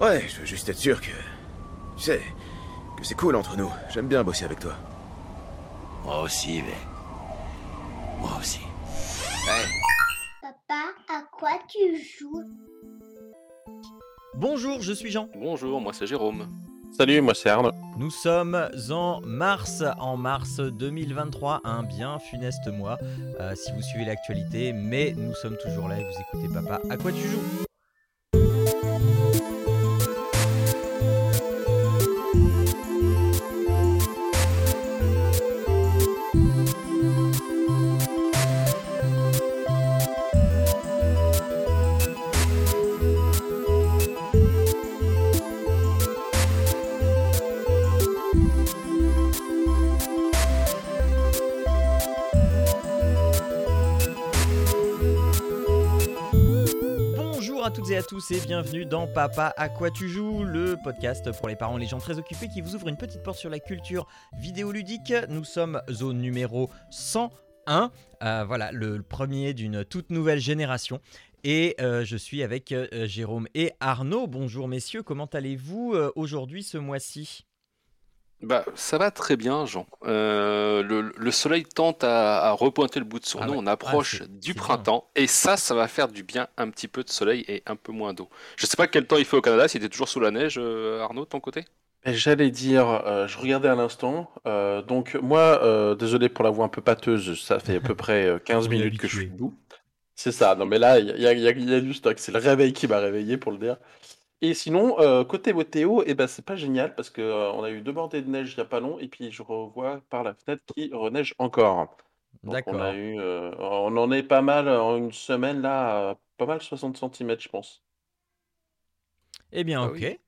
Ouais, je veux juste être sûr que. Tu sais, que c'est cool entre nous. J'aime bien bosser avec toi. Moi aussi, mais. Moi aussi. Papa, à quoi tu joues? Bonjour, je suis Jean. Bonjour, moi c'est Jérôme. Salut, moi c'est Arnaud. Nous sommes en mars, en mars 2023, un bien funeste mois, euh, si vous suivez l'actualité, mais nous sommes toujours là et vous écoutez Papa, à quoi tu joues? Tous et bienvenue dans Papa à quoi tu joues, le podcast pour les parents et les gens très occupés qui vous ouvre une petite porte sur la culture vidéoludique. Nous sommes au numéro 101, euh, voilà, le premier d'une toute nouvelle génération. Et euh, je suis avec euh, Jérôme et Arnaud. Bonjour messieurs, comment allez-vous aujourd'hui ce mois-ci? Bah, ça va très bien, Jean. Euh, le, le soleil tente à, à repointer le bout de son Ah nez. ouais. On approche Ah, c'est- du printemps. Et ça, ça va faire du bien. Un petit peu de soleil et un peu moins d'eau. Je sais pas quel temps il fait au Canada. Si t'es toujours sous la neige, euh, Arnaud, de ton côté? Et J'allais dire, euh, je regardais à l'instant, euh, donc moi, euh, désolé pour la voix un peu pâteuse, ça fait à peu près euh, 15 On est minutes que je suis debout. C'est ça, non mais là, il y y a- il y a- il y a du stock, c'est le réveil qui m'a réveillé pour le dire. Et sinon, euh, côté météo, eh ben, c'est pas génial parce que euh, on a eu deux bordées de neige il y a pas long et puis je revois par la fenêtre qui reneige encore. Donc on D'accord. eu, euh, on en est pas mal en une semaine là, à pas mal 60 cm je pense. Eh bien Ah ok. oui.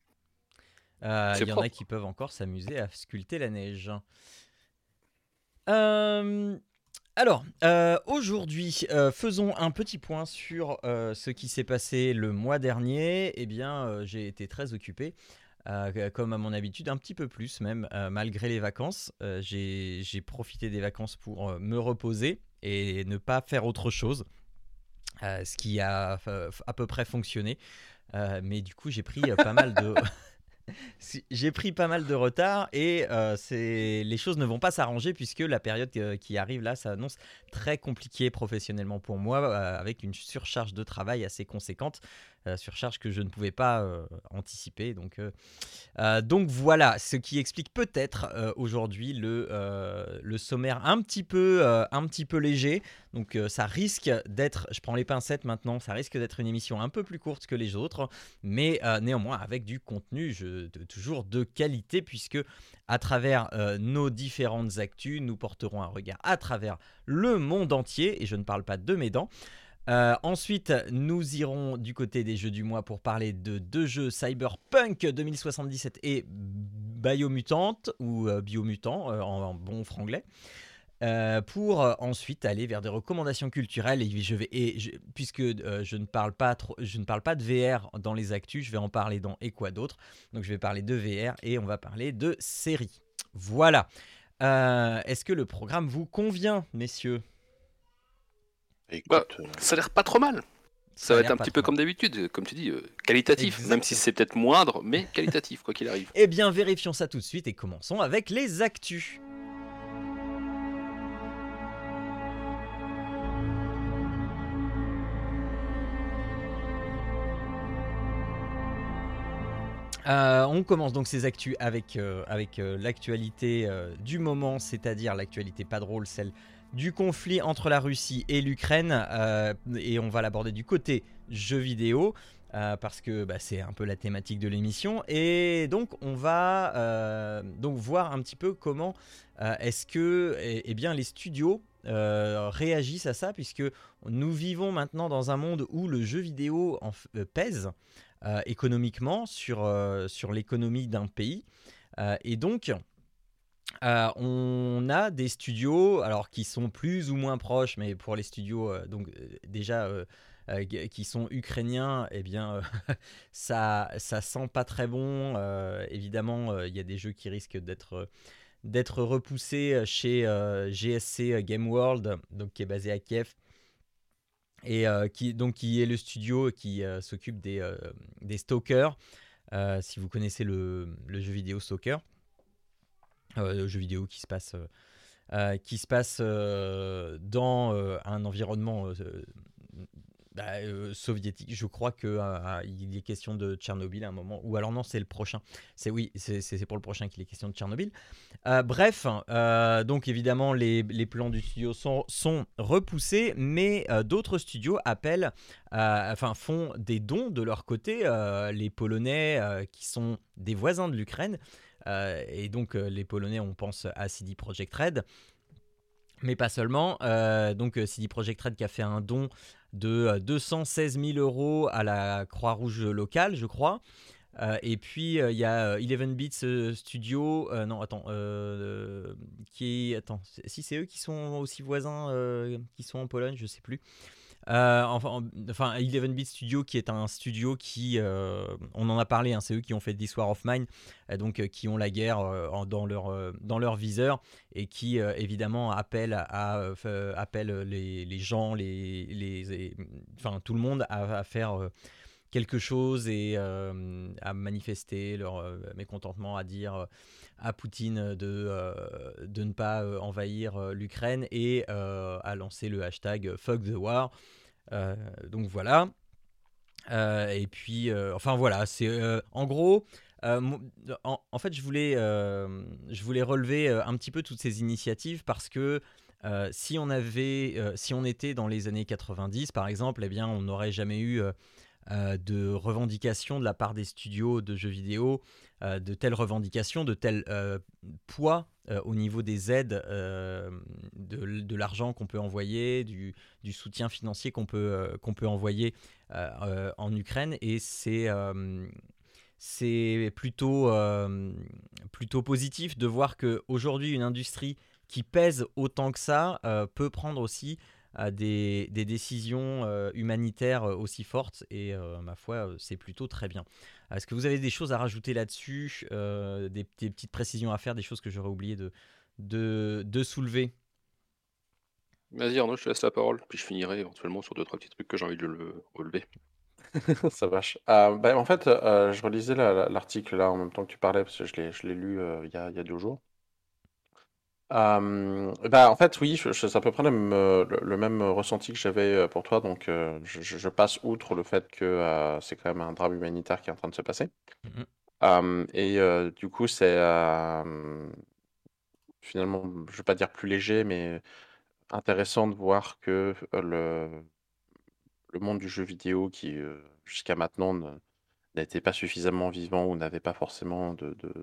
Euh, C'est Il y en a propre. qui peuvent encore s'amuser à sculpter la neige. Euh, alors, euh, aujourd'hui, euh, faisons un petit point sur euh, ce qui s'est passé le mois dernier. Eh bien, j'ai été très occupé, comme à mon habitude, un petit peu plus même, malgré les vacances. J'ai profité des vacances pour me reposer et ne pas faire autre chose, ce qui a à peu près fonctionné. Mais du coup, j'ai pris pas mal de... J'ai pris pas mal de retard et euh, les choses ne vont pas s'arranger puisque la période qui arrive là s'annonce très compliquée professionnellement pour moi euh, avec une surcharge de travail assez conséquente, surcharge que je ne pouvais pas euh, anticiper. Donc, euh, euh, donc voilà, ce qui explique peut-être euh, aujourd'hui le, euh, le sommaire un petit peu, euh, un petit peu léger. Donc euh, ça risque d'être, je prends les pincettes maintenant, ça risque d'être une émission un peu plus courte que les autres mais euh, néanmoins avec du contenu toujours de qualité, puisque à travers euh, nos différentes actus, nous porterons un regard à travers le monde entier, et je ne parle pas de mes dents. Euh, ensuite, nous irons du côté des jeux du mois pour parler de deux jeux Cyberpunk 2077 et Biomutant, ou euh, Biomutant euh, en, bon franglais. Euh, pour ensuite aller vers des recommandations culturelles et puisque je ne parle pas je ne parle pas de VR dans les actus, je vais en parler dans et quoi d'autre? Donc je vais parler de VR et on va parler de séries. Voilà. Est-ce que le programme vous convient, messieurs? Écoute, Bah, euh, Ça a l'air pas trop mal. Ça va être un petit peu comme d'habitude. Comme tu dis, euh, qualitatif. Même si c'est peut-être moindre, mais qualitatif, quoi qu'il arrive. Eh bien, vérifions ça tout de suite et commençons avec les actus. Euh, on commence donc ces actus avec, euh, avec euh, l'actualité euh, du moment, c'est-à-dire l'actualité pas drôle, celle du conflit entre la Russie et l'Ukraine. euh, et on va l'aborder du côté jeux vidéo. euh, parce que bah, c'est un peu la thématique de l'émission et donc on va euh, donc voir un petit peu comment est-ce que eh, eh les studios réagissent à ça puisque nous vivons maintenant dans un monde où le jeu vidéo pèse économiquement sur, l'économie d'un pays. Et donc, euh, on a des studios, alors qui sont plus ou moins proches, mais pour les studios, euh, donc euh, déjà qui sont ukrainiens, eh bien, ça, ça sent pas très bon. Évidemment, il y a des jeux qui risquent d'être repoussés chez GSC Game World, donc qui est basé à Kiev et qui donc est le studio qui s'occupe des, des stalkers. si vous connaissez le, jeu vidéo Soccer, euh, le jeu vidéo qui se passe, euh, euh, qui se passe euh, dans un environnement bah, soviétique. Je crois que euh, il est question de Tchernobyl à un moment, ou alors non, c'est le prochain. C'est oui, c'est pour le prochain qu'il est question de Tchernobyl. Bref, donc évidemment les, les plans du studio sont, sont repoussés, mais d'autres studios appellent, enfin font des dons de leur côté. les Polonais qui sont des voisins de l'Ukraine, et donc euh, les Polonais, on pense à CD Projekt Red. Mais pas seulement. Euh, donc euh, CD Projekt Red qui a fait un don de euh, 216 000 euros à la Croix-Rouge locale, je crois. Euh, et puis euh, il y a euh, 11 Bits euh, Studio, euh, non attends, euh, qui est, si c'est eux qui sont aussi voisins, euh, qui sont en Pologne, je sais plus. Euh, enfin, en- enfin, 11 Bit Studio qui est un studio qui, euh, on en a parlé, hein, c'est eux qui ont fait This War of Mine, euh, donc qui ont la guerre dans leur dans leur viseur et qui évidemment appellent à, les, les gens, les, les, enfin tout le monde à, faire quelque chose et à manifester leur mécontentement, à dire à Poutine de, euh, de ne pas euh, envahir euh, l'Ukraine et à lancer le hashtag Fuck the War. Donc voilà. Et puis, enfin voilà, c'est en gros. en, fait, je voulais, je voulais relever un petit peu toutes ces initiatives parce que si on avait, si on était dans les années 90 par exemple, eh bien, on n'aurait jamais eu euh, de revendications de la part des studios de jeux vidéo, euh, de telles revendications, de tels euh, poids au niveau des aides, de, l'argent qu'on peut envoyer, du, soutien financier qu'on peut, qu'on peut envoyer en Ukraine. Et c'est c'est plutôt, plutôt positif de voir qu'aujourd'hui, une industrie qui pèse autant que ça peut prendre aussi euh, des, des décisions euh, humanitaires euh, aussi fortes. Et euh, ma foi, c'est plutôt très bien. Est-ce que vous avez des choses à rajouter là-dessus euh, des, des petites précisions à faire, des choses que j'aurais oublié de, de, de soulever? Vas-y Arnaud, je te laisse la parole, puis je finirai éventuellement sur deux trois petits trucs que j'ai envie de le relever. Ça vache. Euh, bah, en fait, euh, je relisais la- la- l'article là en même temps que tu parlais parce que je l'ai, je l'ai lu euh, il y a, il y a deux jours. Euh, bah, en fait, oui, je- je- c'est à peu près le même, euh, le, le même ressenti que j'avais euh, pour toi. Donc, euh, je, passe outre le fait que euh, c'est quand même un drame humanitaire qui est en train de se passer. Mhm. Euh, et euh, du coup, c'est euh, finalement, je ne vais pas dire plus léger, mais intéressant de voir que euh, le, le monde du jeu vidéo qui, euh, jusqu'à maintenant, ne- n'était pas suffisamment vivant ou n'avait pas forcément de, de,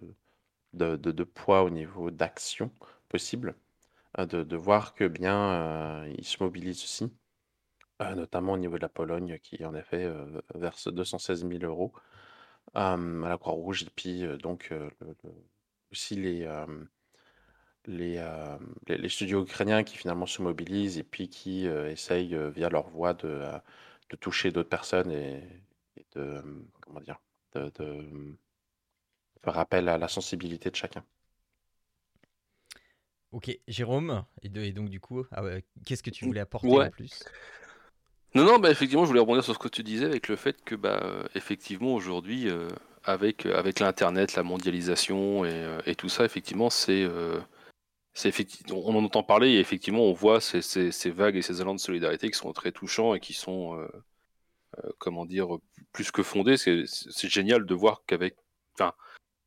de, de- de poids au niveau d'action possible, euh, de, voir que bien euh, il se mobilise aussi, euh, notamment au niveau de la Pologne qui en effet verse 216 000 euros à la Croix-Rouge et puis donc aussi les, les, studios ukrainiens qui finalement se mobilisent et puis qui essayent via leur voix de, de toucher d'autres personnes et, de comment dire de, faire appel à la sensibilité de chacun. Ok, Jérôme, et, de- et donc du coup, ah ouais, qu'est-ce que tu voulais apporter Ouais. en plus? Non, non, bah effectivement, je voulais rebondir sur ce que tu disais avec le fait que, bah, effectivement, aujourd'hui, euh, avec, euh, avec l'Internet, la mondialisation et, euh, et tout ça, effectivement, c'est, euh, on en entend parler et effectivement, on voit ces, ces- ces vagues et ces élans de solidarité qui sont très touchants et qui sont, euh, euh, comment dire, plus que fondés. C'est, génial de voir qu'avec, enfin,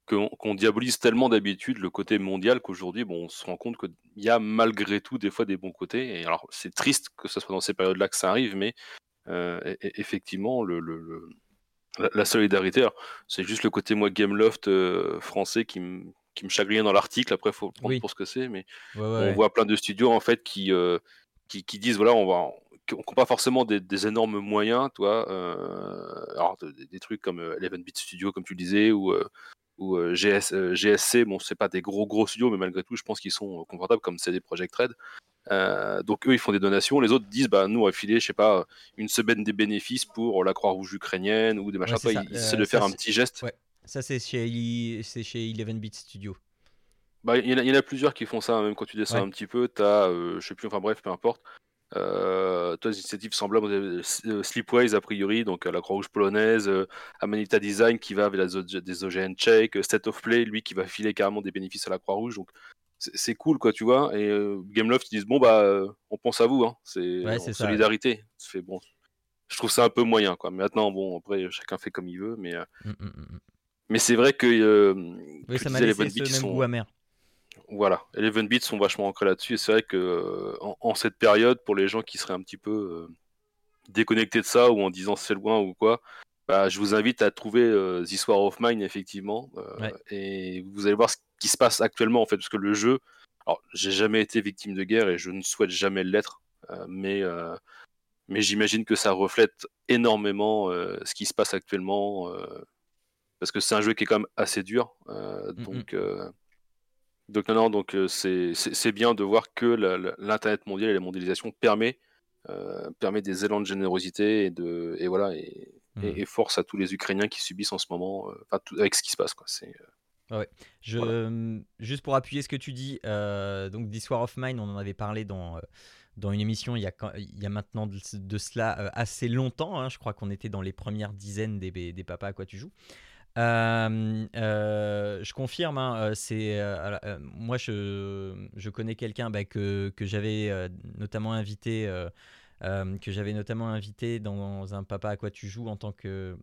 qu'on, diabolise tellement d'habitude le côté mondial qu'aujourd'hui, bon, on se rend compte qu'il y a malgré tout des fois des bons côtés. Et alors, c'est triste que ce soit dans ces périodes-là que ça arrive, mais euh, effectivement, le, le- le- la, la solidarité, c'est juste le côté, moi, Gameloft euh, français qui me qui me chagrine dans l'article, après, il faut le prendre Oui. pour ce que c'est, mais Ouais, ouais, on ouais. voit plein de studios, en fait, qui, euh, qui, qui disent, voilà, on va, qui n'ont pas forcément des, des énormes moyens, toi, euh, alors, des, des trucs comme 11 Bit Studio, comme tu le disais, ou, euh, ou GS, GSC, bon, c'est pas des gros, gros studios, mais malgré tout, je pense qu'ils sont confortables, comme CD Projekt Red. Euh, donc eux, ils font des donations. Les autres disent, bah nous, on va filer, je sais pas, une semaine des bénéfices pour la Croix-Rouge ukrainienne ou des machins. Ouais, c'est ils essaient Euh, de faire un c'est- petit geste. Ouais. Ça, c'est chez, c'est chez 11 Bit Studio. Bah, il y, en a- il y en a plusieurs qui font ça, hein, même quand tu descends Ouais. un petit peu, t'as, euh, je sais plus, enfin bref, peu importe. Euh, toi, des initiatives semblables euh, euh, Sleepways a priori, donc la Croix-Rouge polonaise, Amanita Design qui va avec la, des OGN check, State of Play, lui qui va filer carrément des bénéfices à la Croix-Rouge. Donc c'est cool, quoi, tu vois. Et Gameloft, ils disent bon, bah, on pense à vous, hein. c'est solidarité. Fait, bon, je trouve ça un peu moyen, quoi. Maintenant, bon, après, chacun fait comme il veut, mais, mmh, mmh, mmh, mais c'est vrai que. oui, ça m'a laissé ce même sont... goût amer. Voilà, Eleven Beats sont vachement ancrés là-dessus, et c'est vrai que euh, en, cette période, pour les gens qui seraient un petit peu euh, déconnectés de ça, ou en disant c'est loin ou quoi, bah, je vous invite à trouver euh, The of Mine, effectivement, et vous allez voir ce qui se passe actuellement, en fait, parce que le jeu, alors j'ai jamais été victime de guerre, et je ne souhaite jamais l'être, mais, mais j'imagine que ça reflète énormément ce qui se passe actuellement, parce que c'est un jeu qui est quand même assez dur, mm, donc... Donc non, donc euh, c'est bien de voir que l'internet mondial et la mondialisation permet euh, permet des élans de générosité et de et voilà et, et, mmh. force à tous les Ukrainiens qui subissent en ce moment, euh, avec ce qui se passe quoi. C'est Ouais. Je, Juste pour appuyer ce que tu dis, donc This War of Mine, on en avait parlé dans, dans une émission il y a, il y a maintenant de, cela assez longtemps. Hein. je crois qu'on était dans les premières dizaines des, des papas à quoi tu joues. Euh, euh, je confirme, hein, euh, c'est moi je, je connais quelqu'un bah, que, que j'avais notamment invité, que j'avais notamment invité dans un Papa à quoi tu joues en tant que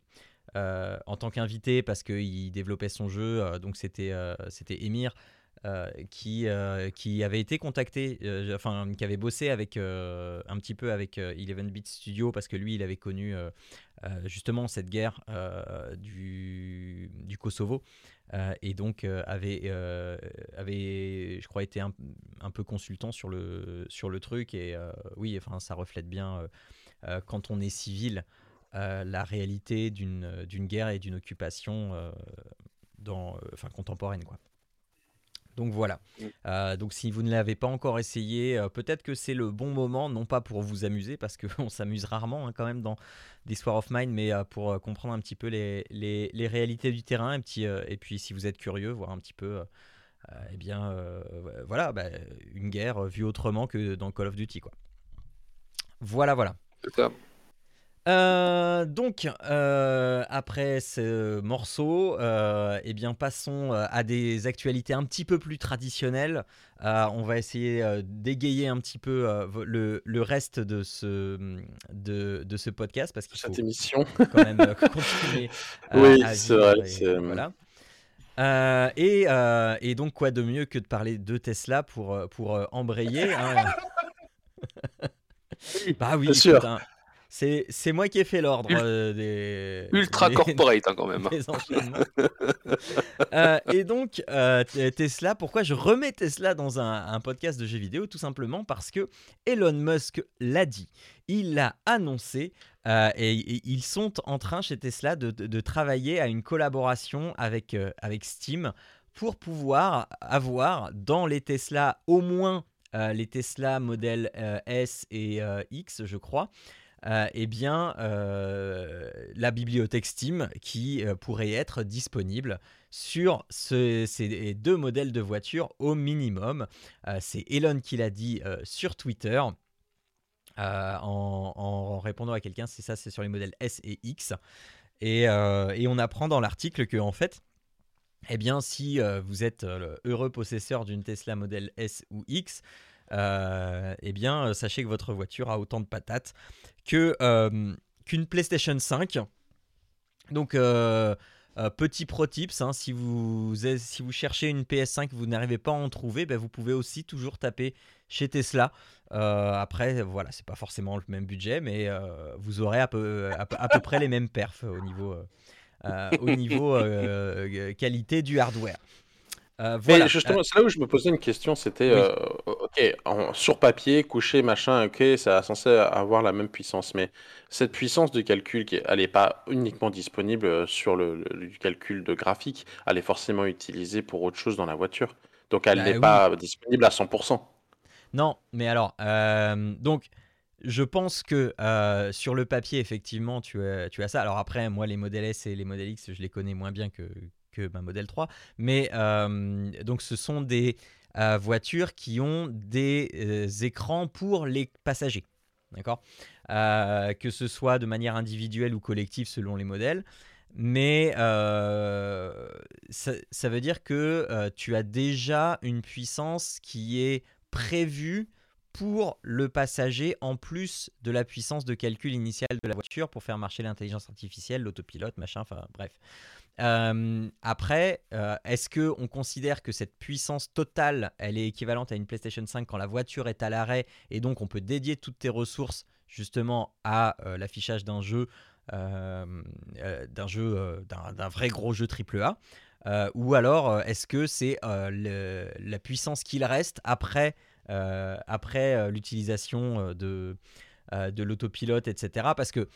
en tant qu'invité parce qu'il développait son jeu, donc c'était c'était Emir. Qui, qui avait été contacté, enfin qui avait bossé avec un petit peu avec Eleven Beat Studio parce que lui il avait connu euh, justement cette guerre euh, du, Kosovo euh, et donc avait, avait, je crois, été un, un, peu consultant sur le, sur le truc et oui, enfin, ça reflète bien quand on est civil la réalité d'une guerre et d'une occupation dans, enfin, contemporaine. Quoi. Donc voilà. Euh, donc si vous ne l'avez pas encore essayé, euh, peut-être que c'est le bon moment, non pas pour vous amuser, parce qu'on s'amuse rarement hein, quand même dans This War of Mine, mais euh, pour comprendre un petit peu les, les, réalités du terrain, et puis, et puis si vous êtes curieux, voir un petit peu, eh bien, voilà, bah, une guerre vue autrement que dans Call of Duty, quoi. Voilà, voilà. Euh, donc, euh, après ce morceau, euh, eh bien, passons à des actualités un petit peu plus traditionnelles. on va essayer d'égayer un petit peu le, le, reste de ce, de, de ce podcast parce qu'il faut Cette émission. quand même continuer. oui, c'est vrai. Voilà. et, et, donc, quoi de mieux que de parler de Tesla pour, pour embrayer hein? Bah oui, sûr. Hein. C'est moi qui ai fait l'ordre euh, des. Ultra corporate hein, quand même. Euh, et donc, euh, Tesla, pourquoi je remets Tesla dans un, podcast de jeux vidéo? Tout simplement parce que Elon Musk l'a dit. Il l'a annoncé et, ils sont en train chez Tesla de, de, travailler à une collaboration avec, avec Steam pour pouvoir avoir dans les Tesla au moins les Tesla modèle S et X, je crois. Euh, eh bien, euh, la bibliothèque Steam qui euh, pourrait être disponible sur ces deux modèles de voitures au minimum. c'est Elon qui l'a dit sur Twitter. En, répondant à quelqu'un, c'est ça, c'est sur les modèles S et X. Et, on apprend dans l'article que en fait, eh bien, si vous êtes heureux possesseur d'une Tesla modèle S ou X, euh, eh bien, euh, sachez que votre voiture a autant de patates que euh, qu'une PlayStation 5. Donc, petit pro tips, hein, si, vous, si vous cherchez une PS5 vous n'arrivez pas à en trouver, ben, vous pouvez aussi toujours taper chez Tesla. après, voilà, c'est pas forcément le même budget, mais vous aurez à peu, à, peu près les mêmes perfs au niveau, au niveau qualité du hardware. Euh, voilà. justement, c'est là où je me posais une question, c'était, euh, ok, sur papier, couché, machin, ok, ça a censé avoir la même puissance, mais cette puissance de calcul, qui, elle n'est pas uniquement disponible euh, sur le, calcul de graphique, elle est forcément utilisée pour autre chose dans la voiture. Donc elle bah n'est pas disponible à 100%. Non, mais alors, donc, je pense que sur le papier, effectivement, tu as, tu as ça. Alors après, moi, les modèles S et les modèles X, je les connais moins bien que, que ma modèle 3. Mais euh, donc ce sont des euh, voitures qui ont des euh, écrans pour les passagers. D'accord? Que ce soit de manière individuelle ou collective selon les modèles. Mais ça, veut dire que tu as déjà une puissance qui est prévue pour le passager en plus de la puissance de calcul initiale de la voiture pour faire marcher l'intelligence artificielle, l'autopilote, machin, enfin bref. Euh, après, euh, est-ce que on considère que cette puissance totale, elle est équivalente à une PlayStation 5 quand la voiture est à l'arrêt et donc on peut dédier toutes tes ressources justement à euh, l'affichage d'un jeu, d'un jeu, d'un vrai gros jeu AAA ou alors est-ce que c'est la puissance qu'il reste après, après l'utilisation de, de l'autopilote, etc. Parce que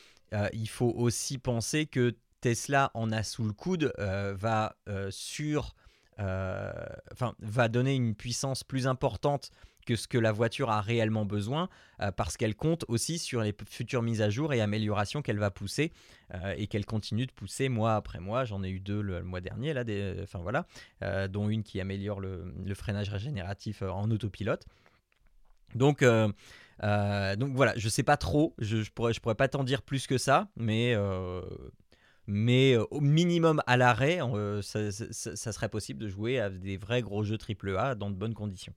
il faut aussi penser que Tesla en a sous le coude, euh, va euh, sur, euh, enfin, va donner une puissance plus importante que ce que la voiture a réellement besoin, parce qu'elle compte aussi sur les futures mises à jour et améliorations qu'elle va pousser et qu'elle continue de pousser mois après mois. J'en ai eu deux le, mois dernier, là, enfin voilà, dont une qui améliore le, freinage régénératif en autopilote. Donc, donc voilà, je sais pas trop, je, je pourrais, je pourrais pas t'en dire plus que ça, mais, mais au minimum à l'arrêt, ça, ça- ça- ça serait possible de jouer à des vrais gros jeux AAA dans de bonnes conditions.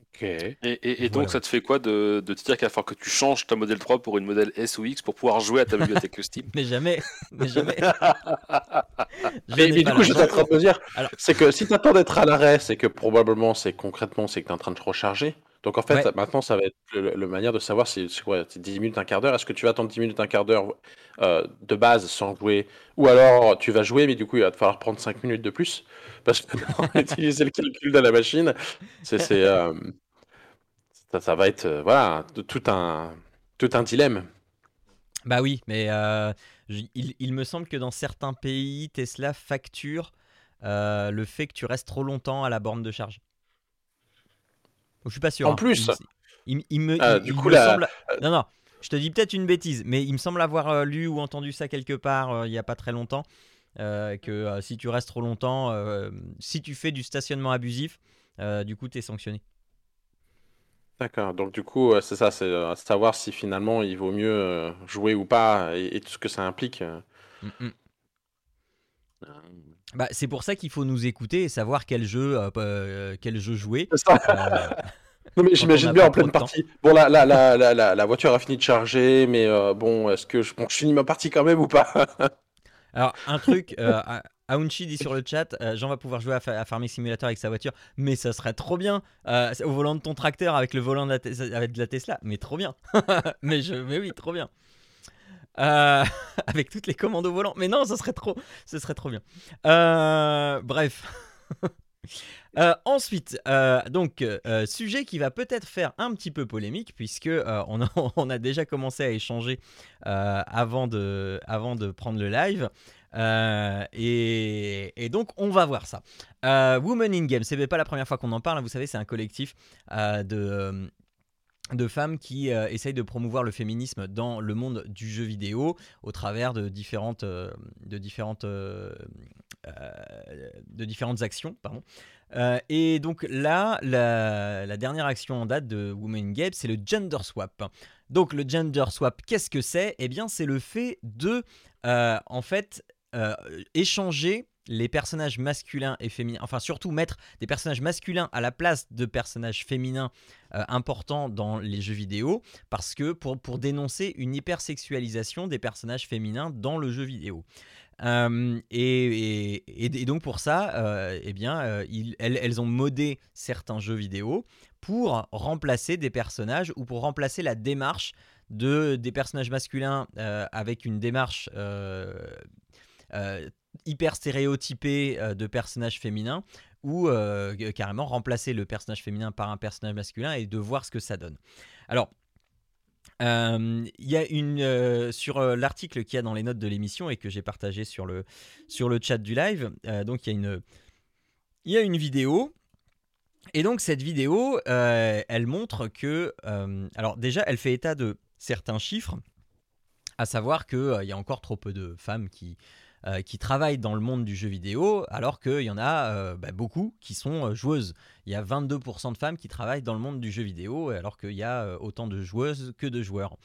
Ok. Et, et- et donc, Voilà. ça te fait quoi de, de te dire qu'il va falloir que tu changes ta modèle 3 pour une modèle S ou X pour pouvoir jouer à ta bibliothèque Steam? Mais jamais, mais jamais. Je Mais, mais du coup, j'étais en l'argent. train de me dire, Alors- c'est que si tu attends d'être à l'arrêt, c'est que probablement, c'est concrètement, c'est que tu es en train de te recharger. Donc en fait, Ouais. maintenant, ça va être le, le manière de savoir si c'est quoi, c'est 10 minutes, un quart d'heure. Est-ce que tu vas attendre 10 minutes, un quart d'heure euh, de base sans jouer? Ou alors tu vas jouer, mais du coup, il va te falloir prendre 5 minutes de plus parce que utiliser le calcul de la machine, c'est, c'est, euh, ça, ça va être euh, voilà, tout, un, tout un dilemme. Bah oui, mais il, il me semble que dans certains pays, Tesla facture le fait que tu restes trop longtemps à la borne de charge. Je suis pas sûr. En hein. plus il, me- il, me, Ah, il- du il coup, me semble. Non, non, je te dis peut-être une bêtise, mais il me semble avoir euh, lu ou entendu ça quelque part euh, il y a pas très longtemps. euh, que euh, si tu restes trop longtemps, euh, si tu fais du stationnement abusif, euh, du coup, tu es sanctionné. D'accord, donc du coup, euh, c'est ça, c'est euh, savoir si finalement il vaut mieux euh, jouer ou pas et, et tout ce que ça implique. euh. Mm, mm. Bah, c'est pour ça qu'il faut nous écouter et savoir quel jeu, euh, euh, quel jeu jouer. Ça. Euh, Non mais j'imagine bien en pleine partie. Bon là, la, la, la, voiture a fini de charger, mais euh, bon, est-ce que je, bon, je finis ma partie quand même ou pas? Alors, un truc, euh, Aounchi dit sur le chat, euh, Jean va pouvoir jouer à, Fa- à Farming Simulator avec sa voiture, mais ça serait trop bien au volant de ton tracteur avec le volant de la, avec de la Tesla, mais trop bien. mais, je, mais oui, trop bien. Euh, avec toutes les commandes au volant, mais non, ça serait trop, ce serait trop bien. Euh, bref. Euh, ensuite, donc, sujet qui va peut-être faire un petit peu polémique, puisque on, a, déjà commencé à échanger avant, de, prendre le live. Et, donc, on va voir ça. Women in Game, c'est pas la première fois qu'on en parle. hein, Vous savez, c'est un collectif de. De femmes qui euh, essayent de promouvoir le féminisme dans le monde du jeu vidéo au travers de différentes, euh, de différentes, euh, de différentes actions. Pardon. Et donc là, la, dernière action en date de Women in Game, c'est le gender swap. Donc le gender swap, qu'est-ce que c'est? Eh bien, c'est le fait de, en fait, échanger les personnages masculins et féminins, enfin surtout mettre des personnages masculins à la place de personnages féminins euh, importants dans les jeux vidéo, parce que pour, dénoncer une hypersexualisation des personnages féminins dans le jeu vidéo. Euh, et, donc pour ça, euh, eh bien, elles, ont modé certains jeux vidéo pour remplacer des personnages ou pour remplacer la démarche de des personnages masculins avec une démarche hyper stéréotypée euh, de personnages féminins ou euh, carrément remplacer le personnage féminin par un personnage masculin et de voir ce que ça donne. Alors, euh, il y a une euh, sur euh, l'article qu'il y a dans les notes de l'émission et que j'ai partagé sur le sur le chat du live. euh, donc il y a une il y a une vidéo et donc cette vidéo, euh, elle montre que euh, alors déjà elle fait état de certains chiffres, à savoir que euh, il y a encore trop peu de femmes qui euh, qui travaillent dans le monde du jeu vidéo, alors qu'il y en a euh, bah, beaucoup qui sont euh, joueuses. Il y a 22% de femmes qui travaillent dans le monde du jeu vidéo, alors qu'il y a autant de joueuses que de joueurs.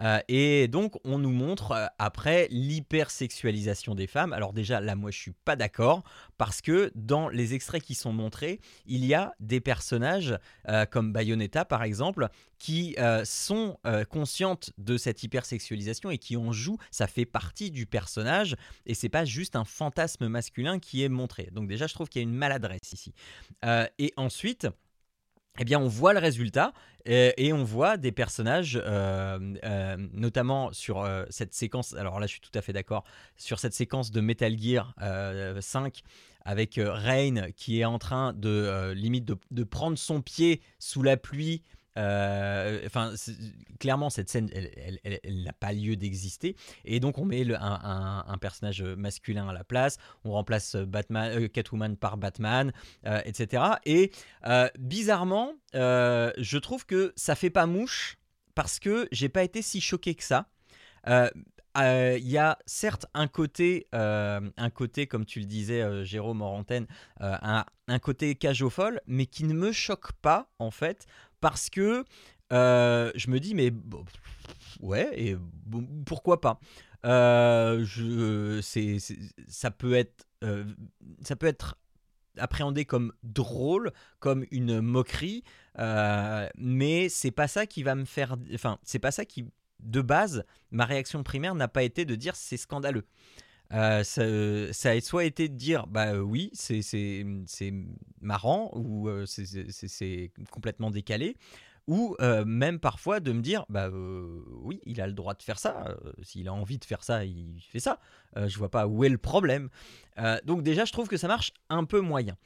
Euh, et donc, on nous montre euh, après l'hypersexualisation des femmes. Alors déjà, là, moi, je suis pas d'accord parce que dans les extraits qui sont montrés, il y a des personnages euh, comme Bayonetta, par exemple, qui sont conscientes de cette hypersexualisation et qui en jouent. Ça fait partie du personnage et c'est pas juste un fantasme masculin qui est montré. Donc déjà, je trouve qu'il y a une maladresse ici. Et ensuite eh bien, on voit le résultat et, et on voit des personnages, euh, euh, notamment sur euh, cette séquence. Alors là, je suis tout à fait d'accord sur cette séquence de Metal Gear euh, 5 avec euh, Rain qui est en train de euh, limite de prendre son pied sous la pluie. Euh, Enfin, clairement, cette scène, elle, n'a pas lieu d'exister. Et donc, on met le- un, personnage masculin à la place. On remplace Batman, euh, Catwoman par Batman, euh, etc. Et euh, bizarrement, euh, je trouve que ça fait pas mouche parce que j'ai pas été si choqué que ça. Euh, euh, Il y a certes un côté, euh, un côté comme tu le disais, euh, Jérôme en antenne, euh, un, un côté folle, mais qui ne me choque pas en fait parce que euh, je me dis mais ouais et pourquoi pas? Euh, je, c'est, c'est- ça peut être, euh, ça peut être appréhendé comme drôle, comme une moquerie, mais c'est pas ça qui va me faire. Enfin, c'est pas ça qui, de base, ma réaction primaire n'a pas été de dire c'est scandaleux. Euh, ça, ça a soit été de dire bah euh, oui c'est c'est marrant ou euh, c'est- complètement décalé ou euh, même parfois de me dire bah euh, oui il a le droit de faire ça euh, s'il a envie de faire ça il fait ça Euh, je vois pas où est le problème. Euh, donc déjà je trouve que ça marche un peu moyen.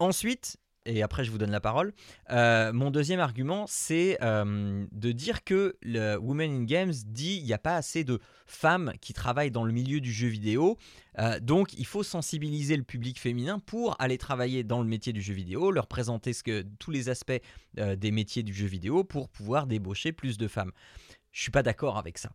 Ensuite et après je vous donne la parole euh, mon deuxième argument c'est euh, de dire que le Women in Games dit il n'y a pas assez de femmes qui travaillent dans le milieu du jeu vidéo euh, donc il faut sensibiliser le public féminin pour aller travailler dans le métier du jeu vidéo, leur présenter ce que, tous les aspects des métiers du jeu vidéo pour pouvoir débaucher plus de femmes. Je suis pas d'accord avec ça.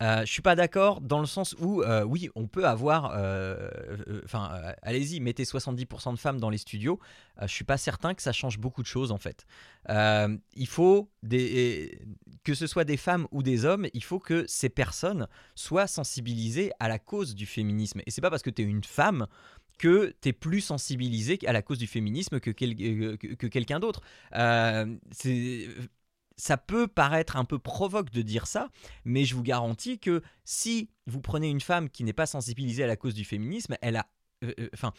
Euh, je suis pas d'accord dans le sens où, euh, oui, on peut avoir. euh, euh, Enfin, allez-y, mettez 70% de femmes dans les studios. Je suis pas certain que ça change beaucoup de choses en fait. Il faut que ce soit des femmes ou des hommes, il faut que ces personnes soient sensibilisées à la cause du féminisme. Et c'est pas parce que tu es une femme que tu es plus sensibilisé à la cause du féminisme que, que- que quelqu'un d'autre. Euh, ça peut paraître un peu provoque de dire ça, mais je vous garantis que si vous prenez une femme qui n'est pas sensibilisée à la cause du féminisme, elle a... euh, euh, Enfin,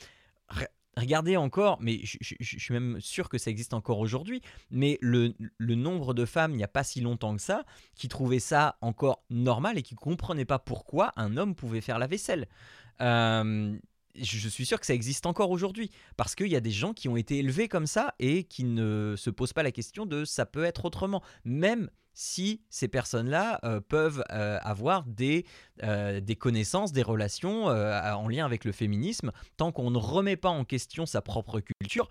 re- regardez encore, mais je, suis même sûr que ça existe encore aujourd'hui, mais le, le nombre de femmes, il n'y a pas si longtemps que ça, qui trouvaient ça encore normal et qui ne comprenaient pas pourquoi un homme pouvait faire la vaisselle. Euh, je suis sûr que ça existe encore aujourd'hui parce qu'il y a des gens qui ont été élevés comme ça et qui ne se posent pas la question de ça peut être autrement, même si ces personnes-là euh, peuvent euh, avoir des, euh, des connaissances, des relations en lien avec le féminisme, tant qu'on ne remet pas en question sa propre culture,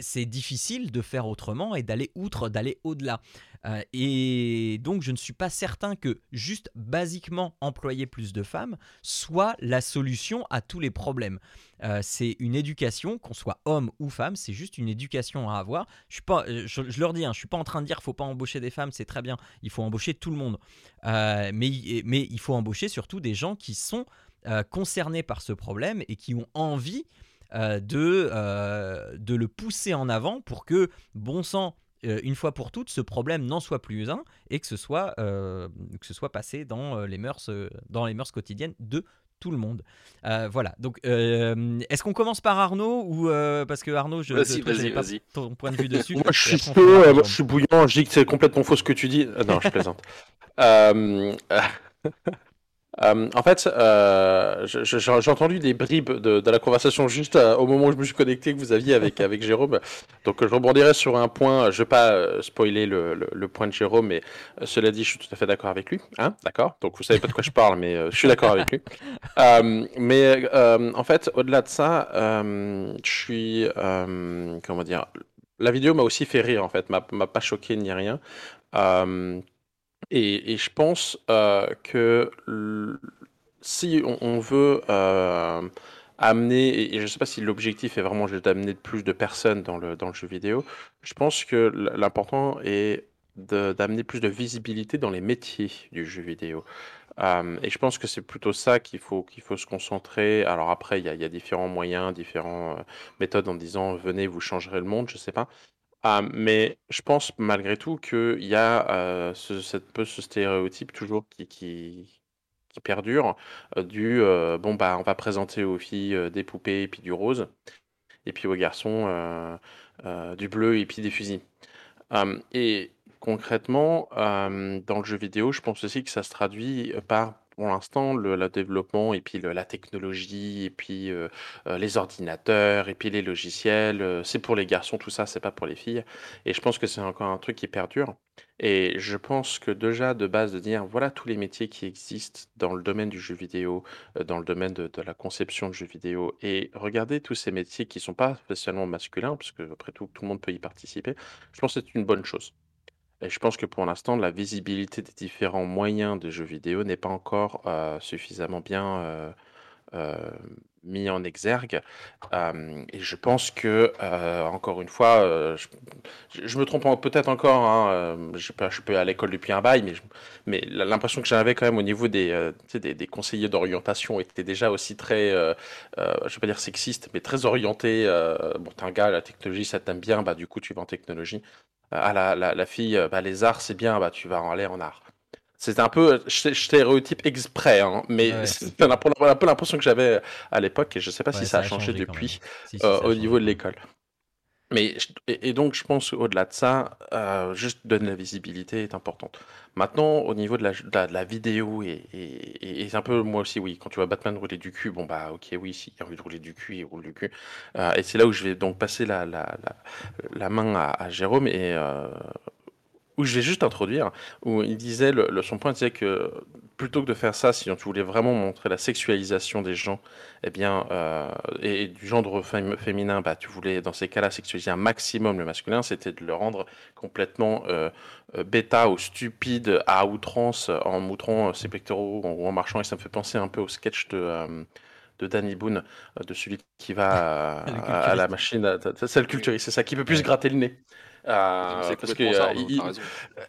c'est difficile de faire autrement et d'aller outre, d'aller au-delà. Et donc je ne suis pas certain que juste basiquement employer plus de femmes soit la solution à tous les problèmes. Euh, c'est une éducation, qu'on soit homme ou femme, c'est juste une éducation à avoir. Je, suis euh, je, je leur dis, hein, je suis pas en train de dire faut pas embaucher des femmes, c'est très bien, il faut embaucher tout le monde. Euh, mais, il faut embaucher surtout des gens qui sont concernés par ce problème et qui ont envie de, de le pousser en avant pour que, bon sang, une fois pour toutes, ce problème n'en soit plus un et que ce soit, que ce soit passé dans, les mœurs, dans les mœurs quotidiennes de tout le monde. Euh, voilà. Donc, euh, est-ce qu'on commence par Arnaud ou euh, parce que Arnaud, je, Vas-y, vas-y, pas vas-y. ton point de vue dessus. Moi, je suis chaud, moi, je suis bouillant, je dis que c'est complètement faux ce que tu dis. Non, je plaisante. Euh, en fait, euh, j'ai entendu des bribes de, la conversation juste euh, au moment où je me suis connecté que vous aviez avec, Jérôme. Donc, je rebondirai sur un point. Je ne vais pas spoiler le, point de Jérôme, mais cela dit, je suis tout à fait d'accord avec lui. Hein d'accord? Donc, vous savez pas de quoi je parle, mais je suis d'accord avec lui. Mais en fait, au-delà de ça, je suis. comment dire La vidéo m'a aussi fait rire, en fait. M'a pas choqué ni rien. Et, je pense euh, que si on, veut euh, amener, et, je ne sais pas si l'objectif est vraiment d'amener plus de personnes dans le, jeu vidéo, je pense que l'important est d'amener plus de visibilité dans les métiers du jeu vidéo. Euh, et je pense que c'est plutôt ça qu'il faut, qu'il faut se concentrer. Alors après, il y a, différents moyens, différentes méthodes en disant venez, vous changerez le monde, je sais pas. Ah, mais je pense malgré tout qu'il y a euh, ce, cette, ce stéréotype toujours qui, qui, perdure euh, du euh, bon bah on va présenter aux filles des poupées et puis du rose et puis aux garçons du bleu et puis des fusils. Et concrètement, dans le jeu vidéo, je pense aussi que ça se traduit par pour l'instant le, développement et puis la technologie et puis euh, euh, les ordinateurs et puis les logiciels. euh, c'est pour les garçons tout ça, c'est pas pour les filles. Et je pense que c'est encore un truc qui perdure. Et je pense que déjà de base de dire voilà tous les métiers qui existent dans le domaine du jeu vidéo, dans le domaine de, la conception de jeux vidéo, et regarder tous ces métiers qui sont pas spécialement masculins, parce après tout tout le monde peut y participer. Je pense que c'est une bonne chose. Et je pense que pour l'instant, la visibilité des différents moyens de jeux vidéo n'est pas encore euh, suffisamment bien euh, euh, mis en exergue. Euh, et je pense que, encore une fois, je, me trompe peut-être encore, hein, je, je peux à l'école depuis un bail, mais, l'impression que j'avais quand même au niveau des, des, conseillers d'orientation était déjà aussi très, je vais pas dire sexiste, mais très orienté. bon, t'es un gars, la technologie, ça t'aime bien, bah du coup, tu vas en technologie. Ah, la, la, la fille, bah, les arts, c'est bien, bah, tu vas en aller en art. C'était un peu sté- stéréotype exprès, hein, mais Ouais. c'est un peu un peu l'impression que j'avais à l'époque, et je sais pas Ouais, si ça a changé depuis même. Si, si, euh, au niveau de l'école. Mais et donc je pense au-delà de ça, euh, juste donner la visibilité est importante. Maintenant, au niveau de la, vidéo et, c'est un peu moi aussi, oui, quand tu vois Batman rouler du cul, bon bah ok, oui, s'il a envie de rouler du cul, il roule du cul. Euh, et c'est là où je vais donc passer la, la, la, main à, à Jérôme et euh, où je vais juste introduire, où il disait, le, le- son point disait que plutôt que de faire ça, si tu voulais vraiment montrer la sexualisation des gens, eh bien, euh, et, et du genre fém- féminin, bah, tu voulais dans ces cas-là sexualiser un maximum le masculin, c'était de le rendre complètement euh, euh, bêta ou stupide à outrance en montrant euh, ses pectoraux ou en marchant, et ça me fait penser un peu au sketch de. euh, de Danny Boone, de celui qui va à, la machine, c'est le culturiste, c'est ça, qui peut plus gratter le nez. Euh, parce que ça, il-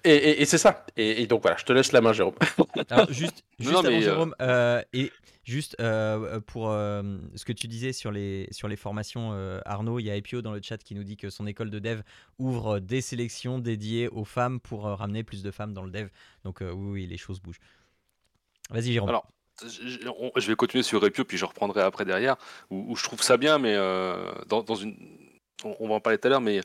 et, et- et c'est ça. Et, et donc voilà, je te laisse la main, Jérôme. Alors, juste, juste Non, avant mais, euh, Jérôme, euh, et juste euh, pour euh, ce que tu disais sur les, sur les formations, euh, Arnaud, il y a Epio dans le chat qui nous dit que son école de dev ouvre des sélections dédiées aux femmes pour euh, ramener plus de femmes dans le dev. Donc euh, oui, oui, les choses bougent. Vas-y, Jérôme. Alors, je, vais continuer sur Repio, puis je reprendrai après derrière, où, où je trouve ça bien, mais euh, dans, dans une. On, on va en parler tout à l'heure, mais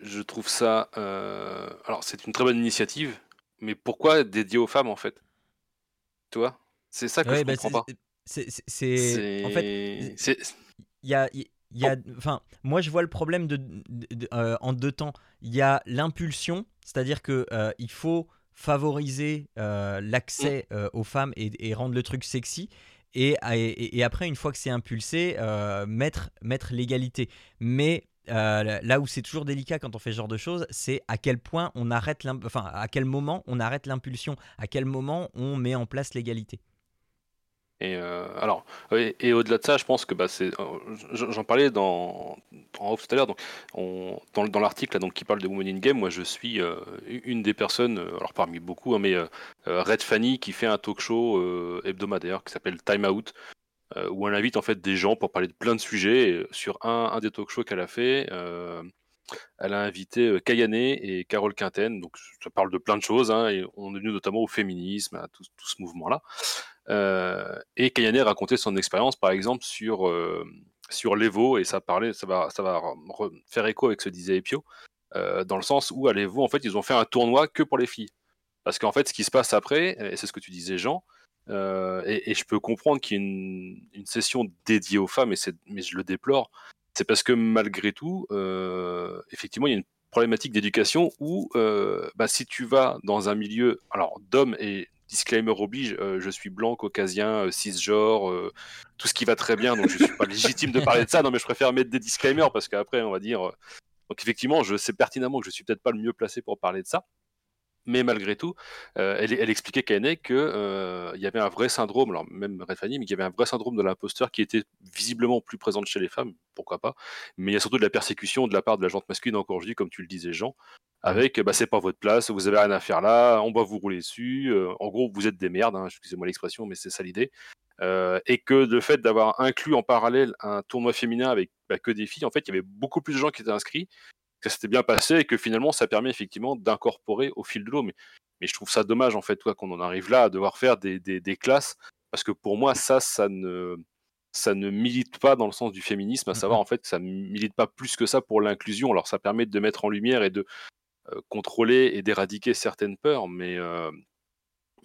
je trouve ça. euh, alors, c'est une très bonne initiative, mais pourquoi dédié aux femmes en fait? Tu vois? C'est ça que Ouais, je bah, comprends pas. c'est- En fait, il y a, il y a, enfin, moi je vois le problème de, de- de- euh, en deux temps. Il y a l'impulsion, c'est-à-dire que euh, il faut favoriser euh, l'accès euh, aux femmes et, et rendre le truc sexy. Et, et, et après, une fois que c'est impulsé, mettre, mettre l'égalité. Mais euh, là où c'est toujours délicat quand on fait ce genre de choses, c'est à quel point on arrête, enfin, moment on arrête l'impulsion, à quel moment on met en place l'égalité. Et euh, et au-delà de ça, je pense que bah, euh, j'en parlais dans, en off tout à l'heure. Dans, l'article donc qui parle de Women in Game, moi je suis euh, une des personnes, euh, alors parmi beaucoup, hein, mais euh, euh, Red Fanny qui fait un talk show euh, hebdomadaire qui s'appelle Time Out, euh, où elle invite en fait des gens pour parler de plein de sujets. Et sur un, des talk shows qu'elle a fait, euh, elle a invité euh, Kayane et Carole Quinten. Donc ça parle de plein de choses, hein, on est venu notamment au féminisme, à tout, ce mouvement-là. Euh, et Kayane racontait son expérience, par exemple, sur, euh, sur l'Evo, et ça, parlait, ça, va, ça va re- faire écho avec ce que disait Epio, euh, dans le sens où à l'Evo, en fait, ils ont fait un tournoi que pour les filles. Parce qu'en fait, ce qui se passe après, et c'est ce que tu disais, Jean, euh, et, je peux comprendre qu'il y ait une, session dédiée aux femmes, mais je le déplore, c'est parce que malgré tout, euh, effectivement, il y a une problématique d'éducation où, euh, bah, si tu vas dans un milieu, d'hommes et disclaimer oblige, je suis blanc, caucasien, cisgenre, tout ce qui va très bien, donc je suis pas légitime de parler de ça. Non, mais je préfère mettre des disclaimers parce qu'après, on va dire. Donc effectivement, je sais pertinemment que je suis peut-être pas le mieux placé pour parler de ça. Mais malgré tout, euh, elle, elle expliquait qu'elle que euh, il y avait un vrai syndrome, alors même Red Fanny, mais qu'il y avait un vrai syndrome de l'imposteur qui était visiblement plus présent chez les femmes, pourquoi pas. Mais il y a surtout de la persécution de la part de la gente masculine, encore aujourd'hui, comme tu le disais, Jean, avec bah, c'est pas votre place, vous avez rien à faire là, on va vous rouler dessus. euh, en gros, vous êtes des merdes, hein, excusez-moi l'expression, mais c'est ça l'idée. Et que le fait d'avoir inclus en parallèle un tournoi féminin avec bah, que des filles, en fait, il y avait beaucoup plus de gens qui étaient inscrits, que ça s'était bien passé et que finalement, ça permet effectivement d'incorporer au fil de l'eau. Mais, mais je trouve ça dommage, en fait, toi, qu'on en arrive là à devoir faire des, des, des classes, parce que pour moi, ça, ça ne, ça ne milite pas dans le sens du féminisme, à savoir, en fait, ça milite pas plus que ça pour l'inclusion. Alors, ça permet de mettre en lumière et de euh, contrôler et d'éradiquer certaines peurs, mais. euh,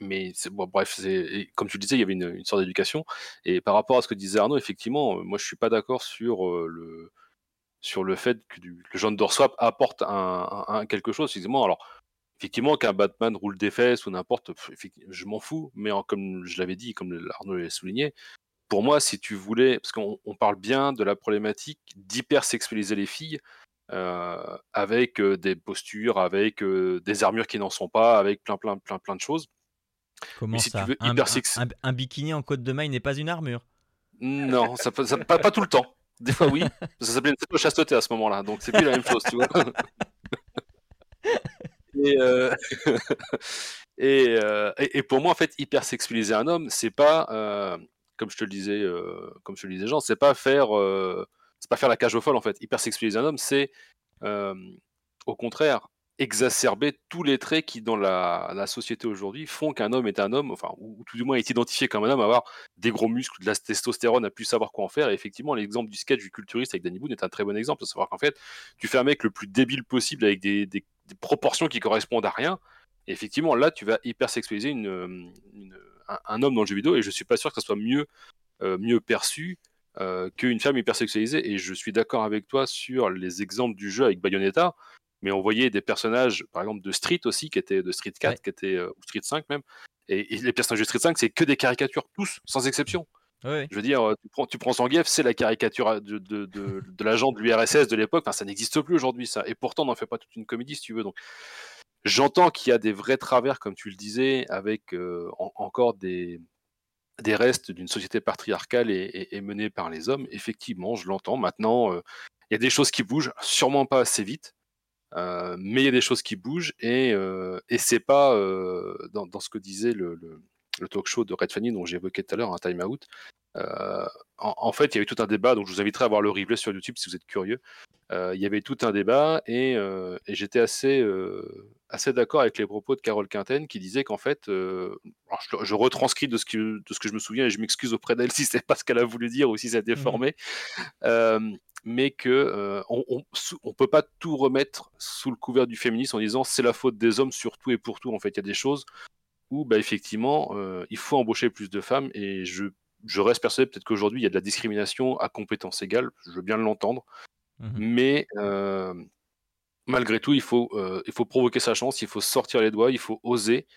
mais bon, bref, comme tu le disais, il y avait une, une sorte d'éducation. Et par rapport à ce que disait Arnaud, effectivement, euh, moi je suis pas d'accord sur euh, le sur le fait que du- le genre swap apporte un, un- un quelque chose. Effectivement, alors effectivement qu'un Batman roule des fesses ou n'importe, je m'en fous. Mais en- comme je l'avais dit, comme Arnaud l'a souligné, pour moi, si tu voulais, parce qu'on on parle bien de la problématique d'hypersexualiser les filles. euh, avec euh, des postures, avec euh, des armures qui n'en sont pas, avec plein, plein, plein, plein de choses. Comment si tu ça veux un, bikini en côte de maille n'est pas une armure? Non, ça, ça- pas, pas tout le temps. Des fois, oui. Ça s'appelait une pseudo chasteté à ce moment-là, donc c'est plus la même chose, tu vois. Et, euh, et, euh, et- et pour moi, en fait, hypersexualiser un homme, c'est pas, euh, comme je te le disais, comme je te le disais, Jean, c'est pas faire, c'est pas faire la cage aux folles, en fait. Hypersexualiser un homme, c'est, au contraire, exacerber tous les traits qui, dans la, société aujourd'hui, font qu'un homme est un homme, enfin, ou, ou tout du moins est identifié comme un homme, avoir des gros muscles, de la testostérone, à plus savoir quoi en faire. Et effectivement, l'exemple du sketch du culturiste avec Danny Boone est un très bon exemple, de savoir qu'en fait, tu fais un mec le plus débile possible avec des, proportions qui correspondent à rien. Et effectivement, là, tu vas hypersexualiser un homme dans le jeu vidéo, et je suis pas sûr que ça soit mieux, euh, mieux perçu euh, qu'une femme hypersexualisée. Et je suis d'accord avec toi sur les exemples du jeu avec Bayonetta, mais on voyait des personnages, par exemple de Street aussi, qui étaient de Street 4, Ouais. qui étaient, euh, ou Street 5 même. Et, et les personnages de Street 5, c'est que des caricatures, tous, sans exception. Ouais. Je veux dire, euh, tu prends, tu prends Zangief, c'est la caricature de, de, de, de l'agent de l'URSS de l'époque. Enfin, ça n'existe plus aujourd'hui, ça. Et pourtant, on n'en fait pas toute une comédie, si tu veux. Donc, j'entends qu'il y a des vrais travers, comme tu le disais, avec euh, en- encore des, des restes d'une société patriarcale et, et- et menée par les hommes. Effectivement, je l'entends. Maintenant, euh, il y a des choses qui bougent, sûrement pas assez vite. Euh, mais il y a des choses qui bougent et, euh, c'est pas euh, dans, ce que disait le, talk show de Red Fanny dont j'évoquais tout à l'heure, un time out. Euh, en, en fait, il y avait tout un débat, donc je vous inviterai à voir le replay sur YouTube si vous êtes curieux. Euh, il y avait tout un débat et, euh, et j'étais assez, euh, assez d'accord avec les propos de Carole Quinten qui disait qu'en fait, je, je retranscris de ce, que, de ce que je me souviens et je m'excuse auprès d'elle si c'est pas ce qu'elle a voulu dire ou si ça a déformé, mais que euh, on, on, sous- on peut pas tout remettre sous le couvert du féminisme en disant c'est la faute des hommes sur tout et pour tout. En fait, il y a des choses où bah, effectivement euh, il faut embaucher plus de femmes et je, je reste persuadé peut-être qu'aujourd'hui il y a de la discrimination à compétences égales, je veux bien l'entendre, Mhm. mais euh, malgré tout il faut, euh, il faut provoquer sa chance, il faut sortir les doigts, il faut oser.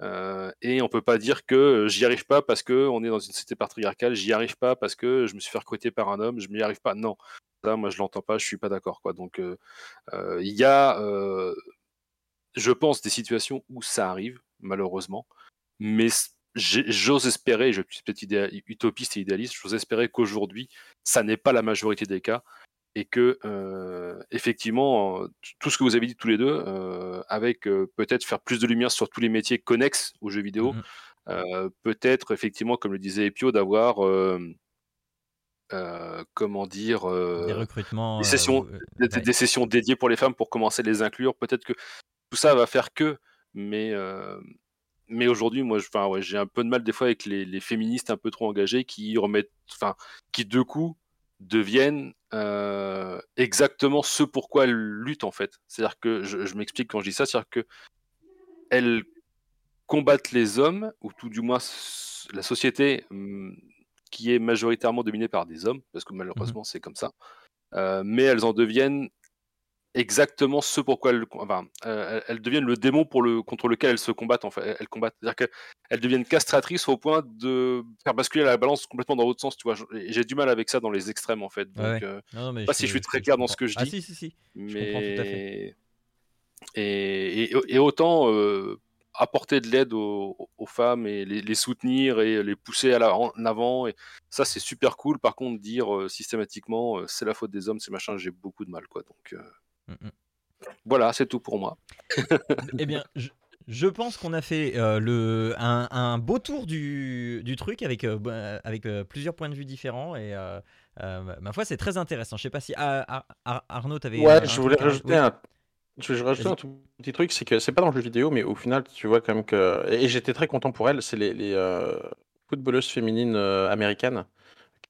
euh, et on peut pas dire que j'y arrive pas parce que on est dans une société patriarcale, j'y arrive pas parce que je me suis fait recruter par un homme, je m'y arrive pas. Non, ça, moi je l'entends pas, je suis pas d'accord. Donc il y a, je pense, des situations où ça arrive malheureusement, mais j'ose espérer, je suis peut-être utopiste et idéaliste, j'ose espérer qu'aujourd'hui ça n'est pas la majorité des cas et que euh, effectivement tout ce que vous avez dit tous les deux, euh, avec euh, peut-être faire plus de lumière sur tous les métiers connexes aux jeux vidéo, euh, peut-être effectivement comme le disait Epio d'avoir comment dire Des recrutements. des sessions, des, ouais. des sessions dédiées pour les femmes pour commencer à les inclure. Peut-être que tout ça va faire que, mais mais aujourd'hui, moi, ouais, j'ai un peu de mal des fois avec les, les féministes un peu trop engagés qui remettent, enfin, qui de coup deviennent euh, exactement ce pourquoi elles luttent en fait. C'est-à-dire que je, je m'explique quand je dis ça, c'est-à-dire que elles combattent les hommes ou tout du moins la société hum, qui est majoritairement dominée par des hommes, parce que malheureusement c'est comme ça. Euh, mais elles en deviennent exactement ce pourquoi elles, enfin, euh, elles- elles deviennent le démon pour le, contre lequel elles se combattent. En fait. Elles- combattent. C'est-à-dire qu'elles deviennent castratrices au point de faire basculer la balance complètement dans l'autre sens. Tu vois, j'ai du mal avec ça dans les extrêmes en fait. Donc, Ouais, euh, Non, non, mais pas si je suis très clair dans ce que je Ah dis, si, si, si. mais comprends tout à fait. Et, et- et autant euh, apporter de l'aide aux, aux femmes et les, les soutenir et les pousser à la, en avant. Et ça, c'est super cool. Par contre, dire systématiquement c'est la faute des hommes, c'est machin, j'ai beaucoup de mal. Quoi. Donc euh, Mm, mm. voilà, c'est tout pour moi. Eh bien, je, je pense qu'on a fait euh, le, un, un beau tour du, du truc avec, euh, bah, avec euh, plusieurs points de vue différents. Et euh, euh, ma foi, c'est très intéressant. Je sais pas si ah, Ar- Arnaud, t'avais. Ouais, je voulais rajouter? un. Je rajouter Vas-y. un tout petit truc, c'est que c'est pas dans le jeu vidéo, mais au final, tu vois quand même que. Et j'étais très content pour elle, c'est les, les, euh, footballeuses féminines euh, américaines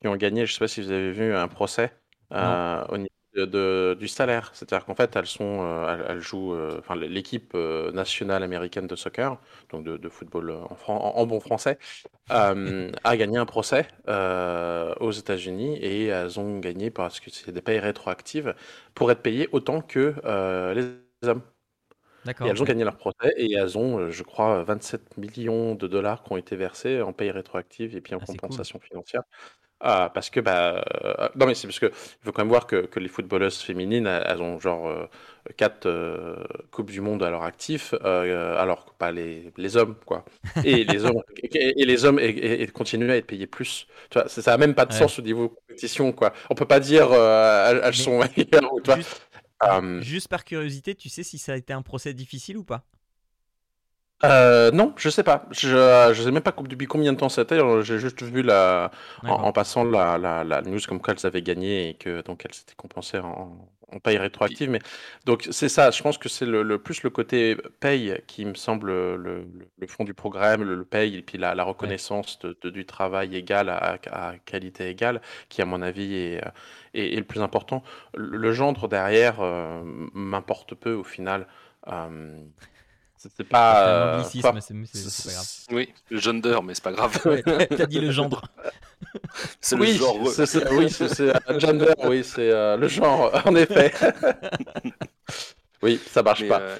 qui ont gagné, je sais pas si vous avez vu, un procès euh, au niveau de, du salaire. C'est-à-dire qu'en fait, elles sont, euh, elles, elles jouent, euh, enfin, l'équipe euh, nationale américaine de soccer, donc de, de football en, fran- en, en bon français, euh, a gagné un procès euh, aux États-Unis et elles ont gagné parce que c'est des payes rétroactives pour être payées autant que euh, les hommes. Et elles ont gagné leur procès et elles ont, je crois, 27 millions de dollars qui ont été versés en payes rétroactives et puis en Ah, cool. compensation financière. Ah, parce que, bah, euh, non, mais c'est parce que il faut quand même voir que, que les footballeuses féminines, elles ont genre euh, quatre euh, Coupes du Monde à leur actif, euh, alors que pas les, les hommes, quoi. Et les hommes, et, et les hommes et, et- et continuent à être payés plus. Tu vois, ça ça a même pas de Ouais. sens au niveau compétition, quoi. On peut pas dire elles, sont ou juste par curiosité, tu sais si ça a été un procès difficile ou pas? Euh, non, je sais pas. Je, je sais même pas depuis combien de temps c'était. J'ai juste vu la, en, passant la, la, la news comme quoi elles avaient gagné et que donc elles s'étaient compensées en, en paye rétroactive. Mais donc c'est ça. Je pense que c'est le, le plus le côté paye qui me semble le, le, le fond du programme, le, le paye et puis la, la reconnaissance de, de- du travail égal à, à qualité égale, qui à mon avis est, euh, est, est le plus important. Le, le gendre derrière euh, m'importe peu au final. Euh, c'est pas. un euh, anglicisme, c'est pas grave. Oui, le gender, mais c'est pas grave. Ouais, t'as dit le gendre? c'est le oui, genre. c'est- c'est- oui, c'est un gender, oui, c'est euh, le genre, en effet. oui, ça marche Mais, pas. euh,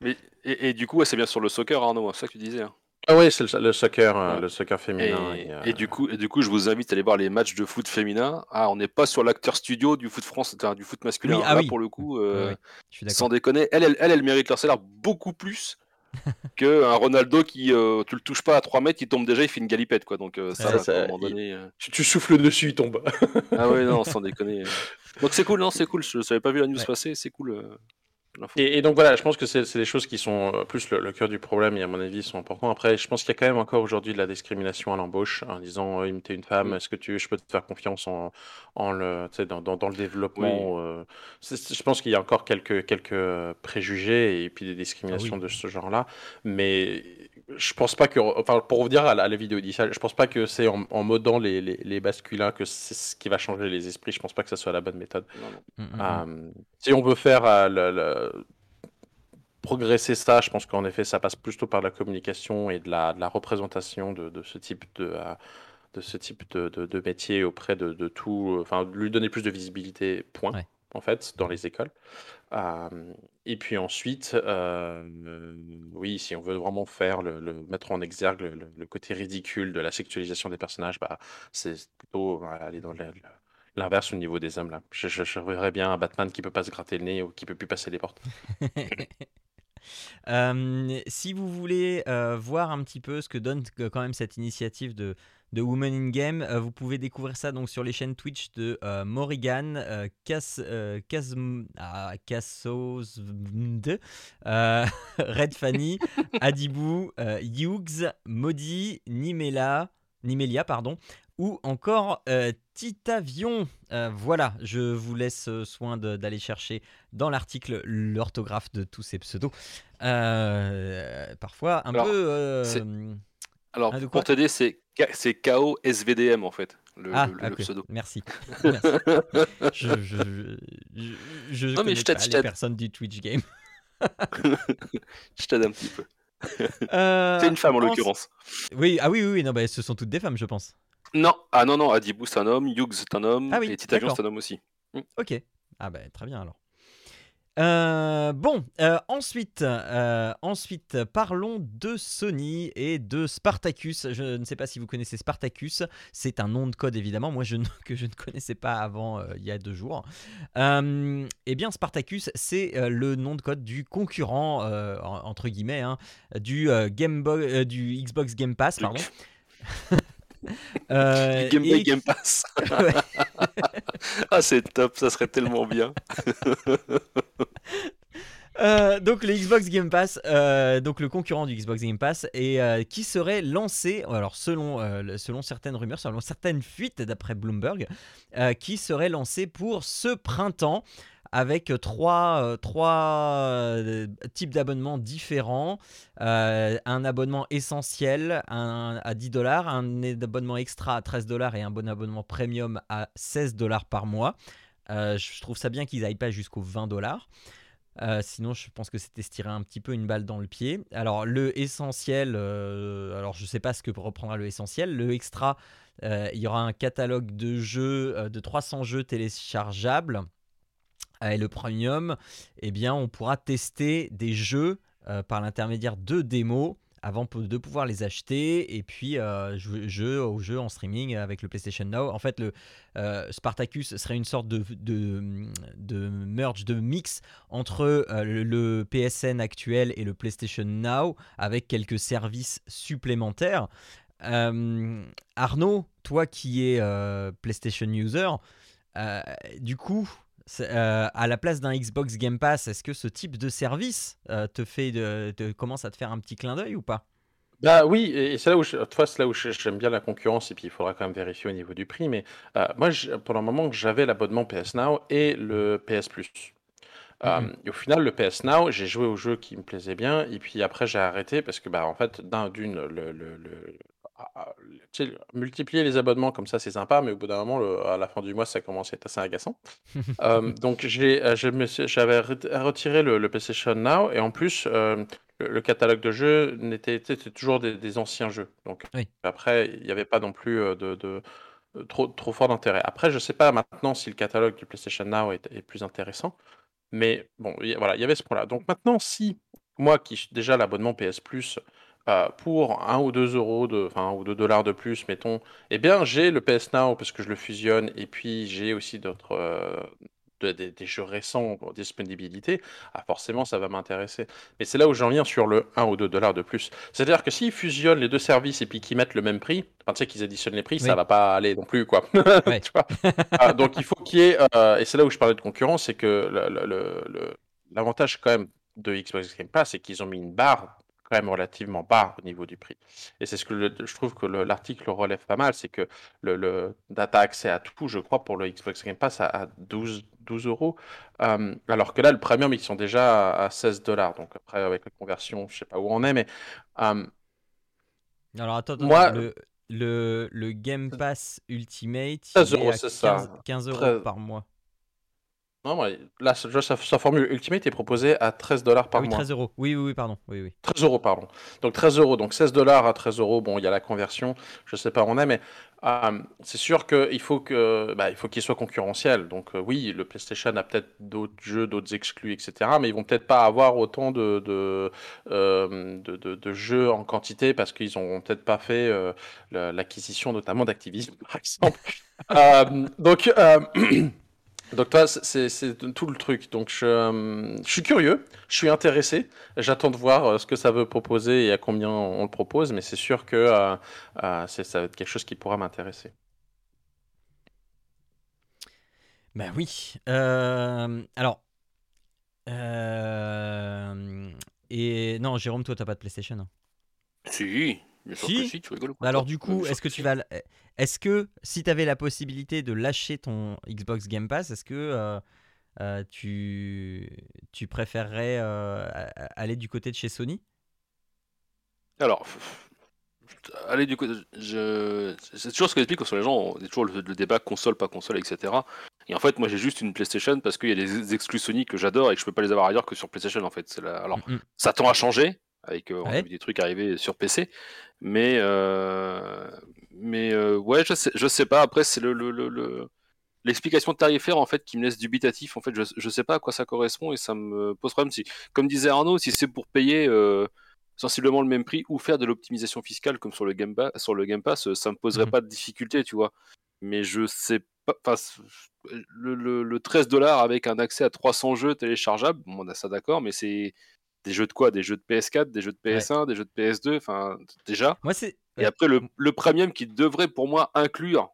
mais- et, et du coup, c'est bien sur le soccer, Arnaud, c'est ça que tu disais. hein? Ah oui, c'est le, le soccer, euh, Ouais. le soccer Et, féminin. et, euh, et du coup, et du coup, je vous invite à aller voir les matchs de foot féminin. Ah, on n'est pas sur l'acteur studio du foot France, enfin, du foot masculin. Oui, ah Là, oui. pour le coup, euh, je sans déconner, elle, elle, elle, elle mérite leur salaire beaucoup plus qu'un Ronaldo qui, euh, tu le touches pas à 3 mètres, il tombe déjà, il fait une galipette, quoi. Donc euh, ça, Ouais, va, ça, à un moment donné. euh, tu, tu souffles dessus, il tombe. Ah ouais, non, sans déconner. Donc c'est cool, non, c'est cool. Je savais pas vu la news Ouais. passer, c'est cool. Et, et donc voilà, je pense que c'est des choses qui sont euh, plus le, le cœur du problème et à mon avis sont importants. Après, je pense qu'il y a quand même encore aujourd'hui de la discrimination à l'embauche en disant euh, t'es une femme, Mm. est-ce que tu, je peux te faire confiance en, en le, tu sais, dans, dans, dans le développement euh, Je pense qu'il y a encore quelques, quelques préjugés et puis des discriminations Ah oui. de ce genre-là, mais je pense pas que, enfin pour revenir à la, à la vidéo initiale, je pense pas que c'est en, en modant les, les, les masculins que c'est ce qui va changer les esprits. Je pense pas que ça soit la bonne méthode. Non, non. Mm, mm, mm. Euh, si on veut faire euh, le- le- progresser ça, je pense qu'en effet, ça passe plutôt par la communication et de la, de la représentation de, de ce type de, euh, de ce type de, de- de métier auprès de, de tout, euh, enfin, lui donner plus de visibilité, point, Ouais. en fait, dans les écoles. Euh, et puis ensuite, euh, euh, oui, si on veut vraiment faire le, mettre en exergue le, côté ridicule de la sexualisation des personnages, bah, c'est plutôt aller dans l'inverse au niveau des hommes là. Je, verrais bien un Batman qui peut pas se gratter le nez ou qui peut plus passer les portes. Si vous voulez voir un petit peu ce que donne quand même cette initiative de, de Women in Game, euh, vous pouvez découvrir ça donc sur les chaînes Twitch de euh, Morrigan, euh, Cas, euh, ah, Cassosvnd, euh, Red Fanny, Adibou, euh, Hughes, Modi, Nimela, Nimelia, pardon, ou encore euh, Titavion. Euh, voilà, je vous laisse soin d'aller chercher dans l'article l'orthographe de tous ces pseudos. Euh, parfois un Alors, peu. euh, c'est- Alors, de quoi pour t'aider, c'est c'est KO SVDM en fait, le, Ah, le- pseudo. merci. Merci. Je, je, je, je, je mais connais je pas les personnes du Twitch game. Je t'aide un petit peu. Euh, C'est une femme en pense- l'occurrence. Oui, ah oui, oui, oui, non, bah, ce sont toutes des femmes, je pense. Non, ah non, non, Adibou c'est un homme, Hughes c'est un homme, Ah oui, et Titavion c'est un homme aussi. Ok. Ah bah très bien alors. Euh, bon, euh, ensuite, euh, ensuite, parlons de Sony et de Spartacus. Je ne sais pas si vous connaissez Spartacus. C'est un nom de code évidemment. Moi, je ne- que je ne connaissais pas avant il y a deux jours. Eh bien, Spartacus, c'est le nom de code du concurrent en- entre guillemets hein, du Game Boy- du Xbox Game Pass, pardon. Euh, Game et- Game Pass. Ouais. ah, c'est top, ça serait tellement bien. Euh, donc le Xbox Game Pass, euh, donc le concurrent du Xbox Game Pass, et euh, qui serait lancé, alors selon, selon certaines rumeurs, selon certaines fuites d'après Bloomberg, qui serait lancé pour ce printemps avec trois, euh, trois euh, types d'abonnements différents. Euh, un abonnement essentiel à 10 dollars, un abonnement extra à 13 dollars et un bon abonnement premium à 16 dollars par mois. Je trouve ça bien qu'ils n'aillent pas jusqu'aux 20 dollars. Sinon, je pense que c'était se tirer un petit peu une balle dans le pied. Alors, le essentiel, alors je sais pas ce que reprendra le essentiel. Le extra, il y aura un catalogue de jeux, de 300 jeux téléchargeables. Et le premium, eh bien, on pourra tester des jeux euh, par l'intermédiaire de démos avant de pouvoir les acheter et puis euh, jeux aux jeux en streaming avec le PlayStation Now. En fait, le euh, Spartacus serait une sorte de, merge, de mix entre euh, le, PSN actuel et le PlayStation Now avec quelques services supplémentaires. Arnaud, toi qui es PlayStation user, du coup, euh, à la place d'un Xbox Game Pass, est-ce que ce type de service euh, te fait de, commence à te faire un petit clin d'œil ou pas? Bah oui, et c'est là où je, c'est là où j'aime bien la concurrence, et puis il faudra quand même vérifier au niveau du prix. Mais euh, moi, pendant un moment, j'avais l'abonnement PS Now et le PS Plus. Mhm. et au final, le PS Now, j'ai joué au jeu qui me plaisait bien, et puis après, j'ai arrêté parce que, bah, en fait, d'un, d'une, le, le- le- le- tu sais, multiplier les abonnements comme ça, c'est sympa, mais au bout d'un moment, le- à la fin du mois, ça commence à être assez agaçant. Euh, donc, j'ai, euh, je me suis- j'avais re- retiré le, le PlayStation Now, et en plus, euh, le, le catalogue de jeux n'était c'était toujours des, des anciens jeux. Donc, Oui. après, il n'y avait pas non plus euh, de, de- de trop, trop fort d'intérêt. Après, je sais pas maintenant si le catalogue du PlayStation Now est, est plus intéressant. Mais bon, y- voilà, il y avait ce point-là. Donc maintenant, si moi qui déjà l'abonnement PS Plus euh, pour 1 ou 2 euros, de, enfin 1 ou 2 dollars de plus, mettons, eh bien j'ai le PS Now parce que je le fusionne et puis j'ai aussi d'autres euh, de- des, des jeux récents en disponibilité, ah, forcément ça va m'intéresser. Mais c'est là où j'en viens sur le 1 ou 2 dollars de plus. C'est-à-dire que s'ils fusionnent les deux services et puis qu'ils mettent le même prix, enfin tu sais qu'ils additionnent les prix, Oui. ça va pas aller non plus quoi. Ouais. Tu vois? Ah, donc il faut qu'il y ait, euh, et c'est là où je parlais de concurrence, c'est que le- le- le- le- l'avantage quand même de Xbox Game Pass, c'est qu'ils ont mis une barre quand même relativement bas au niveau du prix. Et c'est ce que le- je trouve que le- l'article relève pas mal, c'est que le, le data accès à tout, je crois, pour le Xbox Game Pass à, à 12, 12 euros, Euh, alors que là, le premium, ils sont déjà à, à 16 dollars. Donc après, avec la conversion, je sais pas où on est, mais euh, Alors attends, attends, Moi- le, le, le Game Pass Ultimate, 13 il est euros, à c'est ça. 15, 15 euros 13. par mois. Non, moi, là, sa, formule Ultimate est proposée à 13 dollars Ah par oui, mois. 13 euros. Oui, oui, oui, pardon. Oui, oui. 13 euros, pardon. Donc 13 euros, donc 16 dollars à 13 euros. Bon, il y a la conversion, je sais pas où on est, mais euh, c'est sûr qu'il faut que, bah, il faut qu'il soit concurrentiel. Donc euh, oui, le PlayStation a peut-être d'autres jeux, d'autres exclus, etc. Mais ils vont peut-être pas avoir autant de de, euh, de, de- de jeux en quantité parce qu'ils ont peut-être pas fait la- l'acquisition notamment d'Activision, par exemple. Donc Donc toi, c'est- tout le truc. Donc je, euh, je suis curieux, je suis intéressé. J'attends de voir euh, ce que ça veut proposer et à combien on le propose, mais c'est sûr que euh, euh, ça va être quelque chose qui pourra m'intéresser. Bah oui. Euh, alors. euh, et non, Jérôme, toi, t'as pas de PlayStation. hein? Si, bien sûr Si. que si, tu rigoles quoi Bah alors du coup, est-ce que tu si. vas, l- est-ce que si tu avais la possibilité de lâcher ton Xbox Game Pass, est-ce que euh, euh, tu, tu préférerais euh, aller du côté de chez Sony? Alors, allez du je... c'est toujours ce que j'explique sur les gens, toujours le, le débat console, pas console, etc. Et en fait, moi j'ai juste une PlayStation parce qu'il y a des exclus Sony que j'adore et que je peux pas les avoir ailleurs que sur PlayStation en fait. La- Alors, Mm, mm. ça tend à changer, avec euh, on a vu des trucs arriver sur PC, mais euh, mais euh, ouais, je sais, je sais pas. Après, c'est le, le, le, le- l'explication tarifaire en fait qui me laisse dubitatif. En fait, je, je sais pas à quoi ça correspond et ça me pose problème. Si, comme disait Arnaud, si c'est pour payer euh, sensiblement le même prix ou faire de l'optimisation fiscale comme sur le Game Pass, sur le Game Pass, ça me poserait Mhm. pas de difficulté, tu vois. Mais je sais pas. le, le- le 13 dollars avec un accès à 300 jeux téléchargeables, bon, on a ça d'accord, mais c'est des jeux de quoi? Des jeux de PS4, des jeux de PS1, des jeux de PS2, enfin déjà. Moi, c'est. Et après, le, le premium qui devrait pour moi inclure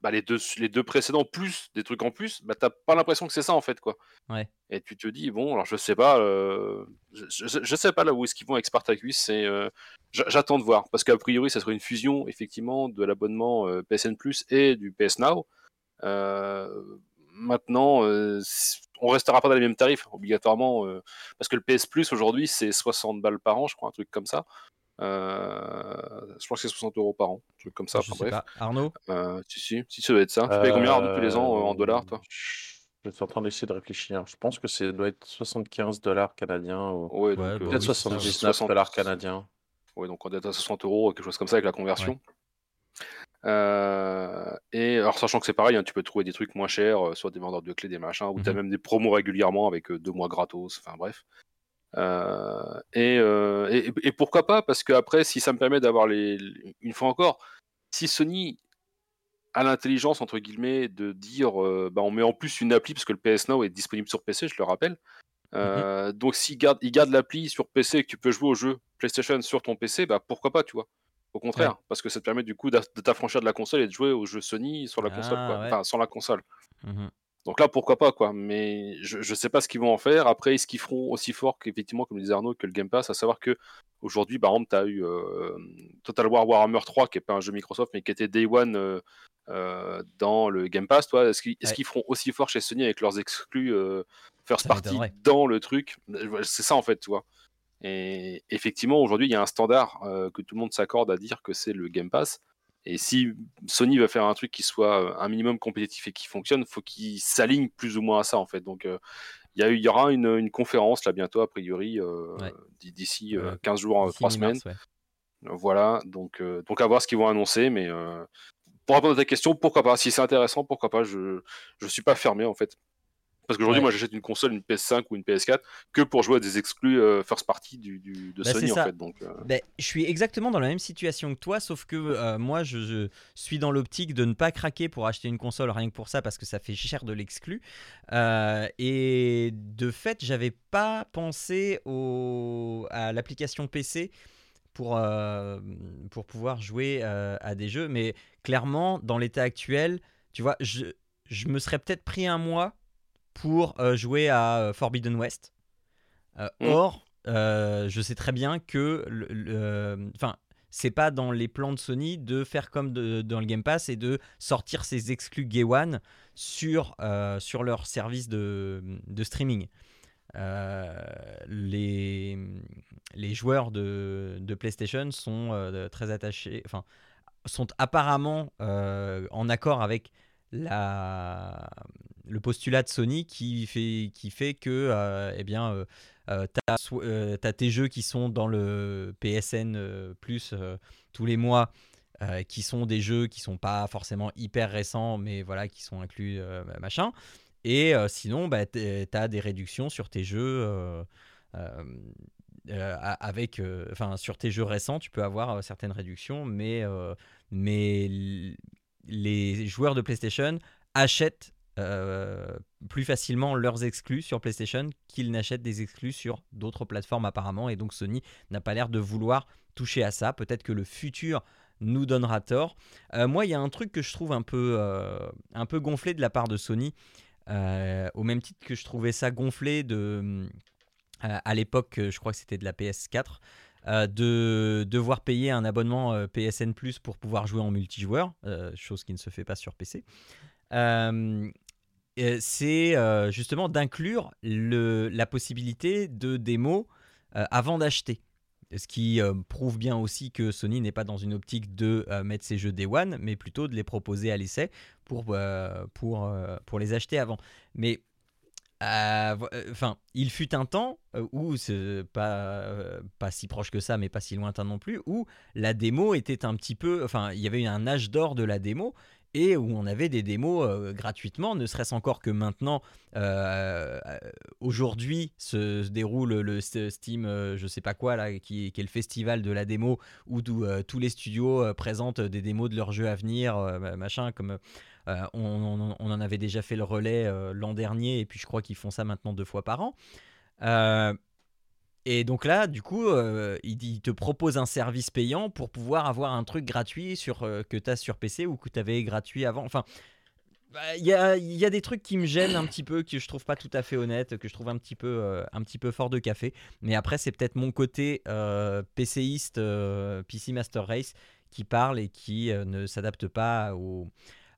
bah, les, deux, les deux précédents plus des trucs en plus, bah, t'as pas l'impression que c'est ça en fait. quoi. Ouais. Et tu te dis, bon, alors je sais pas, euh, je, je- je sais pas là où est-ce qu'ils vont avec Spartacus, c'est, euh, j'attends de voir, parce qu'a priori, ça serait une fusion effectivement de l'abonnement euh, PSN Plus et du PS Now. Maintenant, euh, on restera pas dans les mêmes tarifs, obligatoirement, euh, parce que le PS Plus aujourd'hui, c'est 60 balles par an, je crois, un truc comme ça. Euh, je crois que c'est 60 euros par an, un truc comme ça. je enfin, sais bref. pas. Arnaud? Euh, si, si, si, ça doit être ça. Tu payes combien Arnaud, tous les ans euh, en dollars, toi? Je suis en train d'essayer de réfléchir. Je pense que ça doit être 75 dollars canadiens ou Ouais, Ouais, donc, bah peut-être oui, c'est ça, 79 60 dollars canadiens. Ouais, donc on être à 60 euros, quelque chose comme ça avec la conversion. Euh, et alors, sachant que c'est pareil, hein, tu peux trouver des trucs moins chers, euh, soit des vendeurs de clés, des machins, ou tu as Mhm. même des promos régulièrement avec euh, deux mois gratos, enfin bref. Et, et, et pourquoi pas? Parce que après, si ça me permet d'avoir les, les- Une fois encore, si Sony a l'intelligence, entre guillemets, de dire bah, on met en plus une appli, parce que le PS Now est disponible sur PC, je le rappelle. Euh, Donc, s'il garde, il garde l'appli sur PC et que tu peux jouer au jeu PlayStation sur ton PC, bah pourquoi pas, tu vois? Au contraire, parce que ça te permet du coup de t'affranchir de la console et de jouer au jeu Sony sur la console, Ah, quoi. ouais. Enfin, sans la console. Mhm. Donc là, pourquoi pas, quoi. Mais je, je sais pas ce qu'ils vont en faire. Après, est-ce qu'ils feront aussi fort qu'effectivement, comme disait Arnaud, que le Game Pass, à savoir que aujourd'hui, par exemple, tu as eu euh, Total War Warhammer 3, qui est pas un jeu Microsoft, mais qui était Day One euh, euh, dans le Game Pass, toi. Est-ce qu'ils Ouais. feront aussi fort chez Sony avec leurs exclus first party dans le truc? C'est ça, en fait, tu vois. Et effectivement, aujourd'hui, il y a un standard euh, que tout le monde s'accorde à dire que c'est le Game Pass. Et si Sony va faire un truc qui soit euh, un minimum compétitif et qui fonctionne, faut qu'il s'aligne plus ou moins à ça en fait. Donc euh, il y, aura une, une conférence là bientôt a priori euh, Ouais. d'ici euh, Euh, 15 jours, D'ici 3 mi-mars, semaines. ouais. Voilà, donc, euh, donc à voir ce qu'ils vont annoncer, mais pour répondre à ta question, pourquoi pas Si c'est intéressant, pourquoi pas Je je suis pas fermé en fait. Parce qu'aujourd'hui, Ouais. moi, j'achète une console, une PS5 ou une PS4 que pour jouer à des exclus euh, first party du, du- de Bah, Sony en fait. Donc, euh, Ben, je suis exactement dans la même situation que toi, sauf que euh, moi, je, je suis dans l'optique de ne pas craquer pour acheter une console rien que pour ça, parce que ça fait cher de l'exclu. Euh, et de fait, j'avais pas pensé au, à l'application PC pour, pour pouvoir jouer à des jeux, mais clairement, dans l'état actuel, tu vois, je, je me serais peut-être pris un mois pour euh, jouer à euh, Forbidden West. Euh, Mm. Or, je sais très bien que, enfin, c'est pas dans les plans de Sony de faire comme de- dans le Game Pass et de sortir ses exclus Gay One sur, euh, sur leur service de, de streaming. Euh, les, les joueurs de, de PlayStation sont euh, très attachés, enfin, sont apparemment en accord avec la, le postulat de Sony qui fait, qui fait que euh, eh bien, euh, euh, euh, t'as tes jeux qui sont dans le PSN Plus tous les mois, qui sont des jeux qui sont pas forcément hyper récents, mais voilà, qui sont inclus, euh, machin. Et sinon, bah, t'as des réductions sur tes jeux. avec, enfin, sur tes jeux récents, tu peux avoir certaines réductions, mais, mais les joueurs de PlayStation achètent euh, plus facilement leurs exclus sur PlayStation qu'ils n'achètent des exclus sur d'autres plateformes apparemment, et donc Sony n'a pas l'air de vouloir toucher à ça. Peut-être que le futur nous donnera tort. Euh, moi, il y a un truc que je trouve un peu, euh, un peu gonflé de la part de Sony, au même titre que je trouvais ça gonflé de, à l'époque, je crois que c'était de la PS4, euh, de devoir payer un abonnement PSN Plus pour pouvoir jouer en multijoueur, chose qui ne se fait pas sur PC. Euh, euh, c'est euh, justement d'inclure la possibilité de démo avant d'acheter. Ce qui prouve bien aussi que Sony n'est pas dans une optique de mettre ses jeux Day One, mais plutôt de les proposer à l'essai pour, pour, les acheter avant. Mais enfin, il fut un temps où pas pas si proche que ça, mais pas si lointain non plus, où la démo était un petit peu, enfin, il y avait eu un âge d'or de la démo et où on avait des démos euh, gratuitement, ne serait-ce encore que maintenant, euh, aujourd'hui se, déroule le Steam, euh, je sais pas quoi, là, qui, est le festival de la démo, où euh, tous les studios présentent des démos de leurs jeux à venir, ma- machin, comme on, en avait déjà fait le relais l'an dernier, et puis je crois qu'ils font ça maintenant deux fois par an. Et donc là, du coup, euh, il, te propose un service payant pour pouvoir avoir un truc gratuit sur, euh, que tu as sur PC ou que tu avais gratuit avant. Enfin, bah, il y, a, y a des trucs qui me gênent un petit peu, que je trouve pas tout à fait honnête, que je trouve un petit peu, euh, un petit peu fort de café. Mais après, c'est peut-être mon côté PCiste, PC Master Race, qui parle et qui ne s'adapte pas au,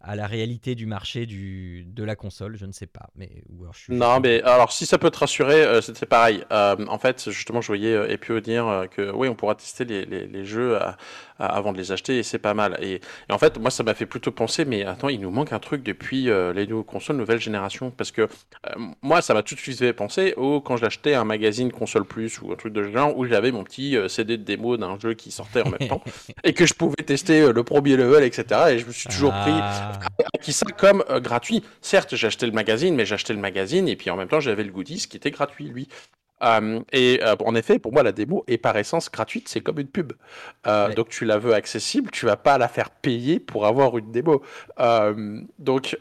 à la réalité du marché du, de la console. Je ne sais pas. Mais, alors je suis- Non, mais alors si ça peut te rassurer, euh, c'était pareil. Euh, en fait, justement, je voyais euh, Epio dire euh, que oui, on pourra tester les, les, les jeux à- à- avant de les acheter et c'est pas mal. Et, et en fait, moi, ça m'a fait plutôt penser, mais attends, il nous manque un truc depuis euh, les nouveaux consoles nouvelle génération. Parce que euh, moi, ça m'a tout de suite fait penser au quand j'achetais un magazine console plus ou un truc de ce genre où j'avais mon petit euh, CD de démo d'un jeu qui sortait en même temps et que je pouvais tester euh, le premier level, etc. Et je me suis toujours pris Ah. qui ça comme euh, gratuit. Certes, j'ai acheté le magazine, mais j'ai acheté le magazine et puis en même temps j'avais le goodies qui était gratuit lui. Euh, et euh, en effet, pour moi, la démo est par essence gratuite, c'est comme une pub. Euh, Ouais. Donc tu la veux accessible, tu vas pas la faire payer pour avoir une démo. Donc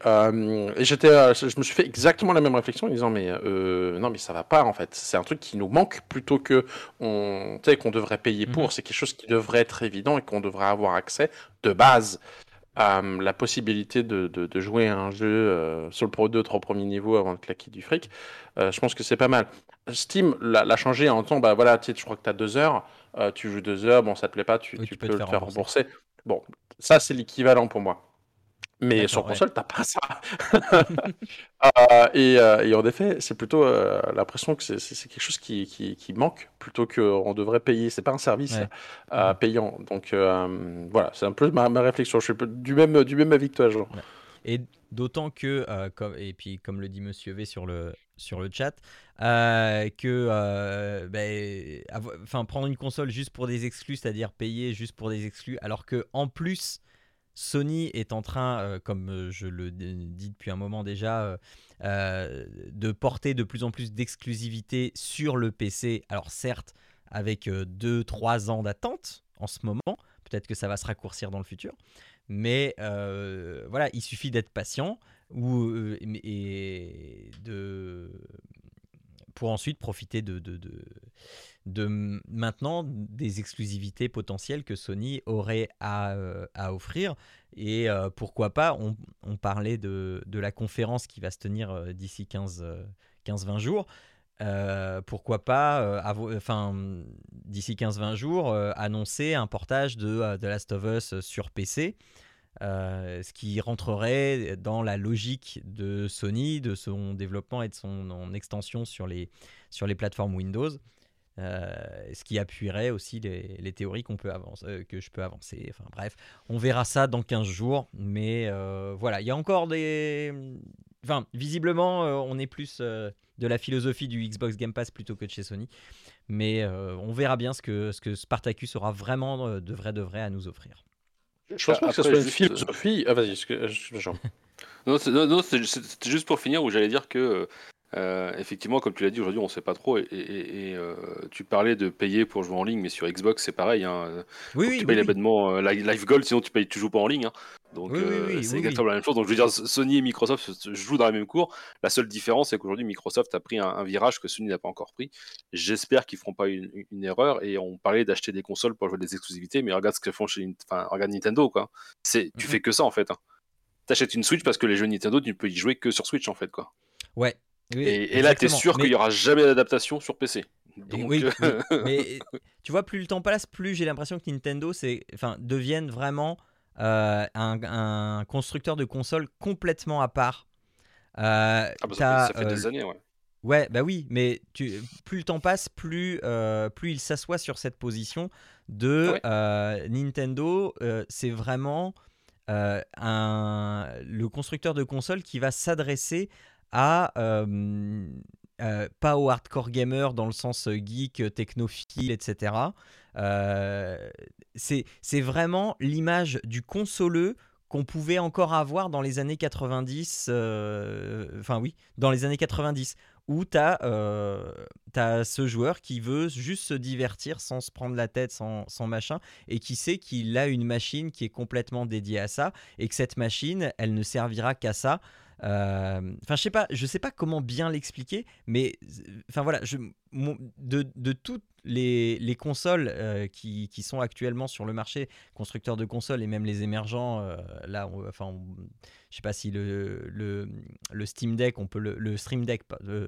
j'étais, je me suis fait exactement la même réflexion en disant mais non mais ça va pas en fait. C'est un truc qui nous manque plutôt que on, qu'on devrait payer pour. Mhm. C'est quelque chose qui devrait être évident et qu'on devrait avoir accès de base. Euh, la possibilité de, de, de jouer à un jeu euh, sur le Pro 2 trois premiers niveaux avant de claquer du fric, euh, je pense que c'est pas mal. Steam l'a changé en temps, bah voilà, tu sais, je crois que tu as deux heures, euh, tu joues deux heures, bon ça te plaît pas, tu, Oui, tu tu peux peux, te faire rembourser. Bon, ça c'est l'équivalent pour moi. Mais sur ouais. console, t'as pas ça. Euh, et, euh, et en effet, c'est plutôt euh, l'impression que c'est- quelque chose qui, qui, qui manque plutôt qu'on devrait payer. C'est pas un service Ouais. payant. Donc voilà, c'est un peu ma, ma réflexion. Je suis du même, du même avis que toi, Jean. Et d'autant que, comme, et puis comme le dit Monsieur V sur le, sur le chat, que enfin, prendre une console juste pour des exclus, c'est-à-dire payer juste pour des exclus, alors que en plus Sony est en train, euh, comme euh, je le dis depuis un moment déjà, euh, de porter de plus en plus d'exclusivité sur le PC. Alors certes, avec 2-3 ans d'attente en ce moment, peut-être que ça va se raccourcir dans le futur. Mais voilà, il suffit d'être patient ou, et de, pour ensuite profiter de, maintenant des exclusivités potentielles que Sony aurait à, euh, offrir. Et euh, pourquoi pas, on, parlait de, la conférence qui va se tenir euh, d'ici 15, euh, 15-20 jours. Pourquoi pas, enfin, d'ici 15-20 jours, annoncer un portage de The Last of Us sur PC, euh, ce qui rentrerait dans la logique de Sony, de son développement et de son en extension sur les, sur les plateformes Windows. euh, ce qui appuierait aussi les, les théories qu'on peut avancer, euh, que je peux avancer. Enfin bref, on verra ça dans 15 jours. Mais voilà, il y a encore des... Enfin, visiblement, on est plus de la philosophie du Xbox Game Pass plutôt que de chez Sony. Mais on verra bien ce que, ce que Spartacus aura vraiment de vrai de vrai à nous offrir. Je pense pas que ce soit une philosophie. Ah, vas-y, excuse- Jean. Non, c'est- non, non, c'est- c'était juste pour finir où j'allais dire que, euh, effectivement, comme tu l'as dit, aujourd'hui, on ne sait pas trop. Et, et- et, euh, tu parlais de payer pour jouer en ligne, mais sur Xbox, c'est pareil. Hein. Oui, oui, tu payes oui. l'abonnement euh, Live Gold, sinon tu payes, tu joues pas en ligne. hein. Donc Oui, euh, oui, c'est exactement la même chose. Donc je veux dire, Sony et Microsoft jouent dans la même cour. La seule différence, c'est qu'aujourd'hui, Microsoft a pris un, un virage que Sony n'a pas encore pris. J'espère qu'ils feront pas une, une erreur. Et on parlait d'acheter des consoles pour jouer des exclusivités, mais regarde ce qu'ils font chez, enfin, regarde Nintendo, quoi. C'est, tu Mhm. fais que ça en fait. Hein. T'achètes une Switch parce que les jeux Nintendo, tu ne peux y jouer que sur Switch en fait, quoi. Ouais. Et, et là, tu es sûr Mais- qu'il y aura jamais d'adaptation sur PC. Donc, oui, euh, mais tu vois, plus le temps passe, plus j'ai l'impression que Nintendo c'est, enfin, devienne vraiment un, un constructeur de consoles complètement à part. Euh, ah bah, ça, fait, ça fait euh, des années, ouais. Ouais, bah oui, mais tu, plus le temps passe, plus, euh, plus il s'assoit sur cette position de euh, Nintendo. euh, c'est vraiment euh, un, le constructeur de console qui va s'adresser à euh, pas aux hardcore gamers dans le sens euh, geek, euh, technophile, etc. C'est vraiment l'image du consoleux qu'on pouvait encore avoir dans les années 90, euh, enfin oui, dans les années 90, où tu as, ce joueur qui veut juste se divertir sans se prendre la tête, sans, sans machin, et qui sait qu'il a une machine qui est complètement dédiée à ça, et que cette machine, elle ne servira qu'à ça. Euh, enfin, je sais pas, je sais pas comment bien l'expliquer, mais enfin voilà, je, de, de, toutes les, les consoles euh, qui, qui, sont actuellement sur le marché, constructeurs de consoles et même les émergents, euh, là, enfin, je sais pas si le, le, le, Steam Deck, on peut le, le Stream Deck,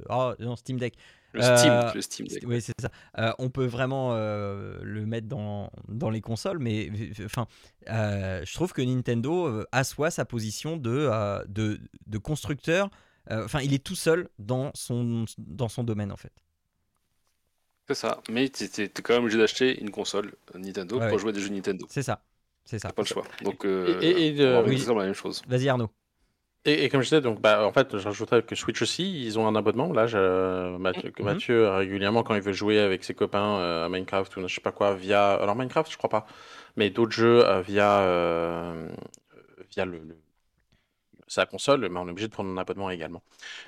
oh non Steam Deck, le Steam, euh, le Steam Deck. Oui, c'est ça. Euh, on peut vraiment euh, le mettre dans, dans les consoles, mais enfin, je trouve que Nintendo assoit sa position de, de, de constructeur. Enfin, il est tout seul dans son, dans son domaine, en fait. C'est ça. Mais tu es, quand même obligé d'acheter une console Nintendo pour jouer à des jeux Nintendo. C'est ça. C'est ça. Pas le choix. Donc, et, et, la même chose. Vas-y, Arnaud. Et, comme je disais, donc, bah, en fait, j'ajouterais que Switch aussi, ils ont un abonnement. Là, je, Mathieu, que mhm. Mathieu, régulièrement, quand il veut jouer avec ses copains euh, à Minecraft ou je sais pas quoi, via. Alors, Minecraft, je crois pas, mais d'autres jeux euh, via, euh, via le, sa console, mais on est obligé de prendre un abonnement également.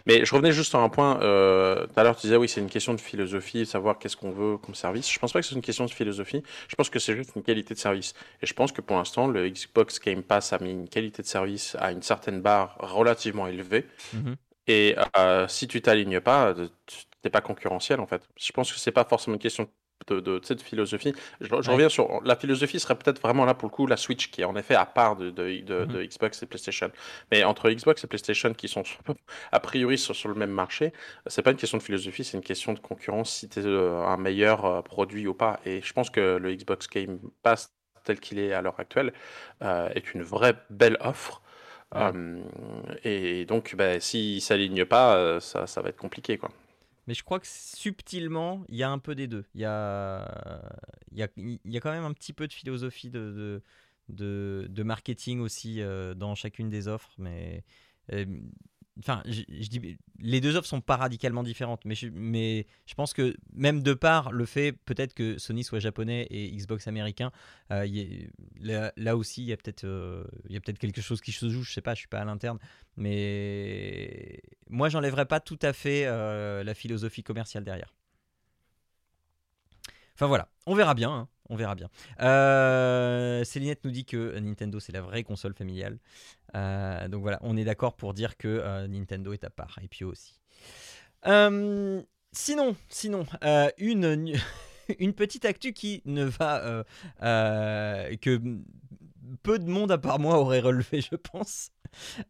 Mais je revenais juste sur un point. Euh, tout à l'heure, tu disais, oui, c'est une question de philosophie, savoir qu'est-ce qu'on veut comme service. Je pense pas que c'est une question de philosophie. Je pense que c'est juste une qualité de service. Et je pense que pour l'instant, le Xbox Game Pass a mis une qualité de service à une certaine barre relativement élevée. Mhm. Et euh, si tu t'alignes pas, tu n'es pas concurrentiel en fait. Je pense que c'est pas forcément une question de, cette philosophie. Je, reviens sur la philosophie serait peut-être vraiment là pour le coup la Switch qui est en effet à part de, de, mhm. Xbox et PlayStation. Mais entre Xbox et PlayStation qui sont a priori sur, sur le même marché, c'est pas une question de philosophie, c'est une question de concurrence si tu es euh, un meilleur euh, produit ou pas. Et je pense que le Xbox Game Pass tel qu'il est à l'heure actuelle euh, est une vraie belle offre. et donc, bah, s'il s'aligne pas, ça, ça va être compliqué. quoi. Mais je crois que subtilement, il y a un peu des deux. Il y a, y a, y a quand même un petit peu de philosophie de, de, de, marketing aussi euh, dans chacune des offres. Mais euh, Enfin, je, dis, les deux offres sont pas radicalement différentes, mais je, pense que même de par le fait peut-être que Sony soit japonais et Xbox américain, euh, là, aussi il y a peut-être euh, il y a peut-être quelque chose qui se joue. Je sais pas, je suis pas à l'interne, mais moi j'enlèverais pas tout à fait euh, la philosophie commerciale derrière. Enfin voilà, on verra bien. Hein on verra bien. Euh, Célinette nous dit que Nintendo c'est la vraie console familiale. Euh, donc voilà, on est d'accord pour dire que euh, Nintendo est à part. Et puis aussi. sinon, sinon, une, une petite actu qui ne va que peu de monde à part moi aurait relevé, je pense.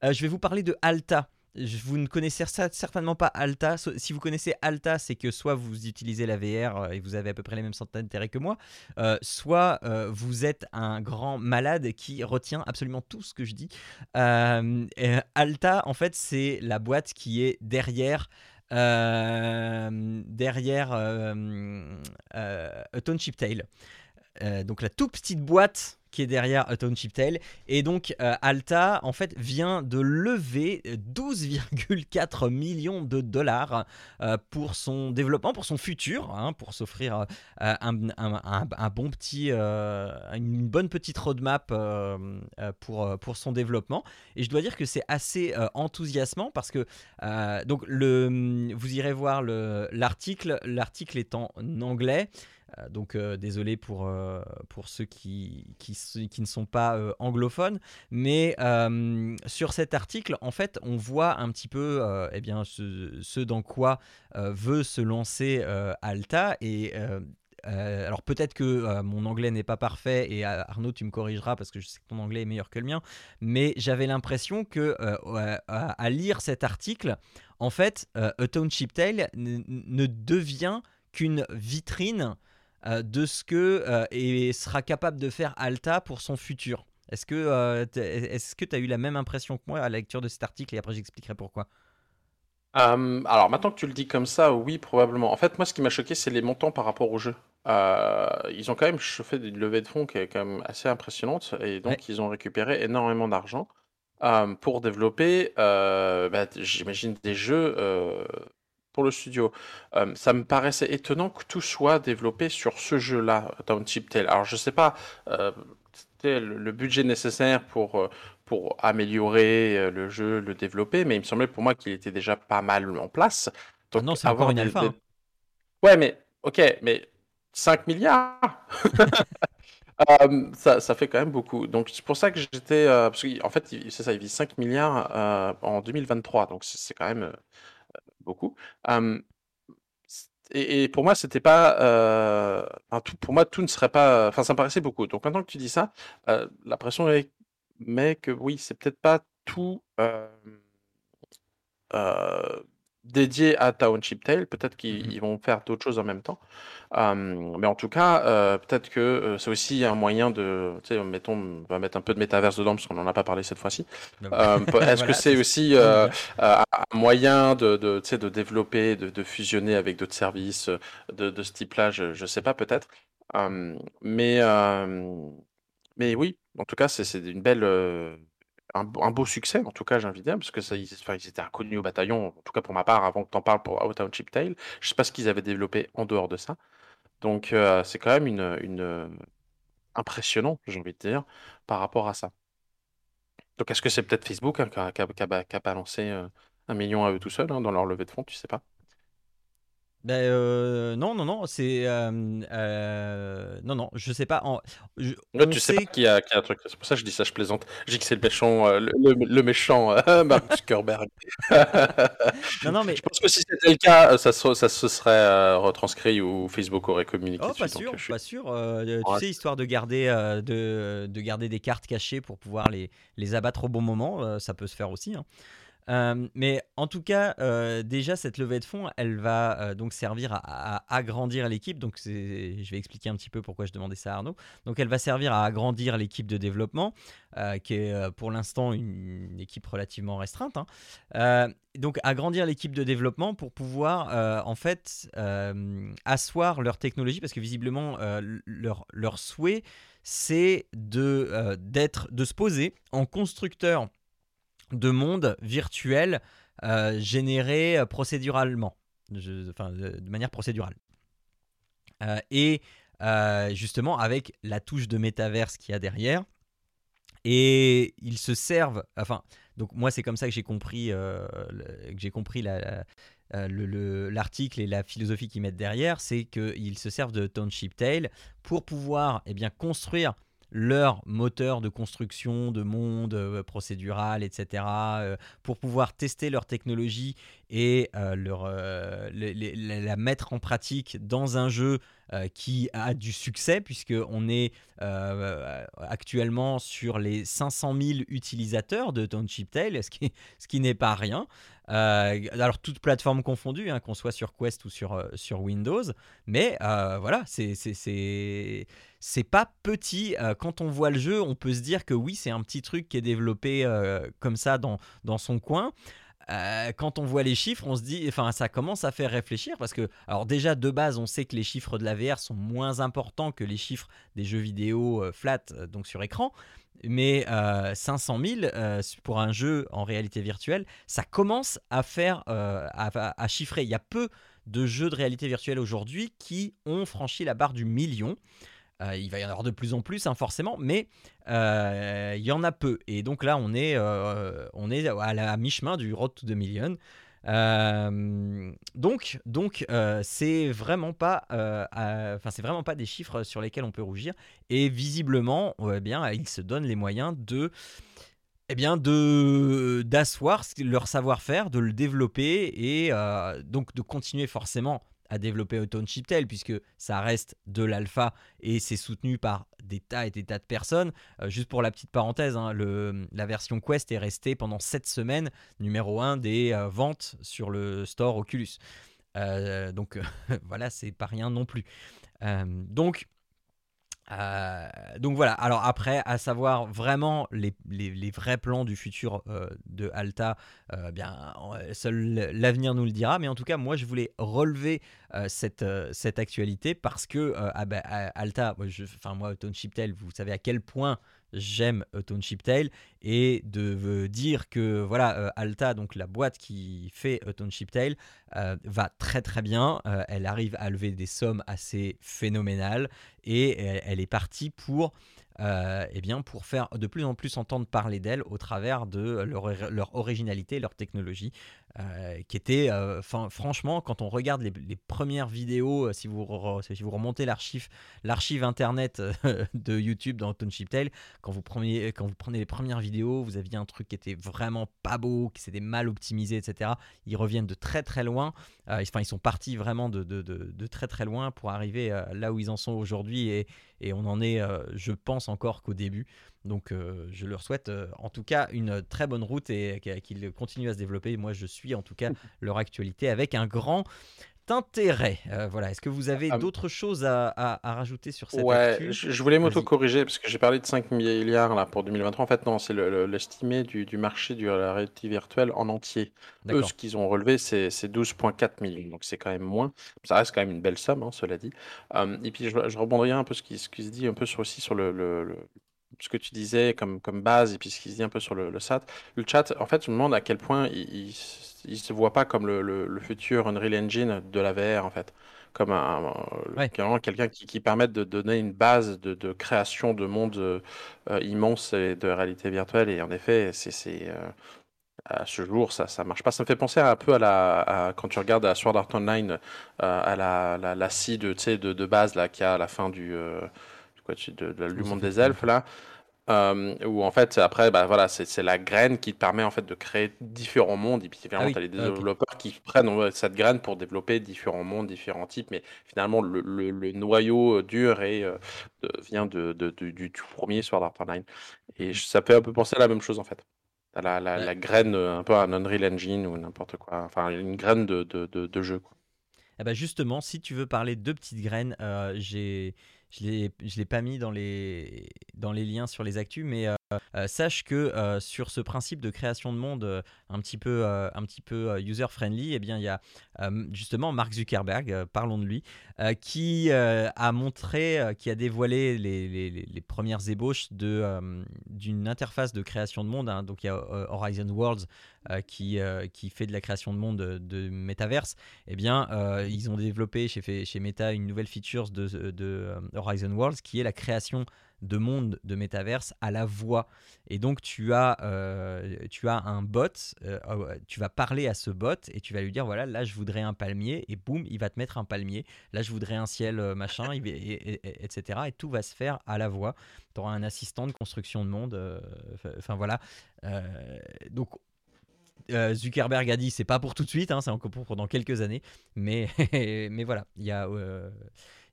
je vais vous parler de Alta vous ne connaissez certainement pas Alta. Si vous connaissez Alta, c'est que soit vous utilisez la VR euh, et vous avez à peu près les mêmes centres d'intérêt que moi, euh, soit euh, vous êtes un grand malade qui retient absolument tout ce que je dis. Alta, en fait, c'est la boîte qui est derrière. derrière A Tone Chip Tail. donc la toute petite boîte qui est derrière A Township. Et donc euh, Alta, en fait, vient de lever 12,4 millions de dollars euh, pour son développement, pour son futur, hein, pour s'offrir euh, un, bon petit, une bonne petite roadmap pour, pour son développement. Et je dois dire que c'est assez enthousiasmant parce que donc le, vous irez voir l'article. L'article est en anglais. Euh, donc euh, désolé pour, euh, pour ceux qui, qui, ne sont pas anglophones, mais sur cet article, en fait, on voit un petit peu eh bien, ce, dans quoi veut se lancer Alta et alors peut-être que mon anglais n'est pas parfait et Arnaud tu me corrigeras parce que je sais que ton anglais est meilleur que le mien, mais j'avais l'impression que à, lire cet article, en fait, A Township Tale ne devient qu'une vitrine de ce que euh, et sera capable de faire Alta pour son futur. Est-ce que euh, tu as eu la même impression que moi à la lecture de cet article et après j'expliquerai pourquoi? Alors maintenant que tu le dis comme ça, oui, probablement. En fait, moi, ce qui m'a choqué, c'est les montants par rapport au jeu. ils ont quand même fait une levée de fonds qui est quand même assez impressionnante, et donc ils ont récupéré énormément d'argent pour développer, bah, j'imagine, des jeux le studio. Euh, ça me paraissait étonnant que tout soit développé sur ce jeu-là, Township Tale. Alors, je sais pas euh, le budget nécessaire pour, euh, pour améliorer euh, le jeu, le développer, mais il me semblait pour moi qu'il était déjà pas mal en place. Donc, non, c'est encore une alpha. Hein. Ouais, mais ok, mais 5 milliards euh, ça, ça, fait quand même beaucoup. Donc c'est pour ça que j'étais. Euh, parce qu'en fait, c'est ça, il vit 5 milliards en 2023, donc c'est quand même beaucoup. Et, pour moi, c'était pas. Pour moi, tout ne serait pas. Enfin, ça me paraissait beaucoup. Donc maintenant que tu dis ça, euh, la pression est. Mais que oui, c'est peut-être pas tout. Euh, dédié à Township Tale. Peut-être mmh qu'ils vont faire d'autres choses en même temps. mais en tout cas, peut-être que c'est aussi un moyen de, tu sais, mettons, on va mettre un peu de métaverse dedans parce qu'on n'en a pas parlé cette fois-ci. Est-ce que c'est aussi un moyen de, de, tu sais, de développer, de, de fusionner avec d'autres services de, de ce type-là? Je ne sais pas, peut-être. mais, mais oui, en tout cas, c'est une belle un, beau succès, en tout cas, de dire, parce que ça, ils, étaient inconnus au bataillon, en tout cas pour ma part, avant que tu en parles pour Out Chip Tail. Je sais pas ce qu'ils avaient développé en dehors de ça. Donc, euh, c'est quand même une, une impressionnant, j'ai envie de dire, par rapport à ça. Donc, est-ce que c'est peut-être Facebook hein, qui, a, balancé euh, un million à eux tout seuls hein, dans leur levée de fonds, tu sais pas? Ben, euh, non, non, non, c'est. Euh, euh, non, non, je sais pas. En, tu sais, qu'il y, a un truc. C'est pour ça que je dis ça, je plaisante. Je dis que c'est le méchant, le, méchant Mark Zuckerberg. non, non, mais. Je pense que si c'était le cas, ça, ça se serait retranscrit ou Facebook aurait communiqué. Oh, pas sûr, pas sûr. tu sais, histoire de garder, de, de, garder des cartes cachées pour pouvoir les, les abattre au bon moment, ça peut se faire aussi. Hein. Euh, mais en tout cas, euh, déjà, cette levée de fonds, elle va euh, donc servir à, agrandir l'équipe. Donc, je vais expliquer un petit peu pourquoi je demandais ça à Arnaud. Donc, elle va servir à agrandir l'équipe de développement, qui est pour l'instant une, équipe relativement restreinte. Hein. donc, agrandir l'équipe de développement pour pouvoir, en fait, asseoir leur technologie, parce que visiblement, leur, leur souhait, c'est de, d'être, de se poser en constructeur de monde virtuel euh, généré euh, procéduralement, enfin, de, manière procédurale. Euh, et justement avec la touche de métaverse qu'il y a derrière. Et ils se servent, enfin, donc moi c'est comme ça que j'ai compris, l'article et la philosophie qu'ils mettent derrière, c'est qu'ils se servent de Township Tale pour pouvoir eh bien, construire leur moteur de construction de monde euh, procédural, etc., euh, pour pouvoir tester leur technologie et euh, leur, la mettre en pratique dans un jeu qui a du succès, puisqu'on est actuellement sur les 500 000 utilisateurs de Township Tale, ce qui, ce qui n'est pas rien. alors, toutes plateformes confondues, hein, qu'on soit sur Quest ou sur, sur Windows, mais voilà, c'est c'est pas petit. Euh, quand on voit le jeu, on peut se dire que oui, c'est un petit truc qui est développé euh, comme ça dans, dans son coin. Euh, quand on voit les chiffres, on se dit, enfin, ça commence à faire réfléchir parce que, alors déjà de base, on sait que les chiffres de la VR sont moins importants que les chiffres des jeux vidéo flat, donc sur écran. Mais 500 000 pour un jeu en réalité virtuelle, ça commence à faire, à, chiffrer. Il y a peu de jeux de réalité virtuelle aujourd'hui qui ont franchi la barre du million. Euh, il va y en avoir de plus en plus, hein, forcément, mais euh, il y en a peu. Et donc là, on est, euh, on est à la mi-chemin du Road to the Million. donc, donc c'est vraiment pas, vraiment pas des chiffres sur lesquels on peut rougir. Et visiblement, eh bien, ils se donnent les moyens de, eh bien, de d'asseoir leur savoir-faire, de le développer et donc de continuer forcément à développer Tail puisque ça reste de l'alpha et c'est soutenu par des tas et des tas de personnes. Euh, juste pour la petite parenthèse, hein, la version Quest est restée pendant 7 semaines numéro 1 des euh, ventes sur le store Oculus. Euh, donc voilà, c'est pas rien non plus. donc euh, donc voilà, alors après, à savoir vraiment les, vrais plans du futur euh, de Alta, euh, bien, seul l'avenir nous le dira, mais en tout cas, moi je voulais relever cette, cette actualité parce que ah ben, Alta, moi, je, enfin moi, Tone Chiptel, vous savez à quel point j'aime Township Tale et de dire que voilà euh, Alta donc la boîte qui fait Township Tale euh, va très très bien. Euh, elle arrive à lever des sommes assez phénoménales et elle, est partie pour euh, eh pour faire de plus en plus entendre parler d'elles au travers de leur, leur originalité, leur technologie, euh, qui était, euh, franchement, quand on regarde les, premières vidéos, euh, si vous, remontez l'archive, l'archive internet de YouTube dans Township Tale, quand vous, prenez, les premières vidéos, vous aviez un truc qui était vraiment pas beau, qui s'était mal optimisé, etc. Ils reviennent de très très loin. Ils sont partis vraiment de, très très loin pour arriver là où ils en sont aujourd'hui et, on en est, je pense, encore qu'au début. Donc, euh, je leur souhaite euh, en tout cas une très bonne route et qu'- qu'ils continuent à se développer. Moi, je suis en tout cas leur actualité avec un grand intérêt. Euh, voilà. Est-ce que vous avez Ah, d'autres choses à, à- à rajouter sur cette Ouais, actu? je, je voulais m'auto-corriger parce que j'ai parlé de 5 milliards là pour 2023. En fait, non, c'est le- le- l'estimé du, du marché de la réalité virtuelle en entier. Eux, ce qu'ils ont relevé, c'est c'est 12,4 millions. Donc, c'est quand même moins. Ça reste quand même une belle somme, hein, cela dit. Euh, et puis, je, je rebondirai un peu ce qui, ce qui se dit un peu sur, aussi sur le- ce que tu disais comme, comme base et puis ce qui se dit un peu sur le, le chat. Le chat, en fait, je me demande à quel point il, il se voit pas comme le, le- le futur Unreal Engine de la VR, en fait. Comme un, un- Ouais. vraiment quelqu'un qui, qui permette de donner une base de, de création de mondes euh, euh, immenses et de réalité virtuelle. Et en effet, c'est, euh, à ce jour, ça, ça marche pas. Ça me fait penser un peu à la, à- quand tu regardes à Sword Art Online, euh, à la, la, la scie de, de, de base là, qu'il y a à la fin du, euh, du quoi, tu- de, de- du monde des elfes là. Euh, où en fait après bah voilà c'est la graine qui te permet en fait de créer différents mondes et puis finalement oui. tu as les Ah, développeurs qui prennent cette graine pour développer différents mondes différents types mais finalement le, le- le noyau euh, dur et euh, vient de, de- de- du tout premier Sword Art Online et je- ça peut un peu penser à la même chose en fait la, la, Ouais. la graine un peu un Unreal Engine ou n'importe quoi enfin une graine de, jeu quoi. Ben justement, si tu veux parler de petites graines, euh, j'ai, je l'ai, l'ai pas mis dans les, dans les liens sur les actus, mais euh, sache que euh, sur ce principe de création de monde euh, un petit peu, un petit peu user friendly, eh bien il y a justement Mark Zuckerberg, parlons de lui, qui a montré, qui a dévoilé les, premières ébauches d'une interface de création de monde. hein. Donc il y a Horizon Worlds qui, qui fait de la création de monde de, de métaverse eh bien, ils ont développé chez, Meta une nouvelle feature de, de, Horizon Worlds qui est la création de monde de métaverse à la voix. Et donc, tu as, euh, tu as un bot, euh, euh, tu vas parler à ce bot et tu vas lui dire voilà, là, je voudrais un palmier, et boum, il va te mettre un palmier. Là, je voudrais un ciel, euh, machin, et- et- et- etc. Et tout va se faire à la voix. Tu auras un assistant de construction de monde. Enfin, voilà. Donc, Zuckerberg a dit c'est pas pour tout de suite, hein, c'est encore pour, pour dans quelques années, mais, mais voilà, il y a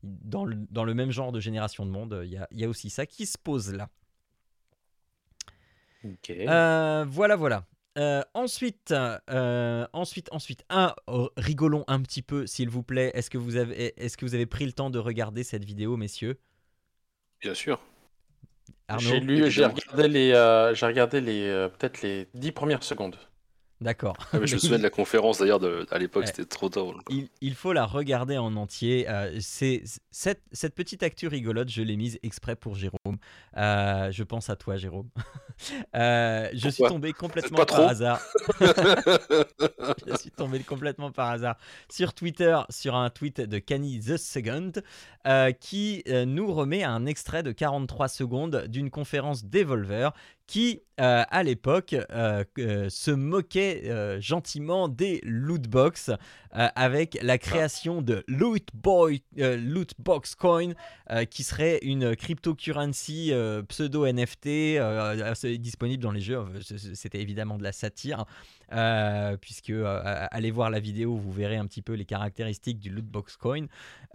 dans, le, dans le même genre de génération de monde, il y a, il y a aussi ça qui se pose là. Euh, voilà, voilà. Euh, ensuite, euh, ensuite, ensuite, un, oh, rigolons un petit peu, s'il vous plaît. Est-ce que vous avez, est-ce que vous avez pris le temps de regarder cette vidéo, messieurs? Bien sûr. Arnaud, J'ai lu, j'ai regardé les, j'ai regardé les, peut-être les dix premières secondes. D'accord. Ah, je me souviens de la conférence d'ailleurs à l'époque, Ouais. c'était trop drôle. quoi. Il, il faut la regarder en entier. Euh, c'est cette, cette petite actu rigolote, je l'ai mise exprès pour Jérôme. Euh, je pense à toi, Jérôme. Euh, je suis tombé complètement Pas par trop? hasard. je suis tombé complètement par hasard sur Twitter, sur un tweet de Kenny the Second, qui nous remet un extrait de 43 secondes d'une conférence Devolver qui, euh, à l'époque, euh, euh, se moquait gentiment des lootbox avec la création de Loot, Boy, euh, Loot Coin, qui serait une cryptocurrency pseudo-NFT disponible dans les jeux. C'était évidemment de la satire, puisque allez voir la vidéo, vous verrez un petit peu les caractéristiques du Loot Box Coin.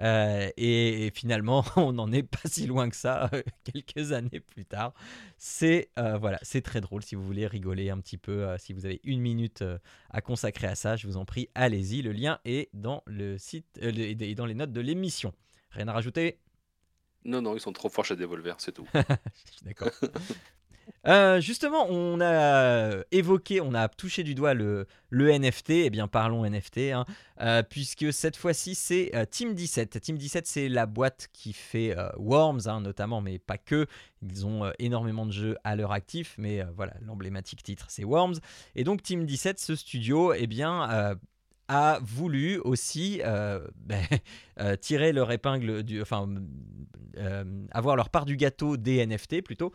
Et, et finalement, on n'en est pas si loin que ça, quelques années plus tard. C'est voilà, c'est très drôle si vous voulez rigoler un petit peu, euh, si vous avez une minute euh, à consacrer à ça, je vous en prie, allez-y. Le lien est dans le site euh, et dans les notes de l'émission. Rien à rajouter? Non, non, ils sont trop forts chez Devolver, c'est tout. D'accord. Euh, justement, on a évoqué, on a touché du doigt le, NFT. Eh bien, parlons NFT, hein, euh, puisque cette fois-ci, c'est euh, Team 17. Team 17, c'est la boîte qui fait euh, Worms, hein, notamment, mais pas que. Ils ont euh, énormément de jeux à leur actif, mais euh, voilà, l'emblématique titre, c'est Worms. Et donc, Team 17, ce studio, eh bien, euh, a voulu aussi euh, ben, euh, tirer leur épingle, du, enfin euh, avoir leur part du gâteau des NFT plutôt,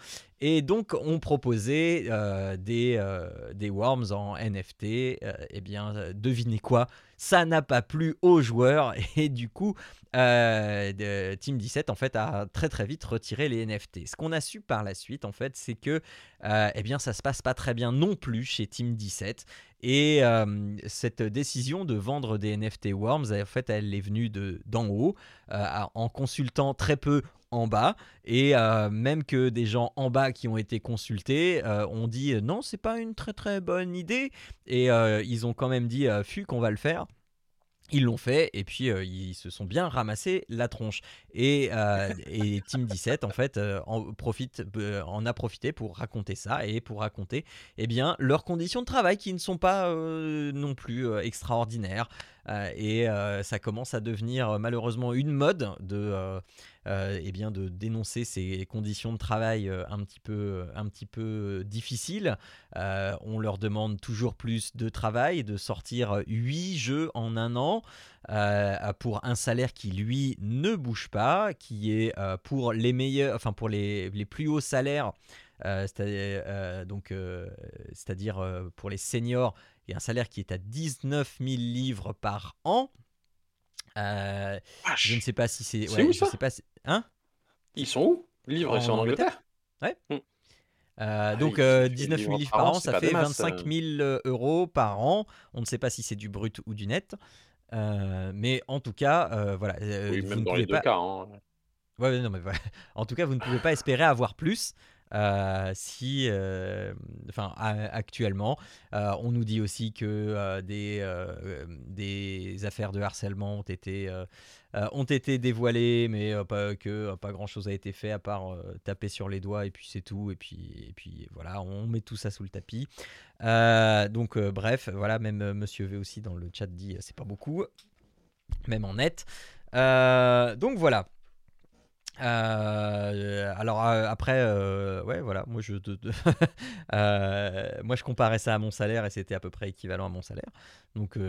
et donc ont proposé des, des worms en NFT. eh bien, devinez quoi ça n'a pas plu aux joueurs et du coup Team 17 en fait a très très vite retiré les NFT. Ce qu'on a su par la suite en fait c'est que eh bien ça se passe pas très bien non plus chez Team 17 et cette décision de vendre des NFT Worms, en fait, elle est venue d'en haut, euh, en consultant très peu en bas, et euh, même que des gens en bas qui ont été consultés euh, ont dit non, c'est pas une très très bonne idée, et ils ont quand même dit fuck, qu'on va le faire. Ils l'ont fait et puis euh, ils se sont bien ramassés la tronche. Et, euh, Team 17 en fait euh, en, profite, en a profité pour raconter ça et pour raconter eh bien, leurs conditions de travail qui ne sont pas non plus extraordinaires. et ça commence à devenir malheureusement une mode de euh, eh bien de dénoncer ces conditions de travail euh, un petit peu, un petit peu difficiles. Euh, on leur demande toujours plus de travail, de sortir 8 jeux en un an. pour un salaire qui lui ne bouge pas, qui est pour les meilleurs, enfin pour les, les plus hauts salaires, c'est-à-dire donc c'est-à-dire pour les seniors, il y a un salaire qui est à 19 000 livres par an. Euh, je ne sais pas si c'est. Ouais, où, je sais pas. Hein? Ils sont où? Livres, c'est en Angleterre. Ouais. Hmm. Euh, donc 19 000 livres par an, ça fait 25 000 euh. euros par an. On ne sait pas si c'est du brut ou du net. mais en tout cas, voilà. oui, même dans les deux cas. Hein. Ouais, non, mais En tout cas, vous ne pouvez pas espérer avoir plus. Euh, si, euh, enfin, actuellement, euh, on nous dit aussi que des, des affaires de harcèlement ont été, ont été dévoilées, mais pas, que pas grand chose a été fait à part taper sur les doigts et puis c'est tout. Et puis, et puis voilà, on met tout ça sous le tapis. donc, bref, voilà, même Monsieur V aussi dans le chat dit c'est pas beaucoup, même en net. donc voilà. Euh, alors euh, après, euh, ouais, voilà, moi je, moi je comparais ça à mon salaire et c'était à peu près équivalent à mon salaire. Donc vu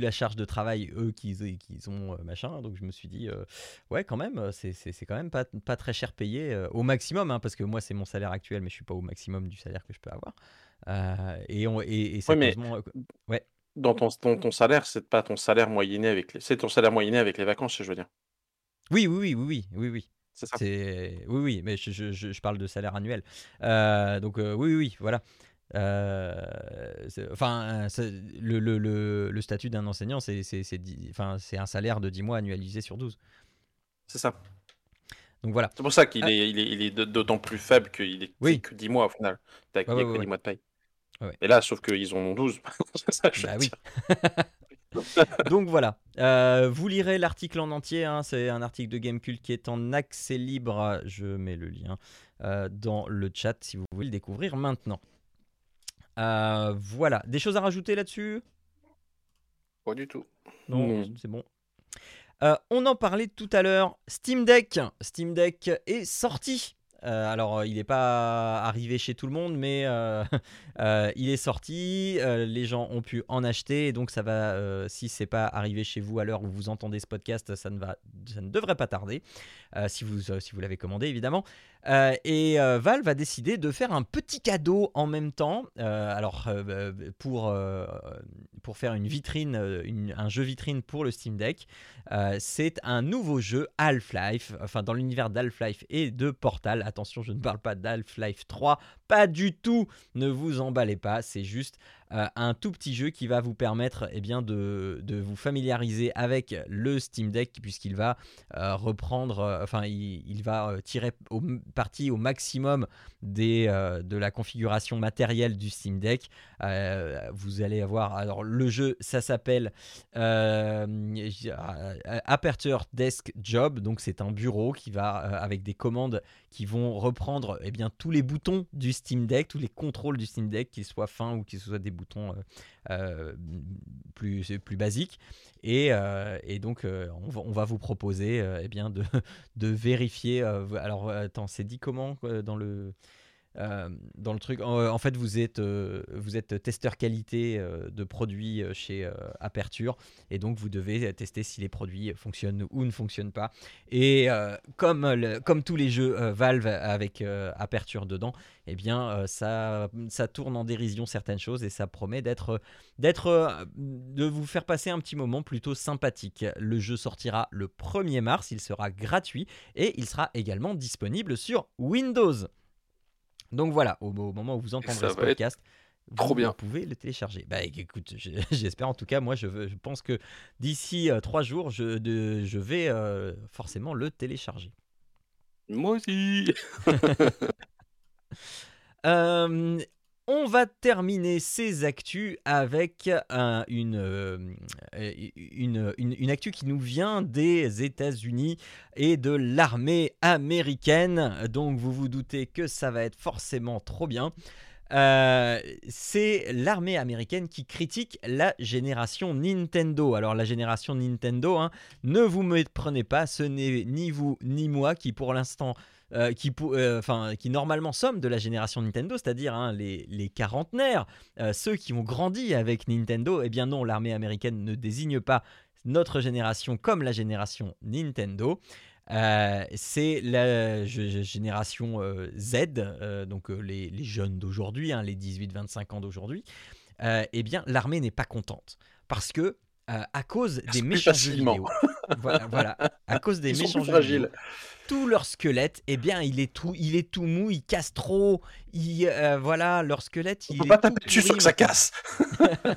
la charge de travail eux qu'ils qu'ils ont machin, donc je me suis dit ouais quand même c'est quand même pas, pas très cher payé au maximum hein, parce que moi c'est mon salaire actuel mais je suis pas au maximum du salaire que je peux avoir. et, on, et, mais ouais. Dans ton, ton, ton salaire, c'est pas ton salaire moyenné avec les... c'est ton salaire moyenné avec les vacances, je veux dire. Oui, oui, oui, oui, oui, oui. C'est ça. Oui, oui, mais je, je, je, parle de salaire annuel. Euh, donc, euh, oui, oui, voilà. Euh, enfin, le, le, le, le, statut d'un enseignant, c'est enfin, un salaire de 10 mois annualisé sur 12. C'est ça. Donc voilà. C'est pour ça qu'il est, il est, il est d'autant plus faible qu'il est oui. que 10 mois au final. T'as ouais, ouais, que 10 mois de paye. Et là, sauf qu'ils en ont 12. ça, bah oui. Donc voilà, euh, vous lirez l'article en entier, hein. c'est un article de Gamecult qui est en accès libre, je mets le lien euh, dans le chat si vous voulez le découvrir maintenant. Euh, voilà, des choses à rajouter là-dessus? Pas du tout. Non, c'est bon. on en parlait tout à l'heure, Steam Deck. Steam Deck est sorti. Alors, il n'est pas arrivé chez tout le monde, mais Euh, il est sorti, euh, les gens ont pu en acheter, et donc ça va, euh, si c'est pas arrivé chez vous à l'heure où vous entendez ce podcast, ça ne, va, ça ne devrait pas tarder, si vous, si vous l'avez commandé évidemment. et Valve a décidé de faire un petit cadeau en même temps, alors pour, pour faire une vitrine, un jeu vitrine pour le Steam Deck, c'est un nouveau jeu Half-Life, enfin dans l'univers d'Half-Life et de Portal. Attention, je ne parle pas d'Half-Life 3, pas du tout, ne vous emballez pas, c'est juste euh, un tout petit jeu qui va vous permettre eh de, vous familiariser avec le Steam Deck puisqu'il va euh, reprendre, euh, enfin il, va tirer parti au maximum des, de la configuration matérielle du Steam Deck. vous allez avoir, alors le jeu ça s'appelle Aperture Desk Job, donc c'est un bureau qui va avec des commandes qui vont reprendre eh bien, tous les boutons du Steam Deck, tous les contrôles du Steam Deck, qu'ils soient fins ou qu'ils soient des boutons euh, euh, plus, plus basiques. Et, euh, donc, on va, vous proposer eh de vérifier. alors, attends, c'est dit comment dans le. Euh, dans le truc. En, fait, vous êtes, euh, vous êtes testeur qualité euh, de produits chez Aperture et donc vous devez tester si les produits fonctionnent ou ne fonctionnent pas. Et comme, tous les jeux Valve avec Aperture dedans, eh bien, ça, tourne en dérision certaines choses et ça promet d'être, d'être, de vous faire passer un petit moment plutôt sympathique. Le jeu sortira le 1er mars, il sera gratuit et il sera également disponible sur Windows. Donc voilà, au, au moment où vous entendrez ce podcast, trop vous bien. pouvez le télécharger. Bah écoute, j'espère en tout cas, moi je, veux- je pense que d'ici euh, trois jours, je, de- je vais euh, forcément le télécharger. Moi aussi. Euh, on va terminer ces actus avec euh, une, une actu qui nous vient des États-Unis et de l'armée américaine. Donc vous vous doutez que ça va être forcément trop bien. Euh, c'est l'armée américaine qui critique la génération Nintendo. Alors la génération Nintendo, hein, ne vous méprenez pas, ce n'est ni vous ni moi qui pour l'instant euh, euh, qui normalement sommes de la génération Nintendo, c'est-à-dire hein, les, les quarantenaires, euh, ceux qui ont grandi avec Nintendo, eh bien non, l'armée américaine ne désigne pas notre génération comme la génération Nintendo. C'est la génération Z, donc les, jeunes d'aujourd'hui, hein, les 18-25 ans d'aujourd'hui. Eh bien, l'armée n'est pas contente parce que euh, à cause des Plus méchants vidéo, voilà, voilà, à cause des Ils sont méchants plus vidéo, fragiles. tout leur squelette, eh bien, il est tout, il est tout mou, il casse trop. Il, euh, voilà, leur squelette, On il peut est pas taper dessus sans que ça casse.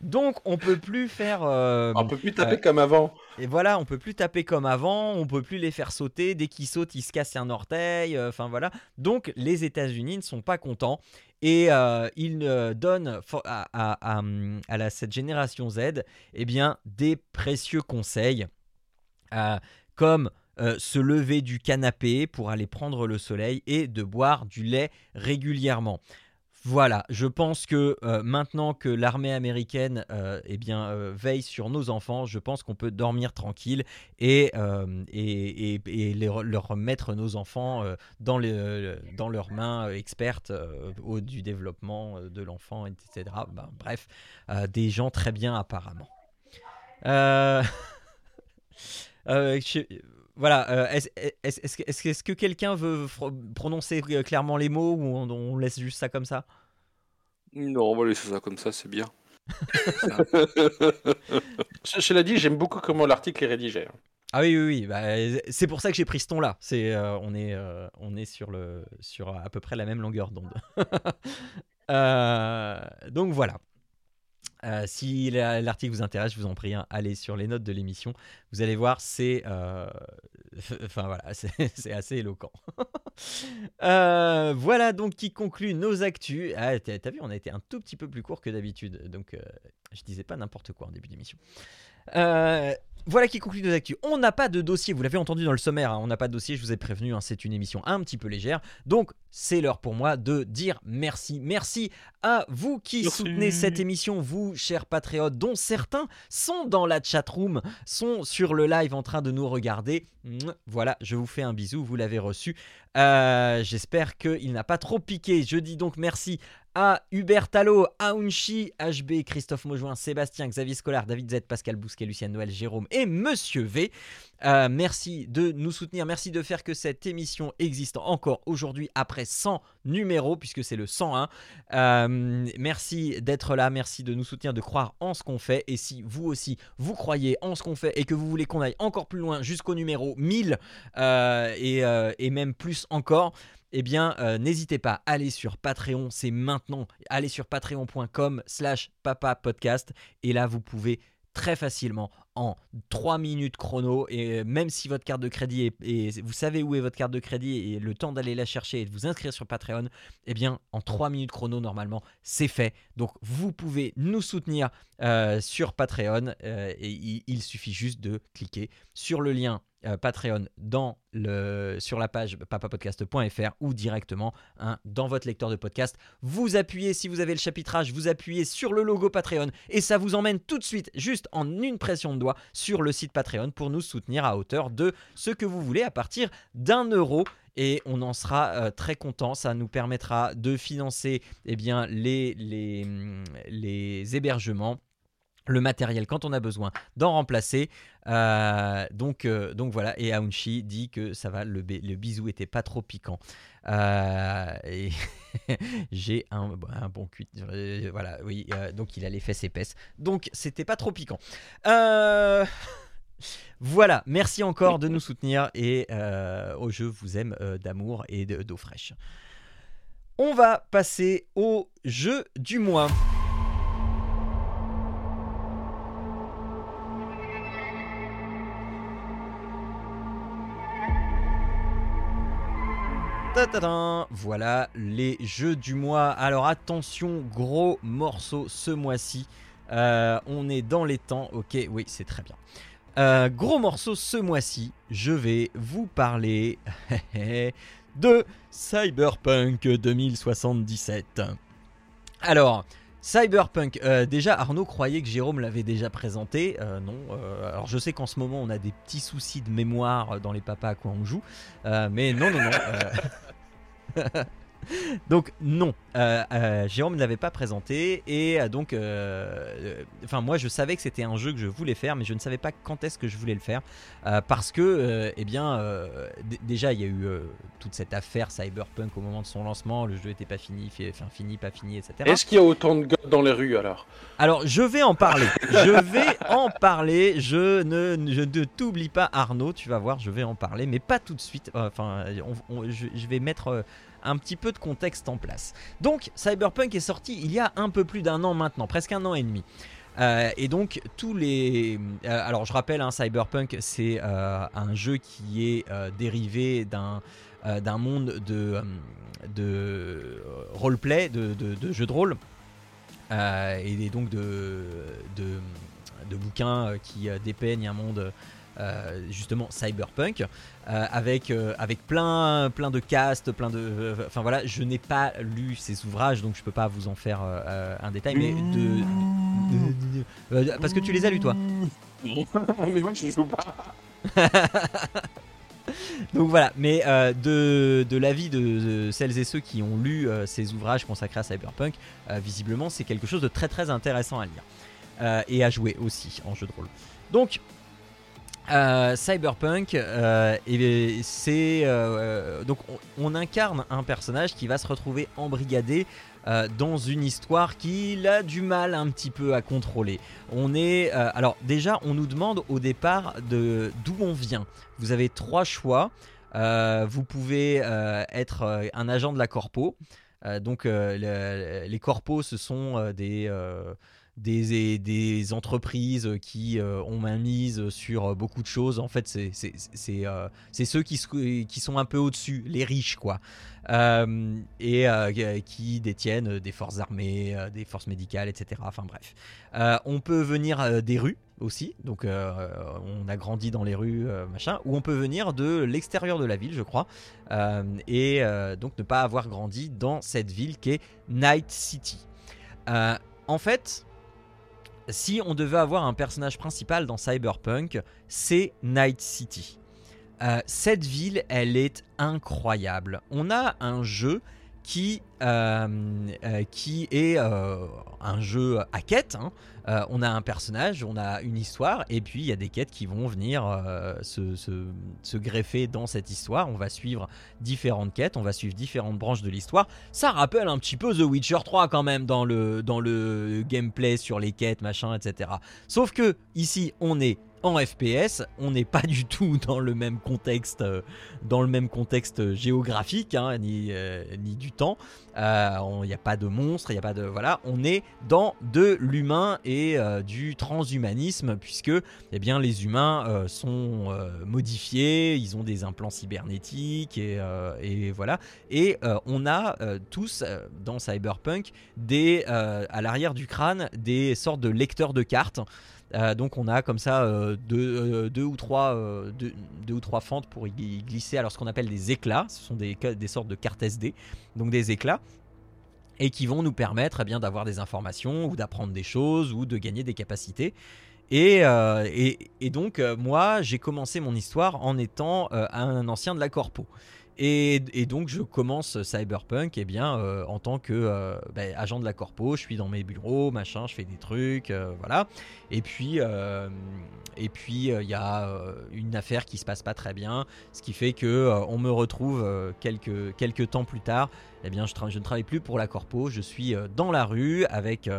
Donc, on peut plus faire. euh, On peut plus taper euh, comme avant. et voilà, on peut plus taper comme avant, on peut plus les faire sauter. Dès qu'ils sautent, ils se cassent un orteil. Enfin voilà. Donc, les États-Unis ne sont pas contents et euh, donnent fo- à, cette génération Z, eh bien, des précieux conseils, euh, comme euh, se lever du canapé pour aller prendre le soleil et de boire du lait régulièrement. Voilà, je pense que euh, maintenant que l'armée américaine euh, eh euh, veille sur nos enfants, je pense qu'on peut dormir tranquille et, leur mettre nos enfants dans, dans leurs mains expertes au, du développement de l'enfant, etc. Ben, bref, des gens très bien apparemment. voilà, euh, est-ce que- quelqu'un veut prononcer euh, clairement les mots ou on, on laisse juste ça comme ça? Non, on va laisser ça comme ça, c'est bien. L'ai dit, j'aime beaucoup comment l'article est rédigé. hein. Ah oui, oui, oui. bah, c'est pour ça que j'ai pris ce ton-là. C'est, euh, on est, euh, on est sur, le, sur à peu près la même longueur d'onde. Euh, donc voilà. Euh, si la- l'article vous intéresse, je vous en prie, hein, allez sur les notes de l'émission. Vous allez voir, c'est, euh, voilà, c'est assez éloquent. Euh, voilà donc qui conclut nos actus. Ah, t'as vu, on a été un tout petit peu plus court que d'habitude, donc je disais pas n'importe quoi en début d'émission. Euh, voilà qui conclut nos actus. On n'a pas de dossier, vous l'avez entendu dans le sommaire, hein, on n'a pas de dossier, je vous ai prévenu, hein, c'est une émission un petit peu légère. Donc c'est l'heure pour moi de dire merci. Merci à vous qui Merci. soutenez cette émission, vous, chers patriotes, dont certains sont dans la chatroom, sont sur le live en train de nous regarder. Voilà, je vous fais un bisou, vous l'avez reçu. Euh, J'espère qu'il n'a pas trop piqué. Je dis donc merci Hubert Talot, Aounchi, HB, Christophe Maujoin, Sébastien, Xavier Scolar, David Z, Pascal Bousquet, Lucien Noël, Jérôme et Monsieur V. Euh, merci de nous soutenir, merci de faire que cette émission existe encore aujourd'hui après 100 numéros, puisque c'est le 101. Euh, merci d'être là, merci de nous soutenir, de croire en ce qu'on fait. Et si vous aussi, vous croyez en ce qu'on fait et que vous voulez qu'on aille encore plus loin jusqu'au numéro 1000 euh, et, euh, et même plus encore, eh bien, euh, n'hésitez pas, allez sur Patreon, c'est maintenant. Allez sur patreon.com slash papa podcast. Et là, vous pouvez très facilement en 3 minutes chrono et même si votre carte de crédit est, et vous savez où est votre carte de crédit et le temps d'aller la chercher et de vous inscrire sur Patreon, eh bien en 3 minutes chrono normalement c'est fait. Donc vous pouvez nous soutenir euh, sur Patreon euh, et il, suffit juste de cliquer sur le lien euh, Patreon dans le, sur la page papapodcast.fr ou directement hein, dans votre lecteur de podcast. Vous appuyez, si vous avez le chapitrage, vous appuyez sur le logo Patreon et ça vous emmène tout de suite, juste en une pression de doigt, sur le site Patreon pour nous soutenir à hauteur de ce que vous voulez à partir d'un euro et on en sera euh, très content. Ça nous permettra de financer eh bien, les, les, les hébergements le matériel quand on a besoin d'en remplacer. Euh, donc, euh, donc voilà, et Aounchi dit que ça va, le, bi- le bisou était pas trop piquant. Euh, j'ai un, un bon euh, voilà, oui, donc il a les fesses épaisses. Donc c'était pas trop piquant. Voilà, merci encore de nous soutenir et au jeu vous aime d'amour et de- d'eau fraîche. On va passer au jeu du mois. Voilà les jeux du mois. Alors attention, gros morceau ce mois-ci. Euh, on est dans les temps. Ok, oui, c'est très bien. Euh, gros morceau ce mois-ci. Je vais vous parler de Cyberpunk 2077. Alors. Cyberpunk, euh, déjà Arnaud croyait que Jérôme l'avait déjà présenté, Euh, non. euh, alors je sais qu'en ce moment on a des petits soucis de mémoire dans les papas à quoi on joue, mais non, non, non. donc non, euh, euh, Jérôme ne l'avait pas présenté et euh, donc, enfin moi je savais que c'était un jeu que je voulais faire, mais je ne savais pas quand est-ce que je voulais le faire parce que, eh bien, déjà il y a eu toute cette affaire Cyberpunk au moment de son lancement, le jeu n'était pas fini, enfin fini, pas fini, etc. Est-ce qu'il y a autant de gars dans les rues alors? Alors, je vais en parler. Je vais en parler. Je ne, je ne t'oublie pas, Arnaud. Tu vas voir, je vais en parler, mais pas tout de suite. Enfin, on- on- je, je vais mettre un petit peu de contexte en place. Donc, Cyberpunk est sorti il y a un peu plus d'un an maintenant, presque un an et demi. Euh, et donc tous les... euh, alors je rappelle, hein, Cyberpunk c'est euh, un jeu qui est dérivé d'un monde de, de roleplay, de, de, de jeux de rôle, et donc de, de, bouquins qui dépeignent un monde euh, justement cyberpunk euh, avec euh, avec plein plein de castes plein de enfin voilà je n'ai pas lu ces ouvrages donc je peux pas vous en faire un détail mais de, de- de- parce que tu les as lus toi Mais moi je joue pas. Donc voilà, mais euh, de, de l'avis de, de celles et ceux qui ont lu euh, ces ouvrages consacrés à Cyberpunk, euh, visiblement c'est quelque chose de très très intéressant à lire. Et à jouer aussi en jeu de rôle. Donc, euh, Cyberpunk, euh, euh, on, incarne un personnage qui va se retrouver embrigadé dans une histoire qu'il a du mal un petit peu à contrôler. On est alors déjà, on nous demande au départ de d'où on vient. Vous avez trois choix. Vous pouvez être un agent de la corpo. Donc le- les corpos, ce sont des, des, entreprises qui euh, ont main mise sur euh, beaucoup de choses. En fait, c'est euh, ceux qui, sont un peu au-dessus, les riches, quoi. Et qui détiennent des forces armées, des forces médicales, etc. Enfin bref. On peut venir des rues aussi, donc on a grandi dans les rues, machin, ou on peut venir de l'extérieur de la ville, je crois, et donc ne pas avoir grandi dans cette ville qui est Night City. En fait, si on devait avoir un personnage principal dans Cyberpunk, c'est Night City. Euh, cette ville, elle est incroyable. On a un jeu qui, euh, euh, qui est euh, un jeu à quête. hein. On a un personnage, on a une histoire, et puis il y a des quêtes qui vont venir se, se- se greffer dans cette histoire. On va suivre différentes quêtes, on va suivre différentes branches de l'histoire. Ça rappelle un petit peu The Witcher 3 quand même dans le, dans le gameplay sur les quêtes, machin, etc. Sauf que ici, on est en FPS, on n'est pas du tout dans le même contexte, euh, dans le même contexte géographique, hein, ni, euh, ni du temps. Il n'y a pas de monstres, il n'y a pas de voilà. On est dans de l'humain et euh, du transhumanisme puisque eh bien les humains euh, sont euh, modifiés, ils ont des implants cybernétiques et, euh, et voilà. Et euh, on a euh, tous euh, dans Cyberpunk des euh, à l'arrière du crâne des sortes de lecteurs de cartes. Euh, donc on a comme ça euh, deux, euh, deux ou trois, fentes pour y glisser alors ce qu'on appelle des éclats. Ce sont des, sortes de cartes SD, donc des éclats, et qui vont nous permettre eh bien d'avoir des informations ou d'apprendre des choses ou de gagner des capacités. Et, donc, moi, j'ai commencé mon histoire en étant un ancien de la Corpo. Et, donc, je commence Cyberpunk eh bien, euh, en tant que euh, ben, agent de la Corpo. Je suis dans mes bureaux, machin, je fais des trucs, euh, voilà. Et puis, et puis il y a une affaire qui se passe pas très bien, ce qui fait que on me retrouve quelques, quelques temps plus tard. Eh bien, je, ne travaille plus pour la Corpo, je suis dans la rue avec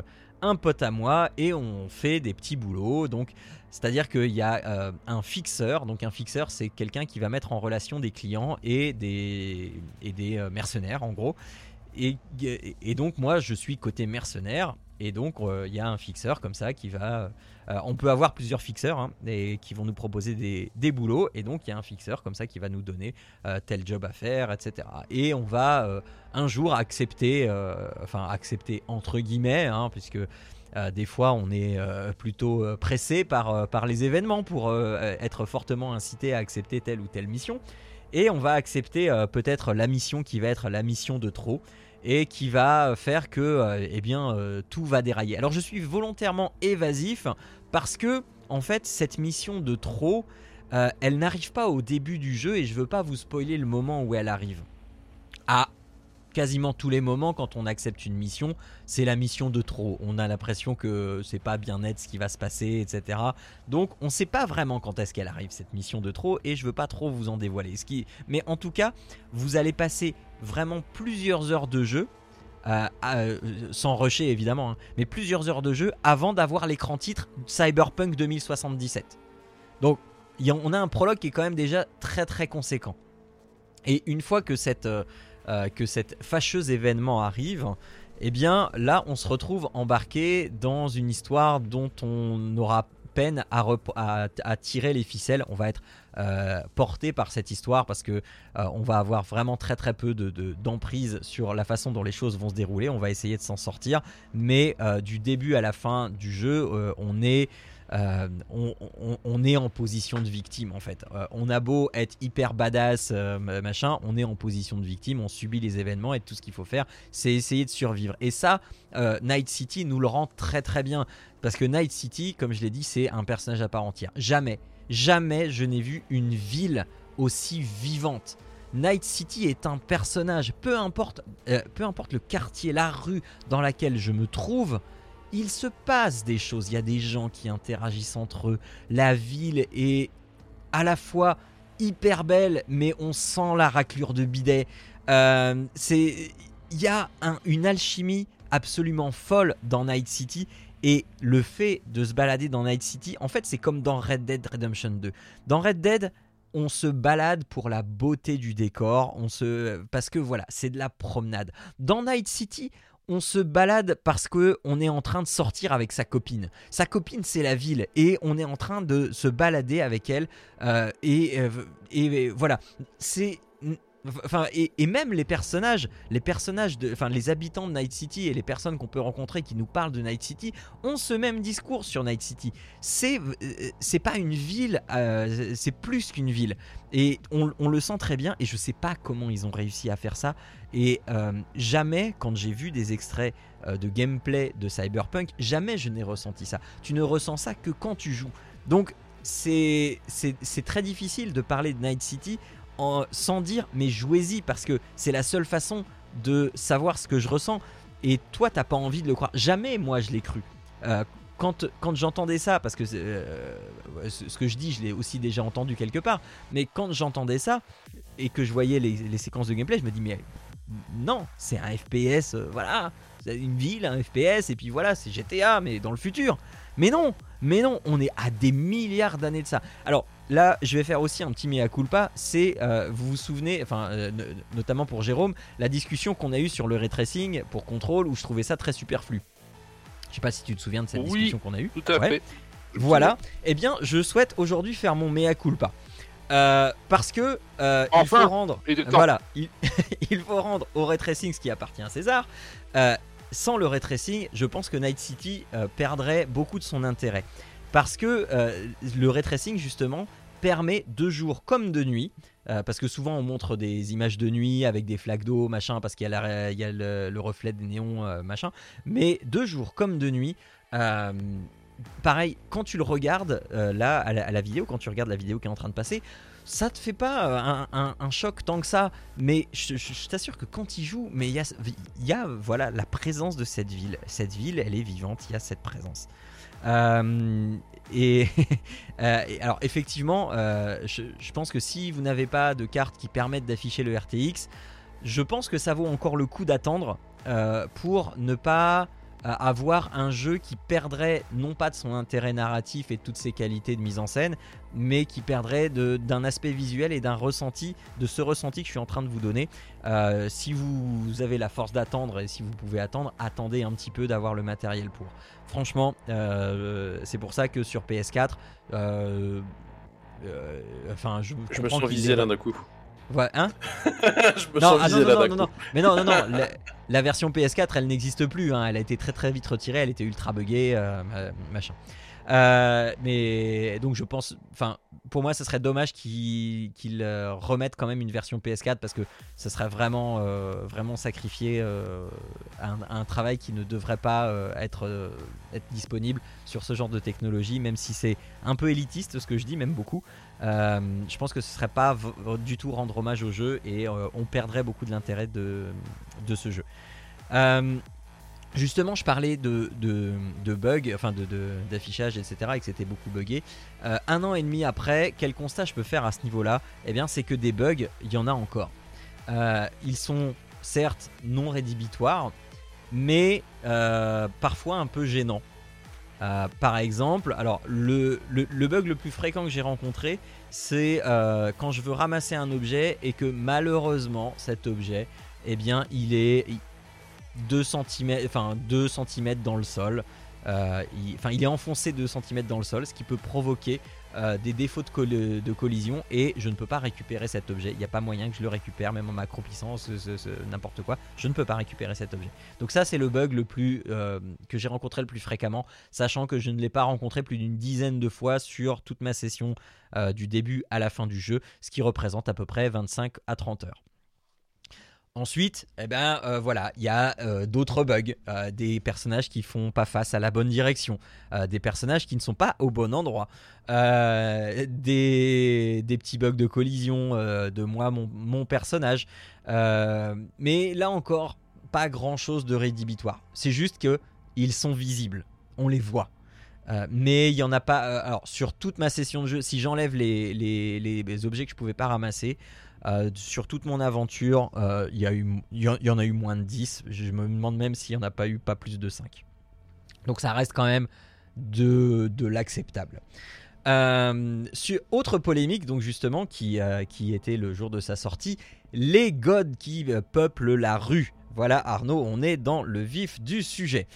un pote à moi et on fait des petits boulots. Donc, c'est-à-dire qu'il y a euh, un fixeur. Donc, un fixeur, c'est quelqu'un qui va mettre en relation des clients et des, et des euh, mercenaires, en gros. Et, et donc, moi, je suis côté mercenaire. Et donc, euh, il y a un fixeur comme ça qui va. euh, on peut avoir plusieurs fixeurs hein, qui vont nous proposer des, des boulots. Et donc, il y a un fixeur comme ça qui va nous donner euh, tel job à faire, etc. Et on va euh, un jour accepter, euh, enfin, accepter entre guillemets, hein, puisque. euh, des fois, on est euh, plutôt euh, pressé par, euh, les événements pour euh, être fortement incité à accepter telle ou telle mission. Et on va accepter euh, peut-être la mission qui va être la mission de trop et qui va faire que euh, eh bien, euh, tout va dérailler. Alors je suis volontairement évasif parce que en fait cette mission de trop, euh, elle n'arrive pas au début du jeu et je veux pas vous spoiler le moment où elle arrive. À quasiment tous les moments quand on accepte une mission, c'est la mission de trop. On a l'impression que c'est pas bien net ce qui va se passer, etc. Donc on sait pas vraiment quand est-ce qu'elle arrive cette mission de trop et je veux pas trop vous en dévoiler. Mais en tout cas, vous allez passer vraiment plusieurs heures de jeu. euh, euh, sans rusher évidemment, hein, mais plusieurs heures de jeu avant d'avoir l'écran titre Cyberpunk 2077. Donc on a un prologue qui est quand même déjà très très conséquent. Et une fois que cette, euh, que cet fâcheux événement arrive, eh bien là on se retrouve embarqué dans une histoire dont on aura peine à, tirer les ficelles. On va être euh, porté par cette histoire parce que euh, va avoir vraiment très très peu de, de- d'emprise sur la façon dont les choses vont se dérouler. On va essayer de s'en sortir, mais du début à la fin du jeu, on est euh, on, est en position de victime en fait. Euh, on a beau être hyper badass, euh, machin, on est en position de victime, on subit les événements et tout ce qu'il faut faire, c'est essayer de survivre. Et ça, Night City nous le rend très très bien. Parce que Night City, comme je l'ai dit, c'est un personnage à part entière. Jamais, jamais je n'ai vu une ville aussi vivante. Night City est un personnage, peu importe, peu importe le quartier, la rue dans laquelle je me trouve, il se passe des choses. Il y a des gens qui interagissent entre eux. La ville est à la fois hyper belle, mais on sent la raclure de bidet. Euh, c'est, il y a un- une alchimie absolument folle dans Night City. Et le fait de se balader dans Night City, en fait, c'est comme dans Red Dead Redemption 2. Dans Red Dead, on se balade pour la beauté du décor, on se parce que voilà, c'est de la promenade. Dans Night City, on se balade parce que on est en train de sortir avec sa copine. Sa copine, c'est la ville et on est en train de se balader avec elle euh, et, euh, et voilà, c'est Et, même les personnages, les personnages enfin les habitants de Night City et les personnes qu'on peut rencontrer qui nous parlent de Night City ont ce même discours sur Night City. C'est, euh, c'est pas une ville, euh, c'est plus qu'une ville. Et on, le sent très bien. Et je sais pas comment ils ont réussi à faire ça. Et euh, jamais, quand j'ai vu des extraits de gameplay de Cyberpunk, jamais je n'ai ressenti ça. Tu ne ressens ça que quand tu joues. Donc c'est, c'est, c'est très difficile de parler de Night City sans dire mais jouez-y parce que c'est la seule façon de savoir ce que je ressens. Et toi t'as pas envie de le croire. Jamais moi je l'ai cru. Euh, quand, quand j'entendais ça parce que euh, ce que je dis je l'ai aussi déjà entendu quelque part mais quand j'entendais ça et que je voyais les, séquences de gameplay je me dis mais non c'est un FPS euh, voilà. Une ville un FPS et puis voilà c'est GTA mais dans le futur. Mais non mais non on est à des milliards d'années de ça. Alors Là, je vais faire aussi un petit mea culpa. C'est, euh, vous vous souvenez, enfin, euh, no- notamment pour Jérôme, la discussion qu'on a eue sur le ray tracing pour contrôle où je trouvais ça très superflu. Je sais pas si tu te souviens de cette Oui, discussion qu'on a eue. Tout à Ouais. fait. Voilà. Eh bien, je souhaite aujourd'hui faire mon mea culpa. Euh, parce que euh, il faut rendre, voilà, il, il faut rendre au ray tracing ce qui appartient à César. Euh, sans le ray tracing, je pense que Night City perdrait beaucoup de son intérêt. Parce que le ray tracing, justement, permet de jour comme de nuit, euh, parce que souvent on montre des images de nuit avec des flaques d'eau, machin, parce qu'il y a, le, le reflet des néons, euh, machin, mais de jour comme de nuit, euh, pareil, quand tu le regardes là à la, vidéo, quand tu regardes la vidéo qui est en train de passer, ça te fait pas un, choc tant que ça. Mais je, t'assure que quand il joue, mais il y a, voilà la présence de cette ville. Cette ville, elle est vivante. Il y a cette présence. Et, euh, et alors effectivement, euh, je, pense que si vous n'avez pas de carte qui permettent d'afficher le RTX, je pense que ça vaut encore le coup d'attendre euh, pour ne pas avoir un jeu qui perdrait non pas de son intérêt narratif et de toutes ses qualités de mise en scène, mais qui perdrait d'un aspect visuel et d'un ressenti, de ce ressenti que je suis en train de vous donner. Euh, si vous, vous avez la force d'attendre et si vous pouvez attendre, attendez un petit peu d'avoir le matériel pour. Franchement, euh, c'est pour ça que sur PS4, euh, euh, enfin, je, Je me qu'il visé là d'un coup. Ouais, hein je me non, sens ah, non, là non, non, coup. non, mais non, non, non, la, la version PS4 elle n'existe plus, hein. elle a été très très vite retirée, elle était ultra buggée, euh, ma- machin. Euh, mais donc je pense, enfin pour moi ce serait dommage qu'ils euh, remettent quand même une version PS4 parce que ce serait vraiment euh, vraiment sacrifier euh, un, un travail qui ne devrait pas être, être disponible sur ce genre de technologie, même si c'est un peu élitiste ce que je dis, même beaucoup. Je pense que ce serait pas du tout rendre hommage au jeu et on perdrait beaucoup de l'intérêt de, de ce jeu. Justement, je parlais de, bugs, enfin d'affichage, etc., et que c'était beaucoup buggé. Euh, un an et demi après, quel constat je peux faire à ce niveau-là? Eh bien, c'est que des bugs, il y en a encore. Euh, ils sont certes non rédhibitoires, mais euh, parfois un peu gênants. Euh, par exemple, alors le, bug le plus fréquent que j'ai rencontré, c'est quand je veux ramasser un objet et que malheureusement cet objet, eh bien, il est 2 cm, enfin 2 cm dans le sol. Euh, il, enfin, il est enfoncé 2 cm dans le sol, ce qui peut provoquer euh, des défauts de, coll- de collision et je ne peux pas récupérer cet objet. Il n'y a pas moyen que je le récupère, même en m'accroupissant, n'importe quoi. Je ne peux pas récupérer cet objet. Donc ça, c'est le bug le plus euh, que j'ai rencontré le plus fréquemment, sachant que je ne l'ai pas rencontré plus d'une dizaine de fois sur toute ma session du début à la fin du jeu, ce qui représente à peu près 25 à 30 heures. Ensuite, eh ben euh, voilà, il y a euh, d'autres bugs, euh, des personnages qui font pas face à la bonne direction, des personnages qui ne sont pas au bon endroit, des, petits bugs de collision de moi, mon, personnage. Mais là encore, pas grand chose de rédhibitoire. C'est juste que ils sont visibles, on les voit. Mais il y en a pas. alors sur toute ma session de jeu, si j'enlève les objets que je pouvais pas ramasser, euh, sur toute mon aventure, euh, il y, y en- a eu moins de 10. Je me demande même s'il n'y en a pas eu pas plus de 5. Donc ça reste quand même de, de l'acceptable. Euh, sur autre polémique, donc justement, qui, qui était le jour de sa sortie, les gods qui peuplent la rue. Voilà Arnaud, on est dans le vif du sujet.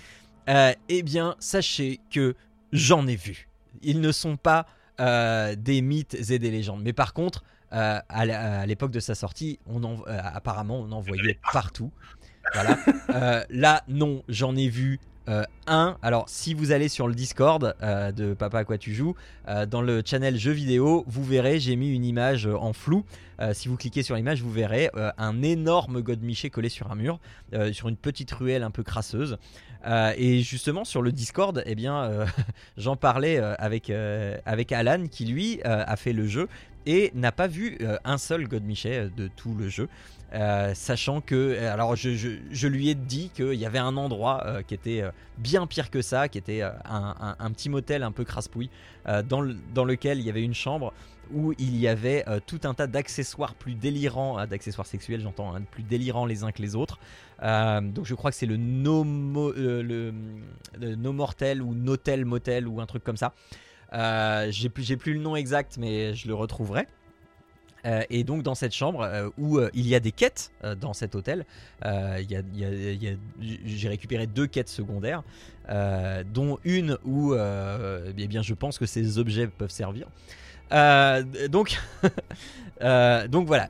Eh bien, sachez que j'en ai vu. Ils ne sont pas des mythes et des légendes. Mais par contre, euh, à la- à l'époque de sa sortie, on en, euh, apparemment, on en voyait partout. Voilà. Euh, là, non, j'en ai vu euh, un. Alors, si vous allez sur le Discord euh, de Papa à quoi tu joues, euh, dans le channel jeux vidéo, vous verrez, j'ai mis une image euh, en flou. Euh, si vous cliquez sur l'image, vous verrez euh, un énorme godemiché collé sur un mur, euh, sur une petite ruelle un peu crasseuse. Euh, et justement, sur le Discord, eh bien, euh, j'en parlais euh, avec, euh, avec Alan qui, lui, euh, a fait le jeu et n'a pas vu euh, un seul godemichet euh, de tout le jeu. Euh, sachant que, alors je, lui ai dit qu'il y avait un endroit qui était bien pire que ça, qui était un, petit motel un peu crasse-pouille, euh, dans, le- dans lequel il y avait une chambre où il y avait tout un tas d'accessoires plus délirants, d'accessoires sexuels j'entends, hein, plus délirants les uns que les autres. Donc je crois que c'est le no, le, le no mortel ou notel motel ou un truc comme ça. Euh, j'ai plus, plus le nom exact, mais je le retrouverai. Euh, et donc dans cette chambre euh, où il y a des quêtes dans cet hôtel, j'ai récupéré deux quêtes secondaires, dont une où eh bien je pense que ces objets peuvent servir. Donc, donc voilà,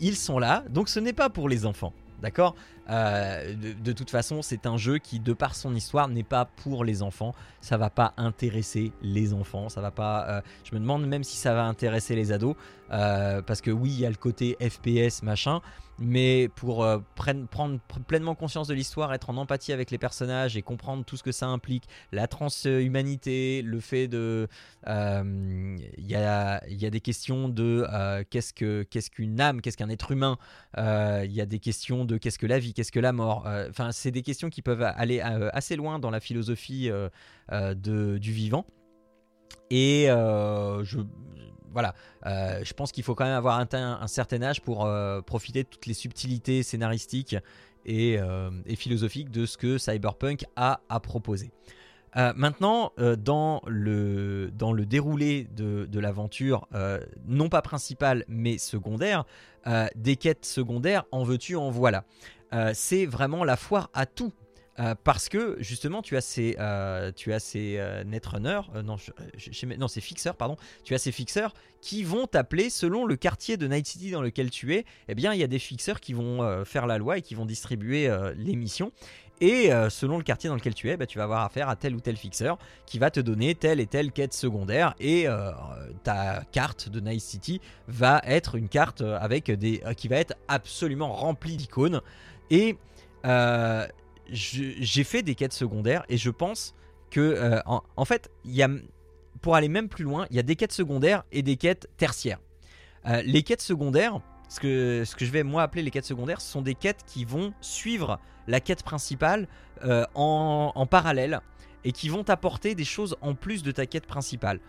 ils sont là. Donc ce n'est pas pour les enfants, d'accord? Euh, de, toute façon, c'est un jeu qui, de par son histoire, n'est pas pour les enfants. Ça va pas intéresser les enfants. Ça va pas. euh, je me demande même si ça va intéresser les ados, euh, parce que oui, il y a le côté FPS machin, mais pour prendre pr- pleinement conscience de l'histoire, être en empathie avec les personnages et comprendre tout ce que ça implique, la transhumanité, le fait de, il y des questions de qu'est-ce que qu'est-ce qu'une âme, qu'est-ce qu'un être humain. Il y a des questions de qu'est-ce que la vie, qu'est-ce que la mort. Euh, Enfin, c'est des questions qui peuvent aller euh, assez loin dans la philosophie euh, du vivant. Et je, voilà, je pense qu'il faut quand même avoir atteint un certain âge pour profiter de toutes les subtilités scénaristiques et, philosophiques de ce que Cyberpunk a à proposer. Maintenant, dans, le, déroulé de, l'aventure, non pas principale mais secondaire, des quêtes secondaires, en veux-tu, en voilà. Euh, c'est vraiment la foire à tout. Euh, parce que justement, tu as ces, euh, tu as ces netrunners, non, je- fixeurs, pardon. Tu as ces fixeurs qui vont t'appeler selon le quartier de Night City dans lequel tu es. Eh bien, il y a des fixeurs qui vont faire la loi et qui vont distribuer les missions. Et selon le quartier dans lequel tu es, bah, tu vas avoir affaire à tel ou tel fixeur qui va te donner telle et telle quête secondaire. Et ta carte de Night City va être une carte avec des, qui va être absolument remplie d'icônes. Et euh, j'ai fait des quêtes secondaires et je pense que euh, en, fait, pour aller même plus loin, il y a des quêtes secondaires et des quêtes tertiaires. Euh, les quêtes secondaires, ce que, je vais moi appeler les quêtes secondaires, sont des quêtes qui vont suivre la quête principale en, en parallèle et qui vont t'apporter des choses en plus de ta quête principale.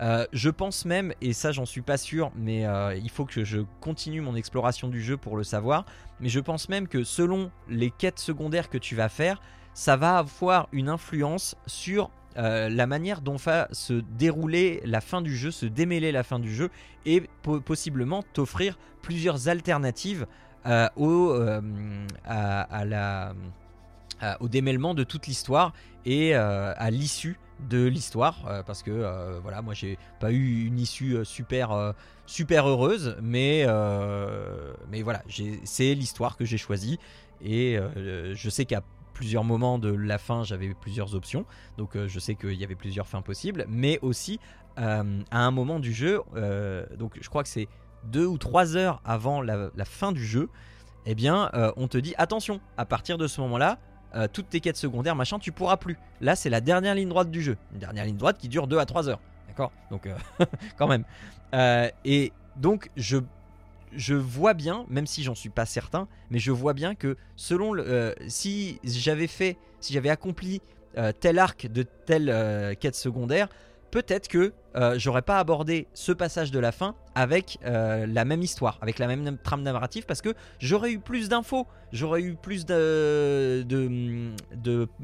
Euh, je pense même, et ça j'en suis pas sûr, mais euh, il faut que je continue mon exploration du jeu pour le savoir, mais je pense même que selon les quêtes secondaires que tu vas faire, ça va avoir une influence sur euh, la manière dont va se dérouler la fin du jeu, se démêler la fin du jeu, et po- possiblement t'offrir plusieurs alternatives au, à, la, au démêlement de toute l'histoire et euh, à l'issue de l'histoire euh, parce que euh, voilà moi j'ai pas eu une issue euh, super euh, super heureuse mais euh, mais voilà c'est l'histoire que j'ai choisie et euh, je sais qu'à plusieurs moments de la fin j'avais plusieurs options. Donc euh, je sais qu'il y avait plusieurs fins possibles mais aussi euh, à un moment du jeu euh, donc je crois que c'est deux ou trois heures avant la, fin du jeu eh bien euh, on te dit attention à partir de ce moment là euh, toutes tes quêtes secondaires, machin, tu pourras plus. Là, c'est la dernière ligne droite du jeu. Une dernière ligne droite qui dure 2 à 3 heures. D'accord? Donc, euh, quand même. Euh, et donc, je, je vois bien, même si j'en suis pas certain, mais je vois bien que selon le. si j'avais fait. Si j'avais accompli tel arc de telle quête secondaire, peut-être que euh, j'aurais pas abordé ce passage de la fin avec euh, la même histoire, avec la même trame narrative, parce que j'aurais eu plus d'infos, j'aurais eu plus de,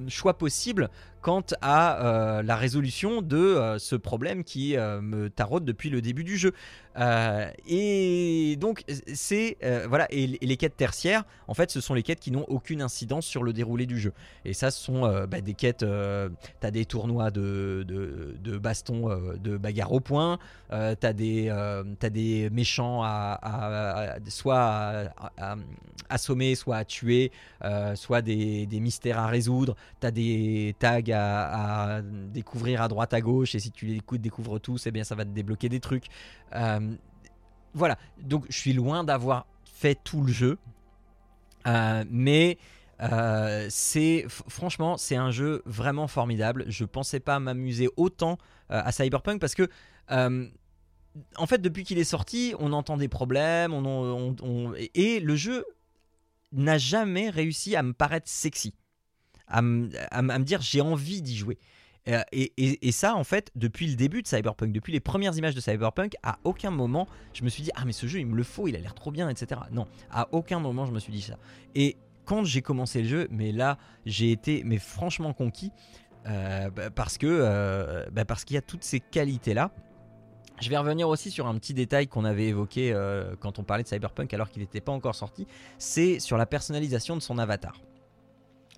choix possibles quant à euh, la résolution de ce problème qui me taraude depuis le début du jeu. Et donc c'est voilà et, les quêtes tertiaires, en fait, ce sont les quêtes qui n'ont aucune incidence sur le déroulé du jeu. Et ça, ce sont bah, des quêtes. euh, t'as des tournois de, de, de baston, de bagarre au point. euh, t'as des euh, des méchants à, soit assommer, soit à tuer, euh, soit des, des mystères à résoudre. T'as des tags à, découvrir à droite à gauche et si tu les découvres tous, eh bien ça va te débloquer des trucs. Voilà, donc je suis loin d'avoir fait tout le jeu, mais euh, c'est franchement c'est un jeu vraiment formidable. Je pensais pas m'amuser autant euh, à Cyberpunk parce que euh, en fait depuis qu'il est sorti, on entend des problèmes, et le jeu n'a jamais réussi à me paraître sexy, à me, dire j'ai envie d'y jouer. Et, et- et ça, en fait, depuis le début de Cyberpunk, depuis les premières images de Cyberpunk, à aucun moment je me suis dit ah mais ce jeu il me le faut, il a l'air trop bien, etc. Non, à aucun moment je me suis dit ça. Et quand j'ai commencé le jeu, mais là j'ai été mais franchement conquis euh, bah, parce que euh, bah, parce qu'il y a toutes ces qualités là. Je vais revenir aussi sur un petit détail qu'on avait évoqué euh, quand on parlait de Cyberpunk alors qu'il n'était pas encore sorti, c'est sur la personnalisation de son avatar.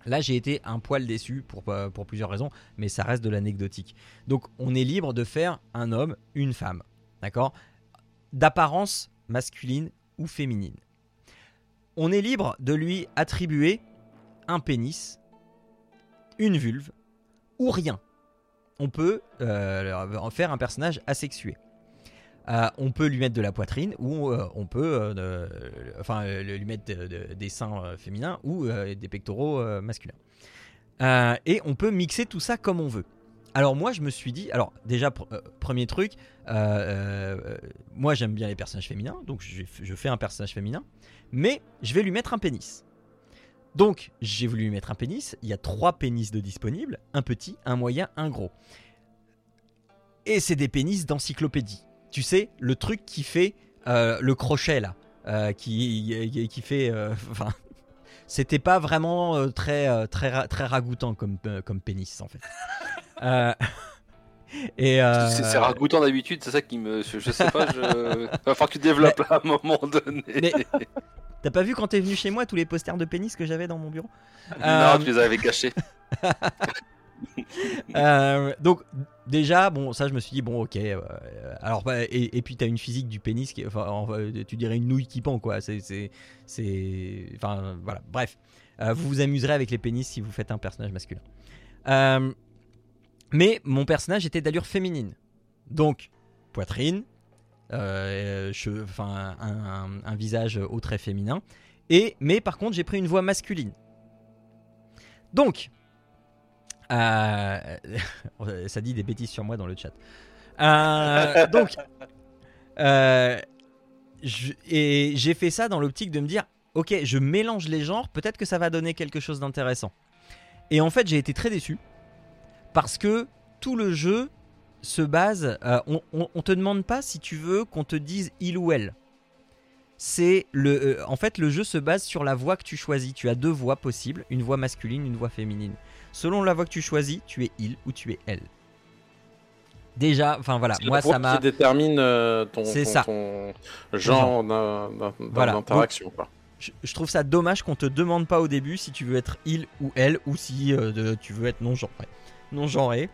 Là, j'ai été un poil déçu pour, pour plusieurs raisons, mais ça reste de l'anecdotique. Donc, on est libre de faire un homme, une femme, d'accord? D'apparence masculine ou féminine. On est libre de lui attribuer un pénis, une vulve ou rien. On peut euh, faire un personnage asexué. Euh, on peut lui mettre de la poitrine ou euh, on peut euh, enfin lui mettre de- de- des seins féminins ou des pectoraux masculins. Et on peut mixer tout ça comme on veut. Alors moi je me suis dit, alors déjà euh, premier truc, euh, euh, moi j'aime bien les personnages féminins, donc je, fais un personnage féminin, mais je vais lui mettre un pénis. Donc j'ai voulu lui mettre un pénis, il y a trois pénis de disponibles, un petit, un moyen, un gros. Et c'est des pénis d'encyclopédie. Tu sais, le truc qui fait le crochet là, qui, fait... Enfin, c'était pas vraiment très, très, ra- très ragoûtant comme pénis en fait. Euh, et euh, C'est ragoûtant d'habitude, c'est ça qui me. Je, je sais pas, je. Va falloir que tu développes là, à un moment donné. Mais t'as pas vu quand t'es venu chez moi tous les posters de pénis que j'avais dans mon bureau? Non, Euh, tu les avais cachés. Euh, donc déjà, bon, ça je me suis dit bon, ok. euh, alors bah, et, et puis t'as une physique du pénis qui, enfin, en- tu dirais une nouille qui pend quoi. C'est, c'est, c'est, enfin voilà. Bref, Euh, vous vous amuserez avec les pénis si vous faites un personnage masculin. Euh, mais mon personnage était d'allure féminine, donc poitrine, euh, enfin un, visage au trait féminin. Et mais par contre j'ai pris une voix masculine. Donc euh, ça dit des bêtises sur moi dans le chat. Euh, donc, euh, et j'ai fait ça dans l'optique de me dire, ok, je mélange les genres, peut-être que ça va donner quelque chose d'intéressant. Et en fait, j'ai été très déçu parce que tout le jeu se base. euh, on, on, on te demande pas si tu veux qu'on te dise il ou elle. C'est le, euh, en fait, le jeu se base sur la voix que tu choisis. Tu as deux voix possibles, une voix masculine, une voix féminine. Selon la voix que tu choisis, tu es il ou tu es elle. Déjà, enfin voilà, moi ça m'a. détermine euh, ton, C'est ton- ça. ton genre d'in- d'in- Voilà. d'interaction. quoi. Je, je trouve ça dommage qu'on te demande pas au début si tu veux être il ou elle ou si tu veux être non genré. Non genré.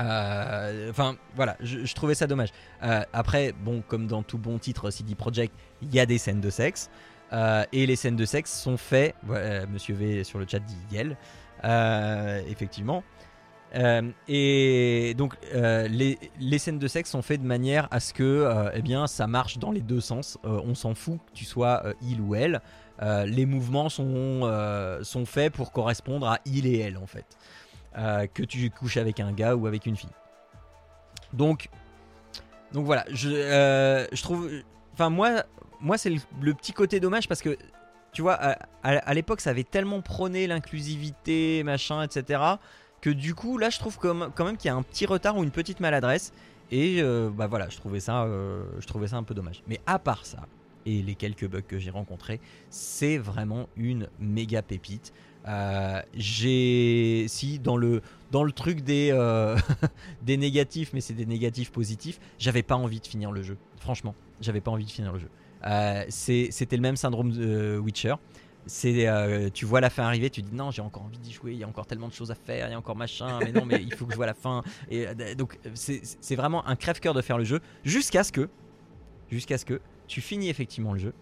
Euh, Enfin voilà, je, trouvais ça dommage. Euh, après, bon, comme dans tout bon titre CD Projekt, il y a des scènes de sexe. Euh, et les scènes de sexe sont faites, Monsieur V sur le chat dit Yel, effectivement. Et donc les, les scènes de sexe sont faites de manière à ce que eh bien, ça marche dans les deux sens. On s'en fout que tu sois il ou elle. Les mouvements sont, sont faits pour correspondre à il et elle en fait. Euh, que tu couches avec un gars ou avec une fille. Donc, donc voilà, je, euh, trouve. Enfin, moi, moi c'est le, petit côté dommage parce que, tu vois, à, l'époque, ça avait tellement prôné l'inclusivité, machin, etc. Que du coup, là, je trouve quand même qu'il y a un petit retard ou une petite maladresse. Et euh, bah voilà, je trouvais, ça, je trouvais ça un peu dommage. Mais à part ça, et les quelques bugs que j'ai rencontrés, c'est vraiment une méga pépite. Euh, j'ai si dans le dans le truc des euh, des négatifs mais c'est des négatifs positifs j'avais pas envie de finir le jeu. Franchement j'avais pas envie de finir le jeu. Euh, c'était le même syndrome de euh, Witcher. C'est tu vois la fin arriver tu dis non j'ai encore envie d'y jouer il y a encore tellement de choses à faire il y a encore machin mais non mais il faut que je vois la fin. Et donc c'est vraiment un crève-cœur de faire le jeu jusqu'à ce que jusqu'à ce que tu finis effectivement le jeu.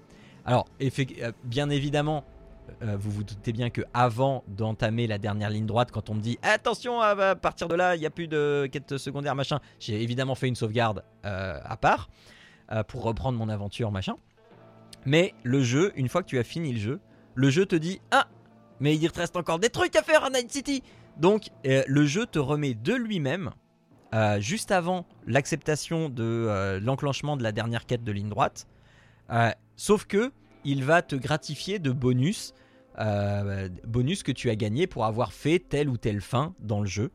Alors bien évidemment euh, vous vous doutez bien que avant d'entamer la dernière ligne droite, quand on me dit attention à partir de là, il n'y a plus de quête secondaire machin, j'ai évidemment fait une sauvegarde euh, à part euh, pour reprendre mon aventure machin. Mais le jeu, une fois que tu as fini le jeu, le jeu te dit ah mais il te reste encore des trucs à faire à Night City. Donc le jeu te remet de lui-même juste avant l'acceptation de l'enclenchement de la dernière quête de ligne droite. Sauf que il va te gratifier de bonus, euh, bonus que tu as gagné pour avoir fait telle ou telle fin dans le jeu.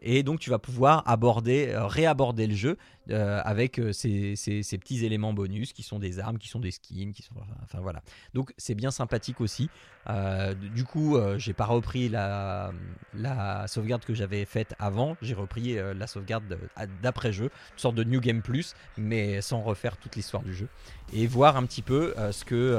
Et donc tu vas pouvoir aborder, euh, réaborder le jeu euh, avec euh, ces, petits éléments bonus qui sont des armes, qui sont des skins, qui sont, enfin voilà. Donc c'est bien sympathique aussi. Euh, du coup, j'ai pas repris la, sauvegarde que j'avais faite avant. J'ai repris la sauvegarde de- d'après jeu, une sorte de New Game Plus, mais sans refaire toute l'histoire du jeu et voir un petit peu ce que,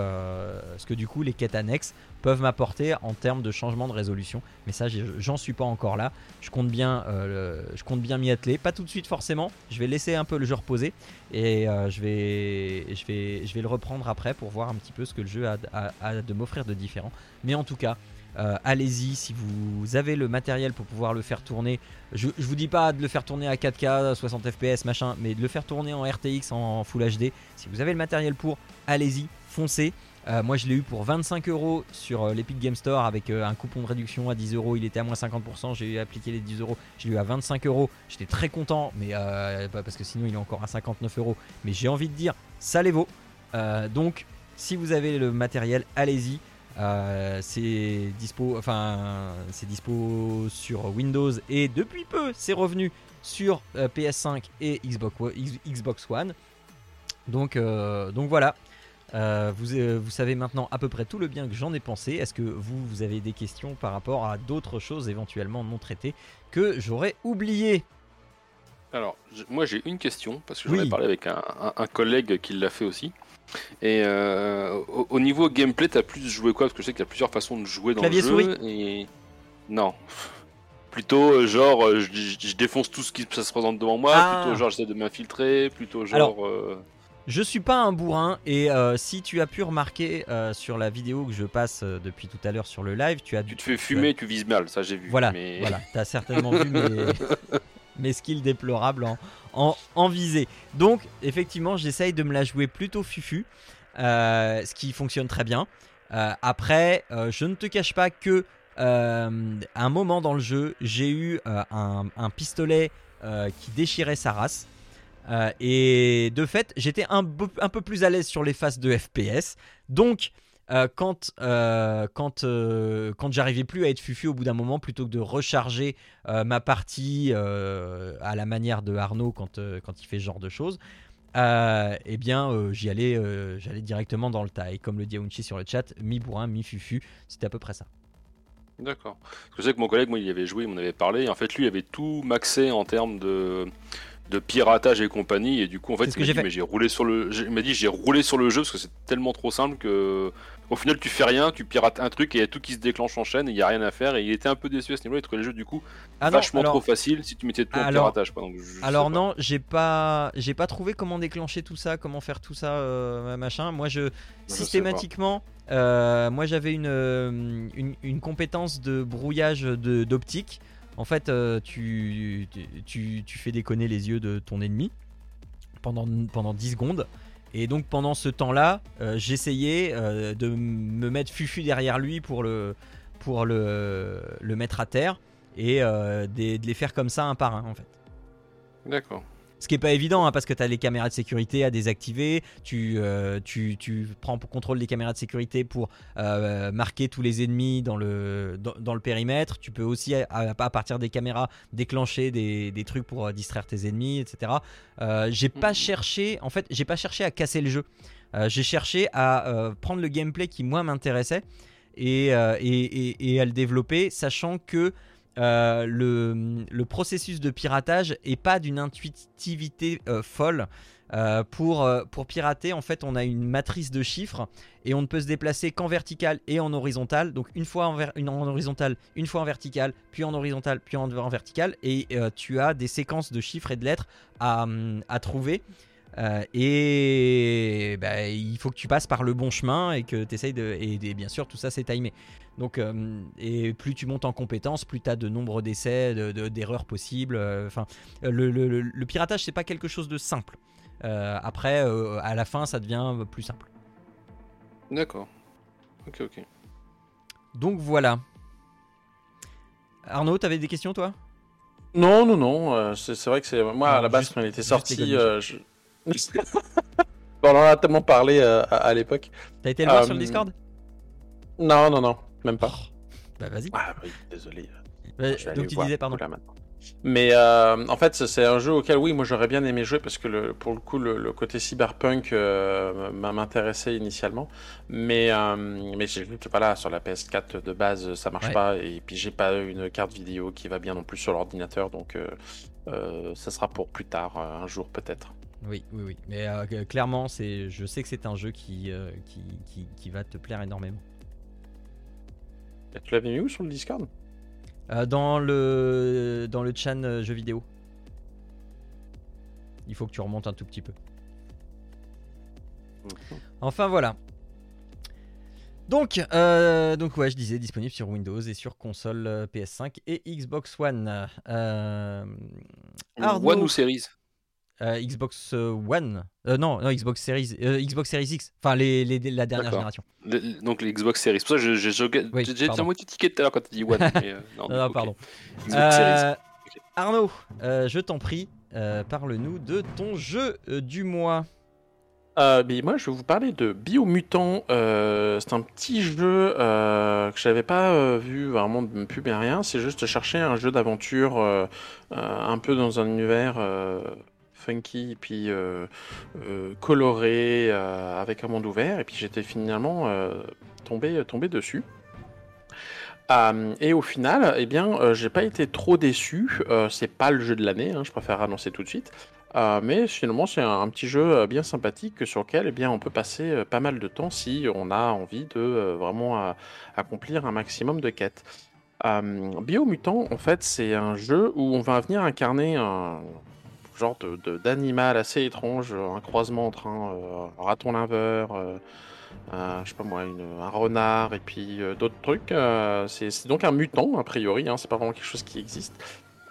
ce que du coup les quêtes annexes peuvent m'apporter en termes de changement de résolution. Mais ça, j'en suis pas encore là. Je compte bien, je bien m'y atteler. Pas tout de suite forcément. Je vais laisser un peu le jeu reposer et euh, je vais, je vais, je vais le reprendre après pour voir un petit peu ce que le jeu a, de m'offrir de différent. Mais en tout cas. euh, allez-y si vous avez le matériel pour pouvoir le faire tourner. Je, je vous dis pas de le faire tourner à 4K, 60 FPS, machin, mais de le faire tourner en RTX, en Full HD. Si vous avez le matériel pour, allez-y, foncez. Euh, moi, je l'ai eu pour 25 euros sur euh, l'Epic Game Store avec euh, un coupon de réduction à 10 euros. Il était à moins 50%. J'ai appliqué les 10 euros. Je l'ai eu à 25 euros. J'étais très content, mais pas parce que sinon il est encore à 59 euros. Mais j'ai envie de dire, ça les vaut. Donc, si vous avez le matériel, allez-y. C'est dispo, sur Windows et depuis peu, c'est revenu sur euh, PS5 et Xbox, Xbox One. Donc, donc voilà. Euh, vous, euh, vous savez maintenant à peu près tout le bien que j'en ai pensé. Est-ce que vous, vous avez des questions par rapport à d'autres choses éventuellement non traitées que j'aurais oublié Alors, moi j'ai une question, parce que j'en Oui. ai parlé avec un, un- un collègue qui l'a fait aussi. Et euh, au, au niveau gameplay, t'as plus joué quoi? Parce que je sais qu'il y a plusieurs façons de jouer dans Clavier le jeu. souris Et... Non. Plutôt genre, je, défonce tout ce qui ça se présente devant moi. Ah. Plutôt genre, j'essaie de m'infiltrer. Plutôt genre. Alors, Je suis pas un bourrin et euh, si tu as pu remarquer euh, sur la vidéo que je passe euh, depuis tout à l'heure sur le live, tu as tu te fais fumer, tu vises mal, ça j'ai vu. Voilà, mais... voilà, t'as certainement vu mes, mes skills déplorables en, en, en visée. Donc, effectivement, j'essaye de me la jouer plutôt fufu, ce qui fonctionne très bien. Après, je ne te cache pas que à un moment dans le jeu, j'ai eu un, un pistolet qui déchirait sa race. Euh, et de fait, j'étais un, peu- plus à l'aise sur les phases de FPS. Donc, euh, quand, euh, quand, quand j'arrivais plus à être fufu au bout d'un moment, plutôt que de recharger ma partie à la manière de Arnaud quand, quand il fait ce genre de choses, eh bien j'y allais, j'allais directement dans le tas. Et comme le dit Aounchi sur le chat, mi-bourrin, mi-fufu, c'était à peu près ça. D'accord. Je sais que mon collègue, moi, il y avait joué, il m'en avait parlé. Et en fait, lui, il avait tout maxé en termes de, de piratage et compagnie. Et du coup, en fait, il m'a j'ai dit, fait. mais j'ai roulé sur le, il m'a dit, j'ai roulé sur le jeu parce que c'est tellement trop simple que, au final, tu fais rien, tu pirates un truc et il y a tout qui se déclenche en chaîne et il y a rien à faire. Et il était un peu déçu à ce niveau-là. Il trouvait le jeu du coup Ah non, vachement alors- trop facile si tu mettais tout en Alors- piratage. Quoi. Donc, je sais Alors non, j'ai pas, j'ai pas trouvé comment déclencher tout ça, comment faire tout ça, euh, machin. Moi, je systématiquement, euh, moi j'avais une, euh, une, une compétence de brouillage de- d'optique. En fait, euh, tu, fais déconner les yeux de ton ennemi pendant, pendant 10 secondes. Et donc pendant ce temps-là, euh, j'essayais euh, de me mettre fufu derrière lui pour le, pour le, mettre à terre et des- de les faire comme ça un par un en fait. D'accord. Ce qui est pas évident hein, parce que tu as les caméras de sécurité à désactiver, tu, euh, tu, tu prends pour contrôle des caméras de sécurité pour euh, marquer tous les ennemis dans le, dans, dans le périmètre. Tu peux aussi, à, partir des caméras, déclencher des, des trucs pour euh, distraire tes ennemis, etc. J'ai pas cherché, en fait, j'ai pas cherché à casser le jeu. J'ai cherché à prendre le gameplay qui moi m'intéressait et, et, et- et à le développer, sachant que euh, le, processus de piratage est pas d'une intuitivité euh, folle. Euh, pour, pirater, en fait, on a une matrice de chiffres et on ne peut se déplacer qu'en vertical et en horizontal. Donc une fois en, une horizontal, une fois en vertical, puis en horizontal, puis en, vertical. Et tu as des séquences de chiffres et de lettres à trouver. Euh, et bah, il faut que tu passes par le bon chemin et que tu essayes de. Et, et bien sûr, tout ça c'est timé. Donc, euh, et plus tu montes en compétences, plus tu as de nombre d'essais, de- de- d'erreurs possibles. euh, Enfin, euh, le, le- le- piratage, c'est pas quelque chose de simple. Euh, après, euh, à la fin, ça devient plus simple. D'accord. Ok, ok. Donc voilà. Arnaud, t'avais des questions toi? Non, non, non. euh, c'est c'est vrai que c'est moi à la base juste- quand il était sorti. euh, je- on en a tellement parlé euh, à, à l'époque. T'as été le voir Euh, sur le Discord? Non, non, non, même pas. Bah vas-y. Ah oui, désolé. Ouais, Je vais aller donc tu voir disais, du pardon. coup, là, maintenant. Mais euh, en fait, c'est- un jeu auquel, oui, moi j'aurais bien aimé jouer parce que le, pour le coup, le, le côté cyberpunk euh, m'a- m'intéressait initialement. Mais, euh, mais j'ai vu que voilà, sur la PS4 de base, ça marche Ouais. pas. Et puis j'ai pas une carte vidéo qui va bien non plus sur l'ordinateur. Donc euh, euh, ça sera pour plus tard, euh, un jour peut-être. Oui, oui, oui. Mais euh, clairement, c'est, je sais que c'est un jeu qui, euh, qui, qui, qui va te plaire énormément. Et tu l'avais mis où sur le Discord? Euh, dans le dans le chan jeux vidéo. Il faut que tu remontes un tout petit peu. Enfin voilà. Donc, euh, donc ouais, je disais disponible sur Windows et sur console euh, PS5 et Xbox One. Euh, Arnaud- One ou Series? Euh, Xbox One. Euh, non, non, Xbox Series, euh, Xbox Series X. Enfin, les, les- la dernière génération. Le- Donc les Xbox Series. C'est pour ça que j'ai- j'ai à moitié ticket tout à l'heure quand tu dis One. mais, euh, non, Non, non, ok. pardon. Euh, Arnaud, euh, je t'en prie, euh, parle-nous de ton jeu euh, du mois. Euh, mais moi, je vais vous parler de Biomutant. Euh, c'est un petit jeu euh, que j'avais pas euh, vu vraiment de pub et rien. C'est juste chercher un jeu d'aventure euh, euh, un peu dans un univers euh, funky puis euh, euh, coloré euh, avec un monde ouvert. Et puis j'étais finalement tombé, tombé dessus. Et au final, eh bien, j'ai pas été trop déçu. C'est pas le jeu de l'année, hein, je préfère annoncer tout de suite. Mais finalement, c'est un, petit jeu bien sympathique sur lequel eh bien, on peut passer pas mal de temps si on a envie de vraiment accomplir un maximum de quêtes. Biomutant, en fait, c'est un jeu où on va venir incarner un genre d'animal assez étrange, un croisement entre un euh, raton laveur, euh, euh, je sais pas moi, un renard et puis euh, d'autres trucs. Euh, c'est donc un mutant, a priori, hein, c'est pas vraiment quelque chose qui existe.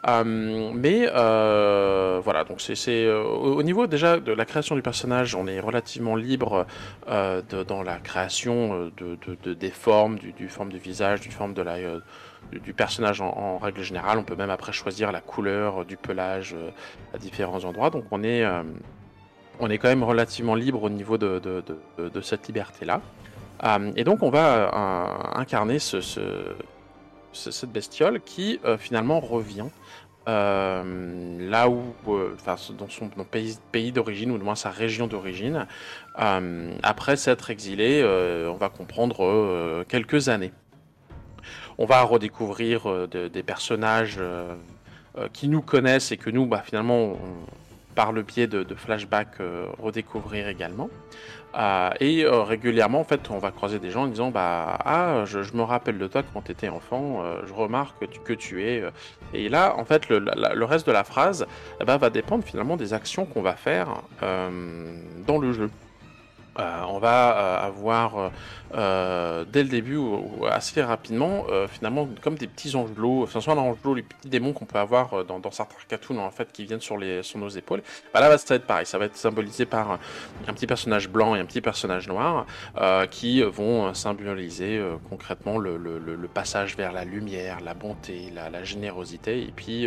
Euh, mais euh, voilà, donc c'est euh, au au niveau déjà de la création du personnage, on est relativement libre euh, dans la création euh, de, de- de- des formes, du, forme du visage, du forme de la, euh, du, personnage en, règle générale. On peut même après choisir la couleur euh, du pelage euh, à différents endroits. Donc on est, euh, on est quand même relativement libre au niveau de, cette liberté-là. Et donc on va incarner ce, ce- ce- cette bestiole qui finalement revient là où, enfin, dans son pays, d'origine, ou du moins sa région d'origine, après s'être exilé, on va comprendre quelques années. On va redécouvrir euh, de- des personnages euh, euh, qui nous connaissent et que nous, bah, finalement, par le biais de, flashbacks, redécouvrir également. Et régulièrement, en fait, on va croiser des gens en disant bah ah, je, me rappelle de toi quand tu étais enfant. je remarque que tu, es. Et là, en fait, le, reste de la phrase eh ben, va dépendre finalement des actions qu'on va faire dans le jeu. Euh, on va euh, avoir euh, dès le début ou, ou assez rapidement finalement comme des petits angelots, enfin soit un angelot, les petits démons qu'on peut avoir dans, dans certains cartoons en fait qui viennent sur, les, sur nos épaules. Bah, là ça va être pareil, ça va être symbolisé par un, petit personnage blanc et un petit personnage noir qui vont symboliser concrètement le, passage vers la lumière, la bonté, la, générosité et puis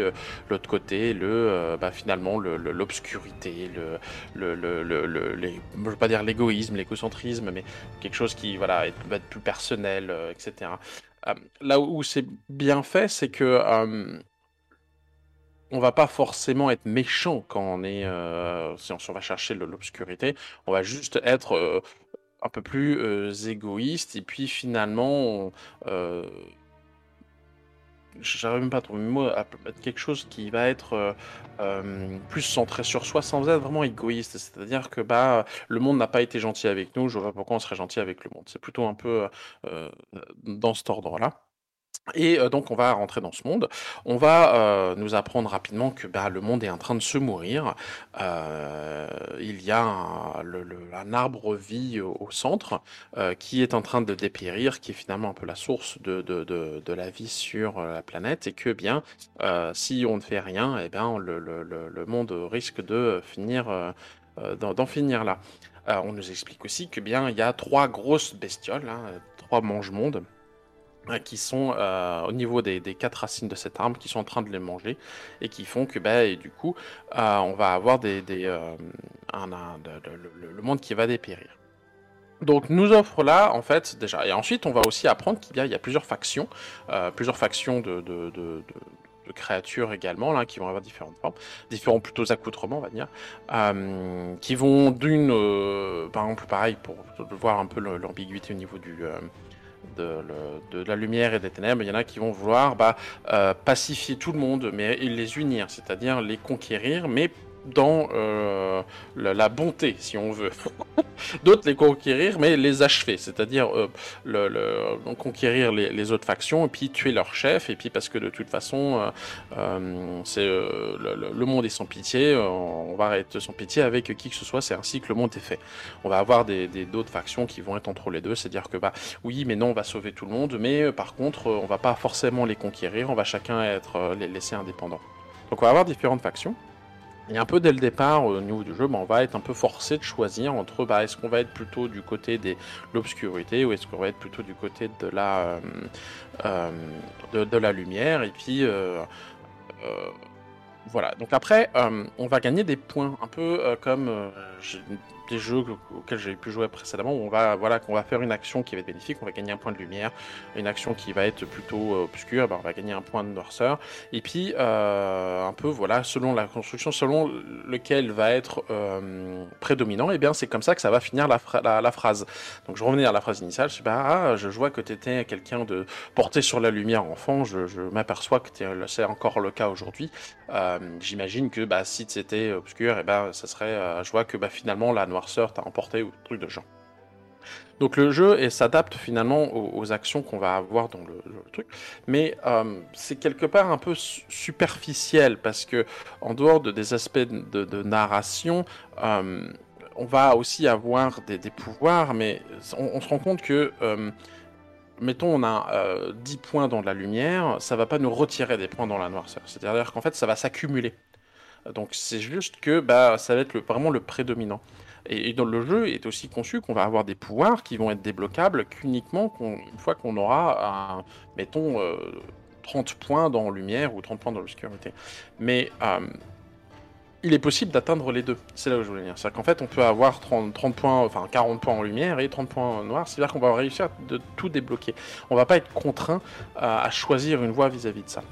l'autre côté le bah, finalement le- le- l'obscurité, le, le, le, je veux pas dire l'égoïsme, l'égocentrisme, mais quelque chose qui voilà va être plus personnel, euh, etc. Euh, là où c'est bien fait, c'est que euh, on va pas forcément être méchant quand on est si on, va chercher l'obscurité, on va juste être un peu plus égoïste et puis finalement j'arrive même pas à trouver mot, à quelque chose qui va être euh, euh, plus centré sur soi sans être vraiment égoïste. C'est-à-dire que bah, le monde n'a pas été gentil avec nous, je vois pas pourquoi on serait gentil avec le monde. C'est plutôt un peu euh, dans cet ordre-là. Et donc on va rentrer dans ce monde. On va nous apprendre rapidement que bah, le monde est en train de se mourir. Il y a un, arbre vie au, centre qui est en train de dépérir, qui est finalement un peu la source de, de, de, la vie sur la planète, et que bien si on ne fait rien, eh bien le, le, le, monde risque de finir d'en finir là. On nous explique aussi que bien il y a trois grosses bestioles, hein, trois mange-mondes qui sont euh, au niveau des, quatre racines de cette arbre, qui sont en train de les manger et qui font que bah, et du coup euh, on va avoir des, euh, le, monde qui va dépérir. Donc nous offre là en fait déjà et ensuite on va aussi apprendre qu'il y a, plusieurs factions, euh, plusieurs factions de, créatures également là qui vont avoir différentes formes, différents plutôt accoutrements on va dire, euh, qui vont d'une euh, par exemple pareil pour voir un peu l'ambiguïté au niveau du euh, de, la lumière et des ténèbres, il y en a qui vont vouloir bah, euh, pacifier tout le monde, mais les unir, c'est-à-dire les conquérir, mais dans euh, la, bonté, si on veut. D'autres les conquérir, mais les achever, c'est-à-dire euh, conquérir les, autres factions et puis tuer leur chef. Et puis parce que de toute façon, euh, le, monde est sans pitié. on va être sans pitié avec qui que ce soit. C'est ainsi que le monde est fait. On va avoir des d'autres factions qui vont être entre les deux, c'est-à-dire que bah oui, mais non, on va sauver tout le monde, mais par contre, on va pas forcément les conquérir. On va chacun être les laisser indépendants. Donc on va avoir différentes factions. Et un peu dès le départ, au niveau du jeu, on va être un peu forcé de choisir entre bah, est-ce qu'on va être plutôt du côté de l'obscurité ou est-ce qu'on va être plutôt du côté de la, euh, euh, lumière. Et puis euh, voilà. Donc après, on va gagner des points, un peu comme des jeux auxquels j'ai pu jouer précédemment, où on va voilà qu'on va faire une action qui va être bénéfique, on va gagner un point de lumière, une action qui va être plutôt euh, obscure, bah, on va gagner un point de noirceur. Et puis, euh, un peu, voilà, selon la construction, selon lequel va être euh, prédominant, et bien c'est comme ça que ça va finir la, phra- la, la phrase. Donc je revenais à la phrase initiale, je ah, je vois que tu étais quelqu'un de porté sur la lumière enfant, je, je m'aperçois que c'est encore le cas aujourd'hui. J'imagine que bah, si c'était obscur, et ben ça serait, je vois que bah, finalement la noirceur t'a emporté ou truc de genre. Donc le jeu s'adapte finalement aux, actions qu'on va avoir dans le, truc, mais euh, c'est quelque part un peu su- superficiel parce que en dehors de, des aspects de, narration, euh, on va aussi avoir des, pouvoirs, mais on, on se rend compte que euh, mettons on a euh, 10 points dans la lumière, ça va pas nous retirer des points dans la noirceur. C'est-à-dire qu'en fait ça va s'accumuler. Donc c'est juste que bah, ça va être vraiment le prédominant. Et, dans le jeu est aussi conçu qu'on va avoir des pouvoirs qui vont être débloquables qu'uniquement une fois qu'on aura, mettons, euh, 30 points dans lumière ou 30 points dans l'obscurité. Mais euh, il est possible d'atteindre les deux. C'est là où je voulais venir. C'est-à-dire qu'en fait, on peut avoir 30, 30 points, enfin 40 points en lumière et 30 points en noir. C'est-à-dire qu'on va réussir de tout débloquer. On va pas être contraint euh, à choisir une voie vis-à-vis de ça.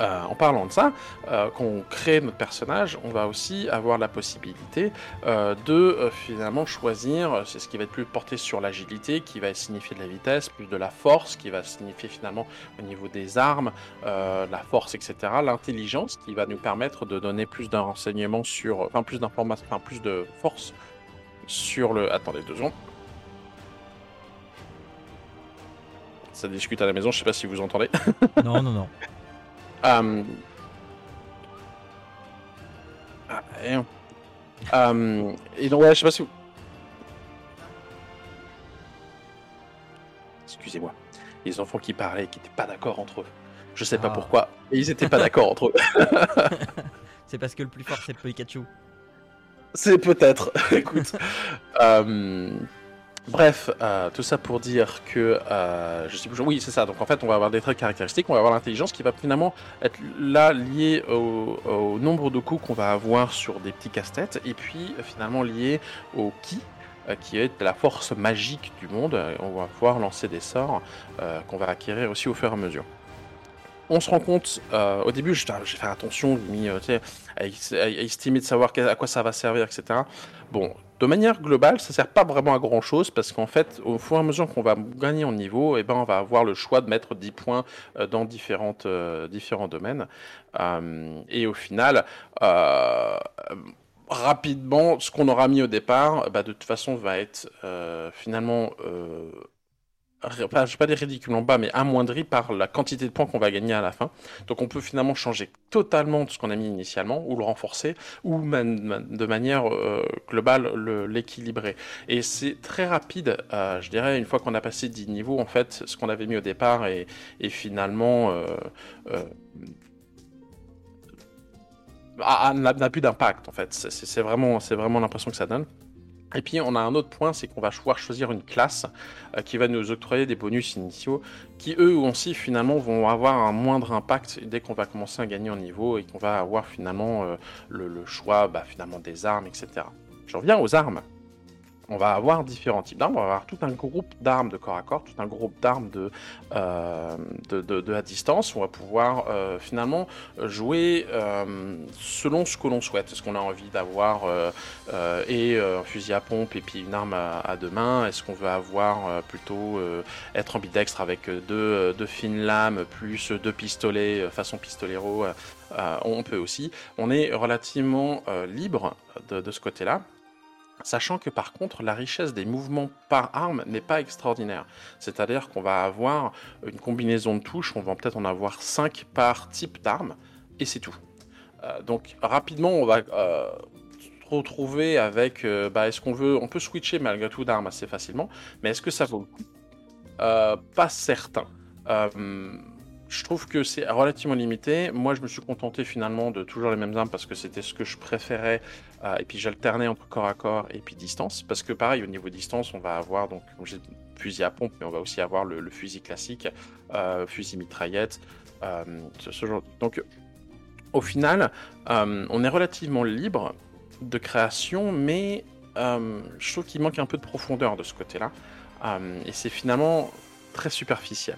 Euh, en parlant de ça, euh, quand on crée notre personnage, on va aussi avoir la possibilité euh, de euh, finalement choisir, c'est ce qui va être plus porté sur l'agilité, qui va signifier de la vitesse, plus de la force, qui va signifier finalement au niveau des armes, la force, etc. L'intelligence, qui va nous permettre de donner plus d'un renseignement sur, enfin plus d'informations, enfin plus de force sur le. Attendez deux secondes. Ça discute à la maison, je sais pas si vous entendez. Non, non, non. Euh, ah, et... Euh, et donc, ouais, je sais pas si vous... Excusez-moi. Les enfants qui parlaient qui n'étaient pas d'accord entre eux. Je sais pas Ah. pourquoi. Ils étaient pas d'accord entre eux. C'est parce que le plus fort c'est Pikachu. C'est peut-être. Écoute. Euh, Bref, euh, tout ça pour dire que euh, je sais plus. Oui, c'est ça. Donc en fait, on va avoir des traits caractéristiques. On va avoir l'intelligence qui va finalement être là liée au, nombre de coups qu'on va avoir sur des petits casse-têtes, et puis finalement lié au ki, euh, qui est la force magique du monde. On va pouvoir lancer des sorts qu'on va acquérir aussi au fur et à mesure. On se rend compte, euh, au début, je j'ai fait attention, j'ai mis, euh, à, es- à estimer de savoir à quoi ça va servir, etc. Bon, de manière globale, ça sert pas vraiment à grand chose parce qu'en fait, au fur et à mesure qu'on va gagner en niveau, eh ben, on va avoir le choix de mettre 10 points euh, dans différents domaines. Et au final, rapidement, ce qu'on aura mis au départ, bah, de toute façon, va être finalement. Pas, je vais pas dire ridiculement bas, mais amoindri par la quantité de points qu'on va gagner à la fin. Donc on peut finalement changer totalement de ce qu'on a mis initialement, ou le renforcer, ou man- de manière euh, globale le- l'équilibrer. Et c'est très rapide, euh, je dirais, une fois qu'on a passé 10 niveaux, en fait, ce qu'on avait mis au départ est, finalement... euh, euh, n'a plus d'impact en fait. C'est- vraiment, c'est vraiment l'impression que ça donne. Et puis on a un autre point, c'est qu'on va pouvoir choisir une classe euh, qui va nous octroyer des bonus initiaux qui eux aussi finalement vont avoir un moindre impact dès qu'on va commencer à gagner en niveau et qu'on va avoir finalement euh, le, choix bah, finalement des armes, etc. Je reviens aux armes. On va avoir différents types d'armes. On va avoir tout un groupe d'armes de corps à corps, tout un groupe d'armes de, euh, à distance. On va pouvoir euh, finalement jouer euh, selon ce que l'on souhaite. Est-ce qu'on a envie d'avoir et un fusil à pompe et puis une arme à, deux mains? Est-ce qu'on veut avoir plutôt être ambidextre avec deux, fines lames plus deux pistolets façon pistolero on peut aussi. On est relativement libre de ce côté-là. Sachant que par contre, la richesse des mouvements par arme n'est pas extraordinaire. C'est-à-dire qu'on va avoir une combinaison de touches, on va peut-être en avoir 5 par type d'arme, et c'est tout. Euh, donc rapidement, on va euh, retrouver avec, euh, bah, est-ce qu'on veut, on peut switcher malgré tout d'armes assez facilement, mais est-ce que ça vaut le coup? Euh, Pas certain. Je trouve que c'est relativement limité. Moi, je me suis contenté finalement de toujours les mêmes armes parce que c'était ce que je préférais. Euh, et puis j'alternais entre corps à corps et puis distance. Parce que pareil, au niveau distance, on va avoir donc j'ai fusil à pompe, mais on va aussi avoir le, fusil classique, euh, fusil mitraillette, euh, ce, ce genre. Donc, au final, euh, on est relativement libre de création, mais je trouve qu'il manque un peu de profondeur de ce côté-là. Et c'est finalement très superficiel.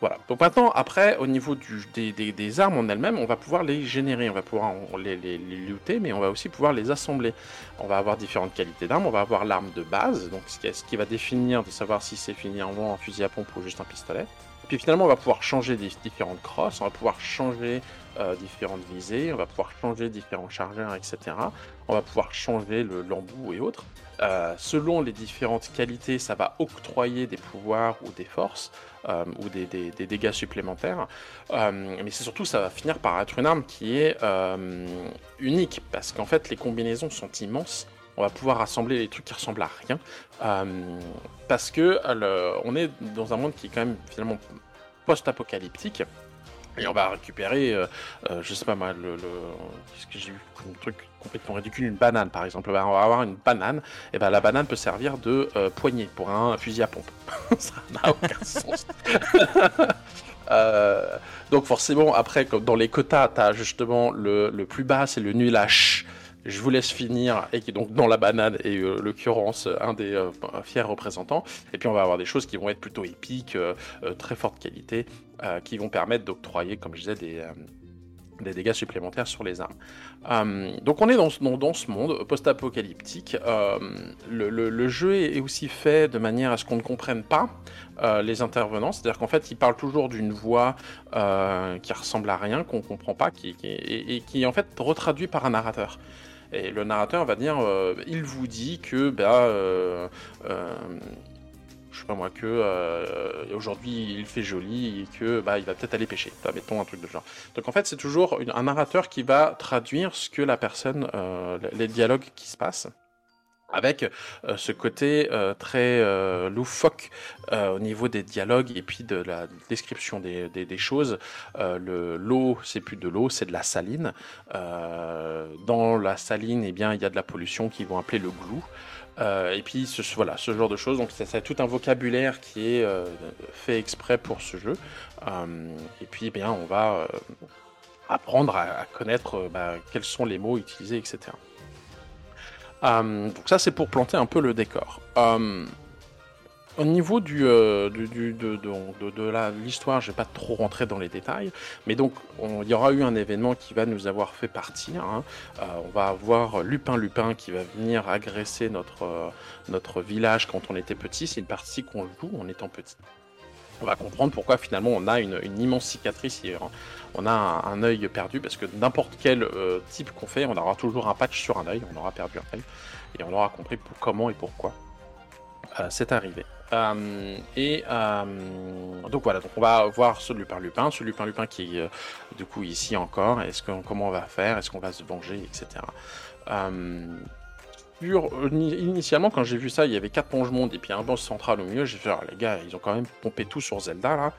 Voilà. Donc maintenant, après, au niveau des, armes en elles-mêmes, on va pouvoir les générer, on va pouvoir les, les, looter, mais on va aussi pouvoir les assembler. On va avoir différentes qualités d'armes. On va avoir l'arme de base, donc ce qui, va définir de savoir si c'est fini en vent, un fusil à pompe ou juste un pistolet. Puis finalement, on va pouvoir changer différentes crosses, on va pouvoir changer euh, différentes visées, on va pouvoir changer différents chargeurs, etc. On va pouvoir changer le l'embout et autres. Euh, selon les différentes qualités, ça va octroyer des pouvoirs ou des forces euh, ou des, des- des dégâts supplémentaires. Euh, mais c'est surtout, ça va finir par être une arme qui est unique parce qu'en fait, les combinaisons sont immenses. On va pouvoir assembler les trucs qui ressemblent à rien parce que on est dans un monde qui est quand même finalement post-apocalyptique. Et on va récupérer, euh, euh, je sais pas moi, le, j'ai vu comme truc complètement ridicule, une banane par exemple. On va avoir une banane, et ben la banane peut servir de euh, poignée pour un fusil à pompe. Ça n'a aucun sens. Donc forcément, après, dans les quotas, tu as justement le, le plus bas, c'est le nul H. Je vous laisse finir, et qui donc dans la banane, et euh, l'occurrence, un des euh, fiers représentants. Et puis on va avoir des choses qui vont être plutôt épiques, euh, euh, très forte qualité, euh, qui vont permettre d'octroyer, comme je disais, des, euh, dégâts supplémentaires sur les armes. Euh, donc on est dans, ce- monde post-apocalyptique. Euh, le, jeu est aussi fait de manière à ce qu'on ne comprenne pas euh, les intervenants. C'est-à-dire qu'en fait, ils parlent toujours d'une voix euh, qui ressemble à rien, qu'on comprend pas, qui, qui- et, et qui est en fait retraduit par un narrateur. Et le narrateur va dire, euh, il vous dit que, bah, euh, euh, je sais pas moi, que aujourd'hui il fait joli et que bah, il va peut-être aller pêcher. Mettons un truc de genre. Donc en fait, c'est toujours un narrateur qui va traduire ce que la personne, les dialogues qui se passent. Avec euh, ce côté euh, très euh, loufoque au niveau des dialogues et puis de la description des, choses. Le l'eau, c'est plus de l'eau, c'est de la saline. Dans la saline, eh bien, il y a de la pollution qu'ils vont appeler le glou. Et puis ce, voilà, ce genre de choses. Donc c'est tout un vocabulaire qui est fait exprès pour ce jeu. Et puis eh bien, on va apprendre à, connaître bah, quels sont les mots utilisés, etc. Euh, donc ça c'est pour planter un peu le décor. Euh, au niveau du, euh, de, de, de- de l'histoire, je vais pas trop rentrer dans les détails, mais donc on- il y aura eu un événement qui va nous avoir fait partir. hein. Euh, on va avoir Lupin Lupin qui va venir agresser notre, euh, notre village quand on était petit. C'est une partie qu'on joue en étant petit. On va comprendre pourquoi finalement on a une, immense cicatrice et euh, on a un, œil perdu parce que n'importe quel euh, type qu'on fait, on aura toujours un patch sur un œil, on aura perdu un œil et on aura compris pour- comment et pourquoi euh, c'est arrivé. Et donc voilà, donc on va voir ce Lupin Lupin, ce Lupin Lupin qui est du coup ici encore. Est-ce qu'on comment on va faire Est-ce qu'on va se venger, etc. Euh, initialement, quand j'ai vu ça, il y avait quatre plonges monde et puis un boss central au milieu. J'ai fait, Ah, les gars, ils ont quand même pompé tout sur Zelda là.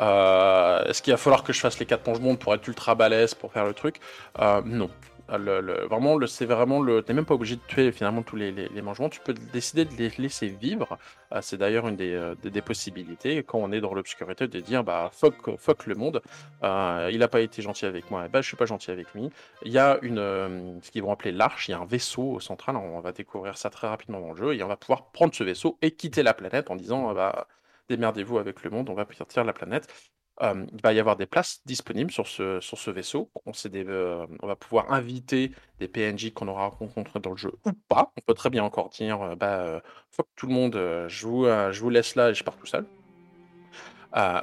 Euh, Est-ce qu'il va falloir que je fasse les quatre plonges monde pour être ultra balèze pour faire le truc? Euh, Non. Le, vraiment, le, c'est vraiment le. T'es même pas obligé de tuer finalement tous les, les, mangements. Tu peux décider de les laisser vivre. Euh, c'est d'ailleurs une des, euh, des, possibilités quand on est dans l'obscurité de dire bah fuck, le monde. Euh, il a pas été gentil avec moi. Bah je suis pas gentil avec lui. Il y a une ce qu'ils vont appeler l'arche. Il y a un vaisseau au central. On va découvrir ça très rapidement dans le jeu et on va pouvoir prendre ce vaisseau et quitter la planète en disant bah démerdez-vous avec le monde. On va partir la planète. Euh, il va y avoir des places disponibles sur ce, sur ce vaisseau. On, sait des, euh, on va pouvoir inviter des PNJ qu'on aura rencontrés dans le jeu ou pas. On peut très bien encore dire euh, bah, euh, fuck tout le monde, euh, je, vous, je vous laisse là et je pars tout seul.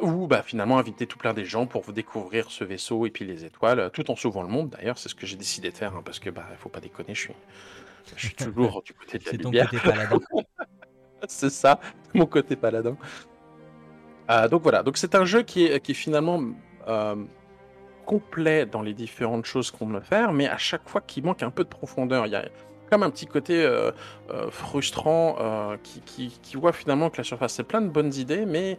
Ou bah, finalement inviter tout plein des gens pour vous découvrir ce vaisseau et puis les étoiles, tout en sauvant le monde d'ailleurs, c'est ce que j'ai décidé de faire, hein, parce que bah faut pas déconner, je suis, je suis toujours du côté de la lumière. C'est ça, mon côté paladin. Euh, donc voilà, donc c'est un jeu qui est, est finalement euh, complet dans les différentes choses qu'on peut faire, mais à chaque fois qui manque un peu de profondeur. Il y a comme un petit côté euh, frustrant qui, voit finalement que la surface, c'est plein de bonnes idées, mais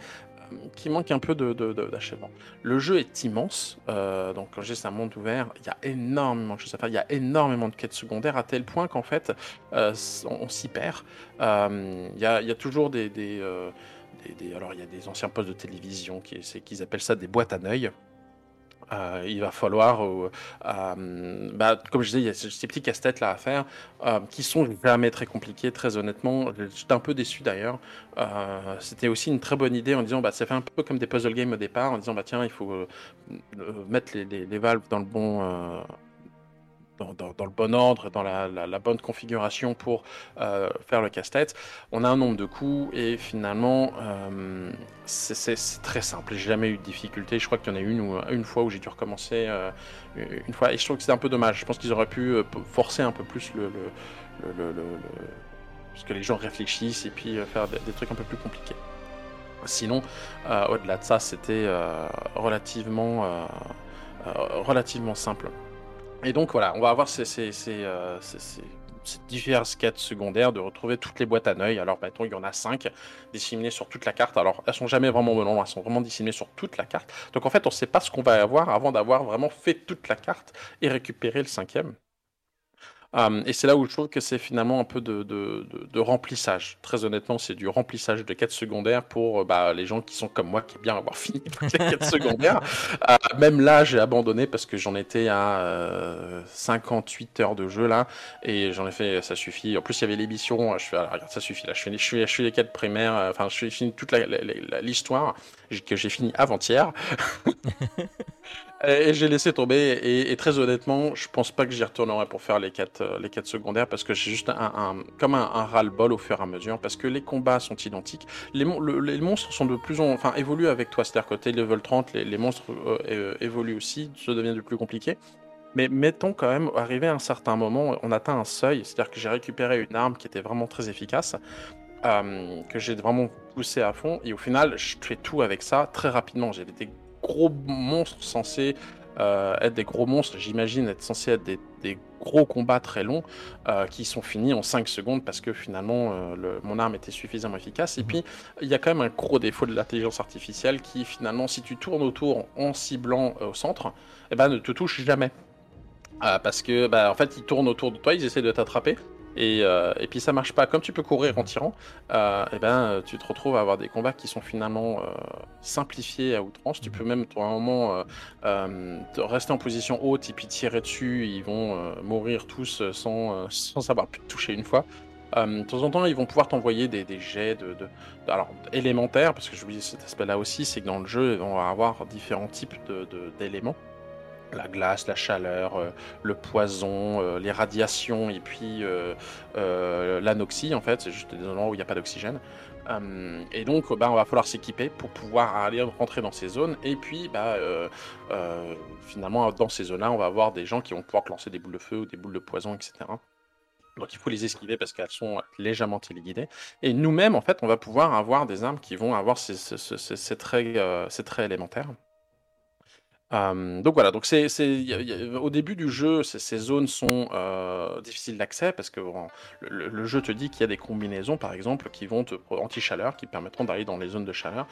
qui manque un peu de, de- de- d'achèvement. Le jeu est immense, donc quand c'est un monde ouvert, il y a énormément de choses à faire, il y a énormément de quêtes secondaires à tel point qu'en fait, on, s'y perd. Il y, a, toujours des, alors il y a des anciens postes de télévision qui qu'ils appellent ça des boîtes à œil. Euh, il va falloir, euh, euh, bah, comme je disais, il y a ces, petits casse-têtes là à faire qui sont jamais très compliqués, très honnêtement. J'étais un peu déçu d'ailleurs. C'était aussi une très bonne idée en disant, bah, ça fait un peu comme des puzzle games au départ, en disant, bah tiens, il faut mettre les valves dans le bon. Dans, le bon ordre, dans la, bonne configuration pour euh, faire le casse-tête. On a un nombre de coups et finalement, euh, c'est- très simple. J'ai jamais eu de difficulté. Je crois qu'il y en a une, une fois où j'ai dû recommencer euh, une fois et je trouve que c'est un peu dommage. Je pense qu'ils auraient pu forcer un peu plus le, que les gens réfléchissent et puis faire des, des trucs un peu plus compliqués. Sinon, au-delà de ça, c'était relativement, relativement simple. Et donc voilà, on va avoir euh, ces- ces- ces diverses quêtes secondaires de retrouver toutes les boîtes à œil. Alors mettons, il y en a cinq disséminées sur toute la carte. Alors elles sont jamais vraiment nom, elles sont vraiment disséminées sur toute la carte. Donc en fait, on ne sait pas ce qu'on va avoir avant d'avoir vraiment fait toute la carte et récupérer le cinquième. Euh, et c'est là où je trouve que c'est finalement un peu de, de- de- de remplissage. Très honnêtement, c'est du remplissage de quêtes secondaires pour euh, bah, les gens qui sont comme moi, qui aiment bien avoir fini les quêtes secondaires. Euh, même là, j'ai abandonné parce que j'en étais à euh, 58 heures de jeu là, et j'en ai fait, ça suffit. En plus, il y avait l'émission. Je fais, alors, regarde, ça suffit là. Je suis les quêtes primaires. Enfin, je suis fini toute l'histoire que j'ai fini avant-hier. Et j'ai laissé tomber. Et, très honnêtement, je pense pas que j'y retournerai pour faire les quêtes, euh, secondaires parce que j'ai juste un, un- comme un, un ras-le-bol au fur et à mesure parce que les combats sont identiques. Les, mon- le- les monstres sont de plus en, enfin, évoluent avec toi. C'est-à-dire t'es level 30, les, monstres euh, euh, évoluent aussi, se deviennent de plus compliqués. Mais mettons quand même, arrivé à un certain moment, on atteint un seuil. C'est-à-dire que j'ai récupéré une arme qui était vraiment très efficace. que j'ai vraiment poussé à fond et au final je fais tout avec ça très rapidement j'ai des gros monstres censés euh, être des gros monstres, j'imagine être censés être des, des gros combats très longs euh, qui sont finis en 5 secondes parce que finalement euh, le- mon arme était suffisamment efficace. Et puis il y a quand même un gros défaut de l'intelligence artificielle qui finalement si tu tournes autour en ciblant au centre, eh ben, ne te touche jamais. Parce que bah, en fait ils tournent autour de toi, ils essaient de t'attraper. Et, euh, et puis ça marche pas. Comme tu peux courir en tirant, euh, eh ben, euh, tu te retrouves à avoir des combats qui sont finalement euh, simplifiés à outrance. Tu peux même, à un moment, te rester en position haute et puis tirer dessus. Ils vont mourir tous sans, sans avoir pu te toucher une fois. De temps en temps, ils vont pouvoir t'envoyer des, des jets de, de- de- alors, élémentaires, parce que j'oublie cet aspect-là aussi, c'est que dans le jeu, on va avoir différents types de- de- d'éléments. La glace, la chaleur, euh, le poison, euh, les radiations et puis euh, l'anoxie en fait, c'est juste des endroits où il n'y a pas d'oxygène. Et donc bah, on va falloir s'équiper pour pouvoir aller rentrer dans ces zones et puis bah, finalement dans ces zones-là on va avoir des gens qui vont pouvoir lancer des boules de feu ou des boules de poison etc. Donc il faut les esquiver parce qu'elles sont légèrement téléguidées. Et nous-mêmes, en fait, on va pouvoir avoir des armes qui vont avoir ces traits élémentaires. Euh, donc voilà, donc c'est, au début du jeu, ces, zones sont euh, difficiles d'accès parce que bon, le, jeu te dit qu'il y a des combinaisons, par exemple, qui vont te anti-chaleur, qui permettront d'aller dans les zones de chaleur.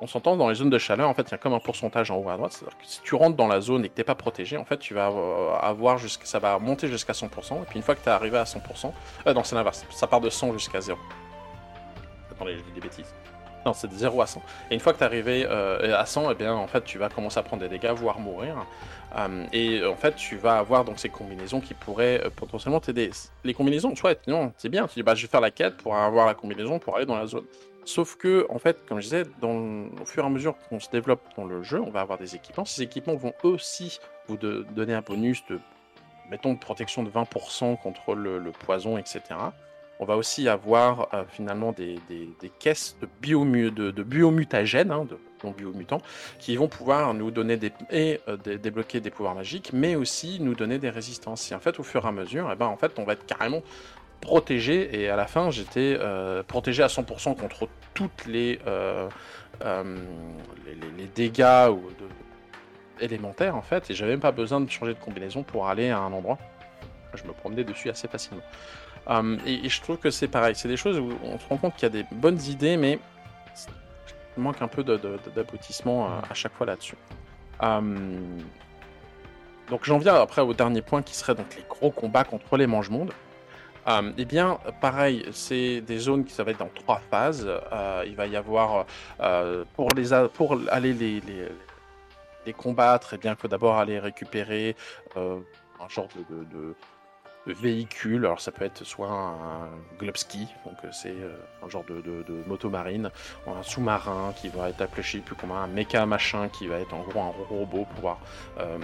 On s'entend dans les zones de chaleur, en fait, il y a comme un pourcentage en haut à droite, c'est-à-dire que si tu rentres dans la zone et que t'es pas protégé, en fait, tu vas euh, avoir jusqu'à, ça va monter jusqu'à 100%, et puis une fois que tu es arrivé à 100%, euh, non, c'est l'inverse, ça part de 100 jusqu'à 0. Attendez, je dis des bêtises. Non, c'est de 0 à 100. Et une fois que tu es arrivé euh, à 100, eh bien, en fait, tu vas commencer à prendre des dégâts, voire mourir. Euh, et en fait, tu vas avoir donc ces combinaisons qui pourraient euh, potentiellement t'aider. Les combinaisons, chouette, non, c'est bien. Tu dis, bah, je vais faire la quête pour avoir la combinaison pour aller dans la zone. Sauf que, en fait, comme je disais, au fur et à mesure qu'on se développe dans le jeu, on va avoir des équipements. Ces équipements vont aussi vous donner un bonus de, mettons, protection de 20% contre le poison, etc. on va aussi avoir euh, finalement des, caisses de, de, biomutagènes, hein, de non biomutants, qui vont pouvoir nous donner et euh, dé- débloquer des pouvoirs magiques, mais aussi nous donner des résistances. Et en fait, au fur et à mesure, eh ben, en fait, on va être carrément protégé. Et à la fin, j'étais euh, protégé à 100% contre toutes les, dégâts ou de- élémentaires, en fait. Et j'avais même pas besoin de changer de combinaison pour aller à un endroit. Je me promenais dessus assez facilement. Euh, et, je trouve que c'est pareil. C'est des choses où on se rend compte qu'il y a des bonnes idées, mais il manque un peu d'aboutissement à, à chaque fois là-dessus. Euh, donc j'en viens après au dernier point qui serait donc les gros combats contre les mange-mondes. Euh, eh bien, pareil, c'est des zones qui ça va être dans trois phases. Euh, il va y avoir euh, pour aller les, les, les combattre, bien, il faut d'abord aller récupérer euh, un genre de véhicule. Alors ça peut être soit un globski, donc euh, c'est euh, un genre de, de, de moto marine, un sous-marin qui va être appelé je sais plus comment, un méca machin qui va être en gros un robot pour pouvoir euh,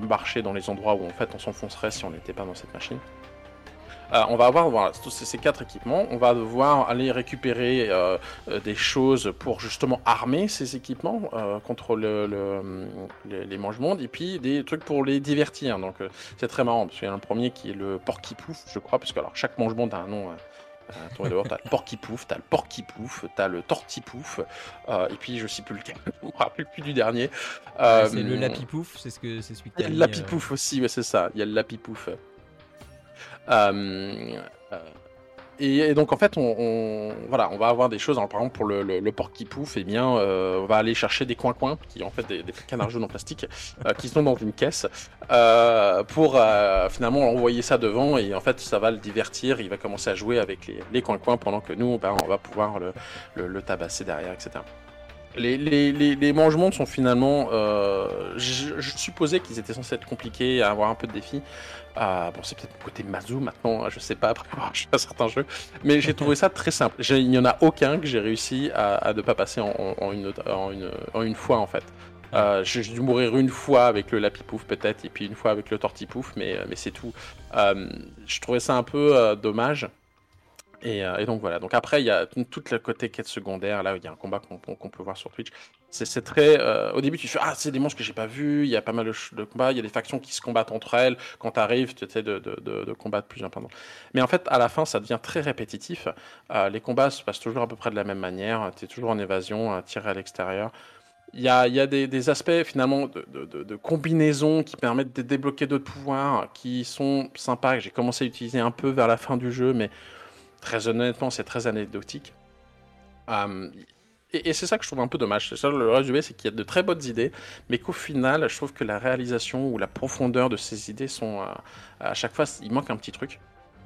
marcher dans les endroits où en fait on s'enfoncerait si on n'était pas dans cette machine. Euh, on va avoir voilà, tous ces, quatre équipements. On va devoir aller récupérer euh, euh, des choses pour justement armer ces équipements euh, contre le, le- les, les mange-mondes et puis des trucs pour les divertir. Donc euh, c'est très marrant parce qu'il y a un premier qui est le porquipouf, je crois, parce que alors chaque mange-monde a un nom. euh, dehors, t'as le porquipouf, t'as le porquipouf, t'as le tortipouf, euh, et puis je sais plus lequel, je me rappelle plus du dernier. Euh, c'est le lapipouf, c'est ce que c'est celui il que y a le lapipouf aussi, ouais, c'est ça. Il y a le lapipouf. Euh, euh, et, donc en fait, on, voilà, on va avoir des choses. Par exemple, pour le, le, le porc-qui-pouf, eh bien, euh, on va aller chercher des coins-coins, qui en fait des, canards jaunes en plastique, qui sont dans une caisse, pour finalement envoyer ça devant. Et en fait, ça va le divertir. Il va commencer à jouer avec les, les coins-coins pendant que nous, ben, on va pouvoir le, le tabasser derrière, etc. Les, les, les, mange-mondes sont finalement. euh, je, supposais qu'ils étaient censés être compliqués, à avoir un peu de défi. Ah, bon, c'est peut-être côté Mazou maintenant, je sais pas, après avoir joué à certains jeux. Mais j'ai trouvé ça très simple. Il n'y en a aucun que j'ai réussi à, ne pas passer en, une, en, une, en une fois en fait. Euh, j'ai dû mourir une fois avec le lapipouf peut-être, et puis une fois avec le tortipouf, mais, mais c'est tout. Euh, je trouvais ça un peu euh, dommage. Et, euh, et donc voilà. Donc après, il y a tout le côté quête secondaire. Là, il y a un combat qu'on peut voir sur Twitch. C'est très. euh, au début, tu fais Ah, c'est des monstres que j'ai pas vus. Il y a pas mal de, combats. Il y a des factions qui se combattent entre elles. Quand tu arrives, tu essaies de, de, de, combattre. Pardon. Mais en fait, à la fin, ça devient très répétitif. Euh, les combats se passent toujours à peu près de la même manière. Tu es toujours en évasion, à tirer à l'extérieur. Il y a, des, aspects finalement de, de, de- de combinaison qui permettent de débloquer d'autres pouvoirs qui sont sympas, j'ai commencé à utiliser un peu vers la fin du jeu, mais très honnêtement, c'est très anecdotique. Euh, et et c'est ça que je trouve un peu dommage. C'est ça le résumé, c'est qu'il y a de très bonnes idées, mais qu'au final, je trouve que la réalisation ou la profondeur de ces idées sont. euh, à chaque fois, il manque un petit truc.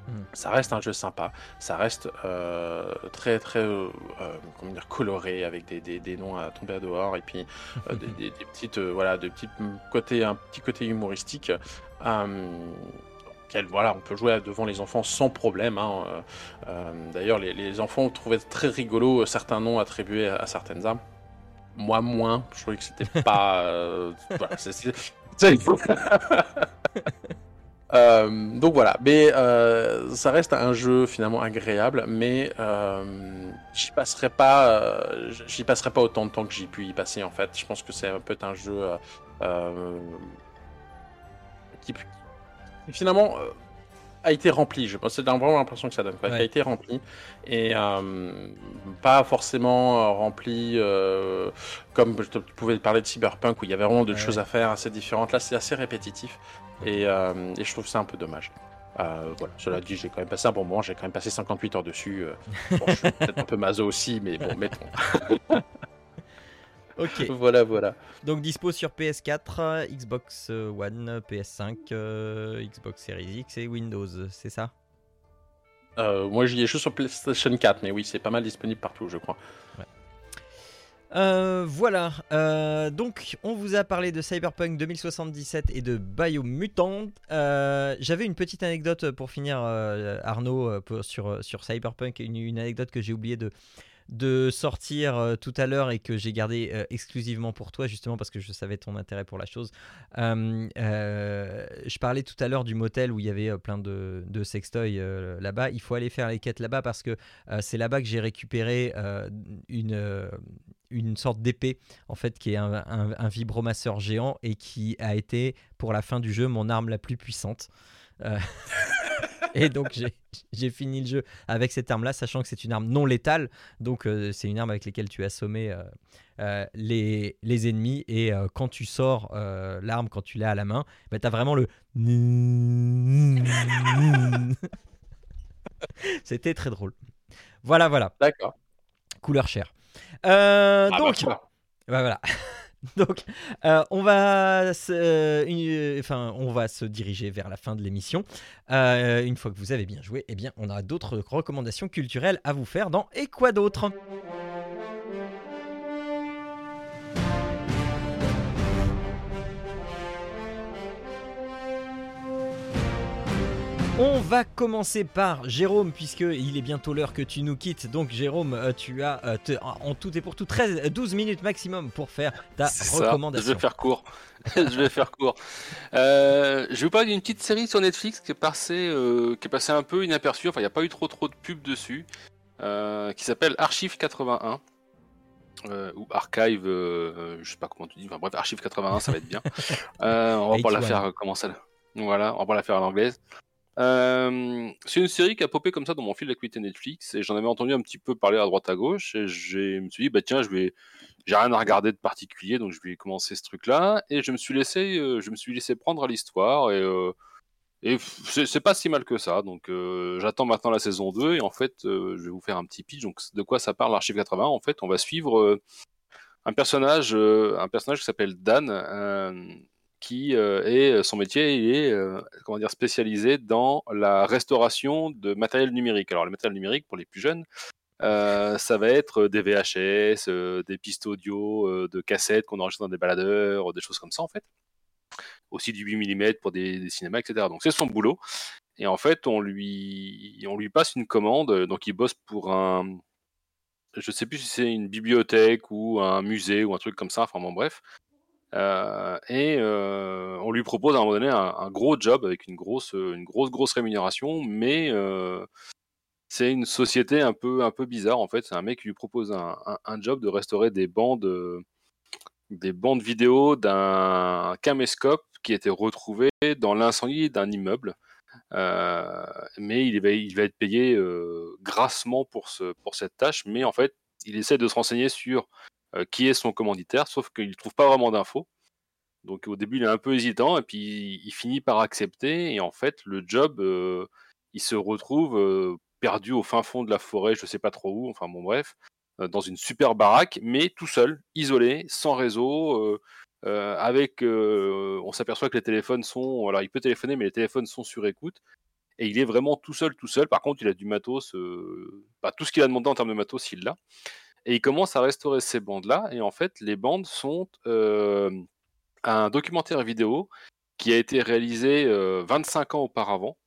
Hmm. Ça reste un jeu sympa, ça reste euh, très très euh, comment dire coloré avec des, des, des noms à tomber à dehors et puis des, des- des petites voilà de petites mm, côtés un petit côté humoristique. Euh, voilà, on peut jouer devant les enfants sans problème. hein, euh, euh, D'ailleurs, les, les enfants trouvaient très rigolo certains noms attribués à, à certaines armes. Moi, moins. Je trouvais que c'était pas. euh, voilà, c'est- Euh, donc voilà, mais euh, ça reste un jeu finalement agréable, mais euh, j'y passerai pas, j'y passerai pas autant de temps que j'ai pu y passer en fait. Je pense que c'est peut-être un jeu qui, qui finalement euh, a été rempli. Je pense c'est vraiment l'impression que ça donne, quoi, a été rempli et euh, pas forcément euh, rempli euh, comme je te- tu pouvais parler de Cyberpunk où il y avait vraiment de Ouais, choses à faire assez différentes. Là, c'est assez répétitif et, euh, et je trouve ça un peu dommage. Voilà, cela dit, j'ai quand même passé un bon moment, j'ai quand même passé 58 heures dessus. Bon, je suis peut-être un peu maso aussi, mais bon, mettons. Ok. voilà, voilà. Donc dispo sur PS4, Xbox One, PS5, euh, Xbox Series X et Windows, c'est ça? Euh, moi, j'y ai juste sur PlayStation 4, mais oui, c'est pas mal disponible partout, je crois. Euh, voilà, euh, donc on vous a parlé de Cyberpunk 2077 et de Biomutant. Euh, J'avais une petite anecdote pour finir, euh, Arnaud, euh, pour- sur, sur Cyberpunk, une, une anecdote que j'ai oublié de, de sortir euh, tout à l'heure et que j'ai gardé euh, exclusivement pour toi, justement parce que je savais ton intérêt pour la chose. Euh, je parlais tout à l'heure du motel où il y avait plein de, de sextoys là-bas. Il faut aller faire les quêtes là-bas parce que c'est là-bas que j'ai récupéré une, une sorte d'épée, en fait, qui est un, vibromasseur géant et qui a été, pour la fin du jeu, mon arme la plus puissante. et donc j'ai- fini le jeu avec cette arme-là, sachant que c'est une arme non létale. Donc euh, c'est une arme avec laquelle tu assommais euh, euh, les, les ennemis. Et euh, quand tu sors l'arme, quand tu l'as à la main, bah, tu as vraiment le... C'était très drôle. Voilà, voilà. D'accord. Couleur chair. Euh, Ah, bah, donc, voilà. Ouais, voilà. Donc, euh, on, va se, euh, enfin, on va se diriger vers la fin de l'émission. Euh, une fois que vous avez bien joué, eh bien, on a d'autres recommandations culturelles à vous faire dans Et quoi d'autre? On va commencer par Jérôme, puisque il est bientôt l'heure que tu nous quittes. Donc, Jérôme, euh, tu as euh, te- en tout et pour tout 13, 12 minutes maximum pour faire ta ça, recommandation. je vais faire court. je vais faire court. Euh, je vais vous parler d'une petite série sur Netflix qui est passée, euh, qui est passée un peu inaperçue. Enfin, il n'y a pas eu trop trop de pubs dessus. euh, qui s'appelle Archive 81. euh, ou Archive, euh, je sais pas comment tu dis. Enfin bref, Archive 81, ça va être bien. Euh, on va pas la 81. faire euh, comment ça. Voilà, on va pas la faire à l'anglaise. Euh, c'est une série qui a popé comme ça dans mon fil d'actualité Netflix et j'en avais entendu un petit peu parler à droite à gauche et je me suis dit bah tiens je vais j'ai rien à regarder de particulier donc je vais commencer ce truc là et je me suis laissé euh, je me suis laissé prendre à l'histoire et euh, et c'est pas si mal que ça. Donc j'attends maintenant la saison 2 et en fait je vais vous faire un petit pitch. Donc de quoi ça parle l'archive 80 en fait on va suivre un personnage un personnage qui s'appelle Dan qui euh, est son métier il est euh, comment dire spécialisé dans la restauration de matériel numérique alors le matériel numérique pour les plus jeunes euh, ça va être des VHS, euh, des pistes audio, euh, de cassettes qu'on enregistre dans des baladeurs, des choses comme ça en fait. Aussi du 8 mm pour des, cinémas, etc. Donc c'est son boulot. Et en fait, on lui, on lui passe une commande. euh, Donc il bosse pour un, je sais plus si c'est une bibliothèque ou un musée ou un truc comme ça. Enfin bon, bref. Euh, et euh, on lui propose à un moment donné un, gros job avec une grosse, une grosse, grosse rémunération, mais euh, c'est une société un peu, un peu bizarre en fait. C'est un mec qui lui propose un, job de restaurer des bandes, euh, des bandes vidéo d'un caméscope qui était retrouvé dans l'incendie d'un immeuble. Euh, mais il va, il va être payé euh, grassement pour, ce, pour cette tâche. Mais en fait, il essaie de se renseigner sur euh, qui est son commanditaire, sauf qu'il ne trouve pas vraiment d'infos. Donc au début, il est un peu hésitant, et puis il finit par accepter. Et en fait, le job, euh, il se retrouve euh, perdu au fin fond de la forêt, je sais pas trop où, enfin bon bref, euh, dans une super baraque, mais tout seul, isolé, sans réseau, euh, euh, avec, euh, on s'aperçoit que les téléphones sont, alors il peut téléphoner, mais les téléphones sont sur écoute, et il est vraiment tout seul, tout seul. Par contre, il a du matos, euh, bah, tout ce qu'il a demandé en termes de matos, il l'a, et il commence à restaurer ces bandes-là, et en fait, les bandes sont un documentaire vidéo qui a été réalisé euh, 25 ans auparavant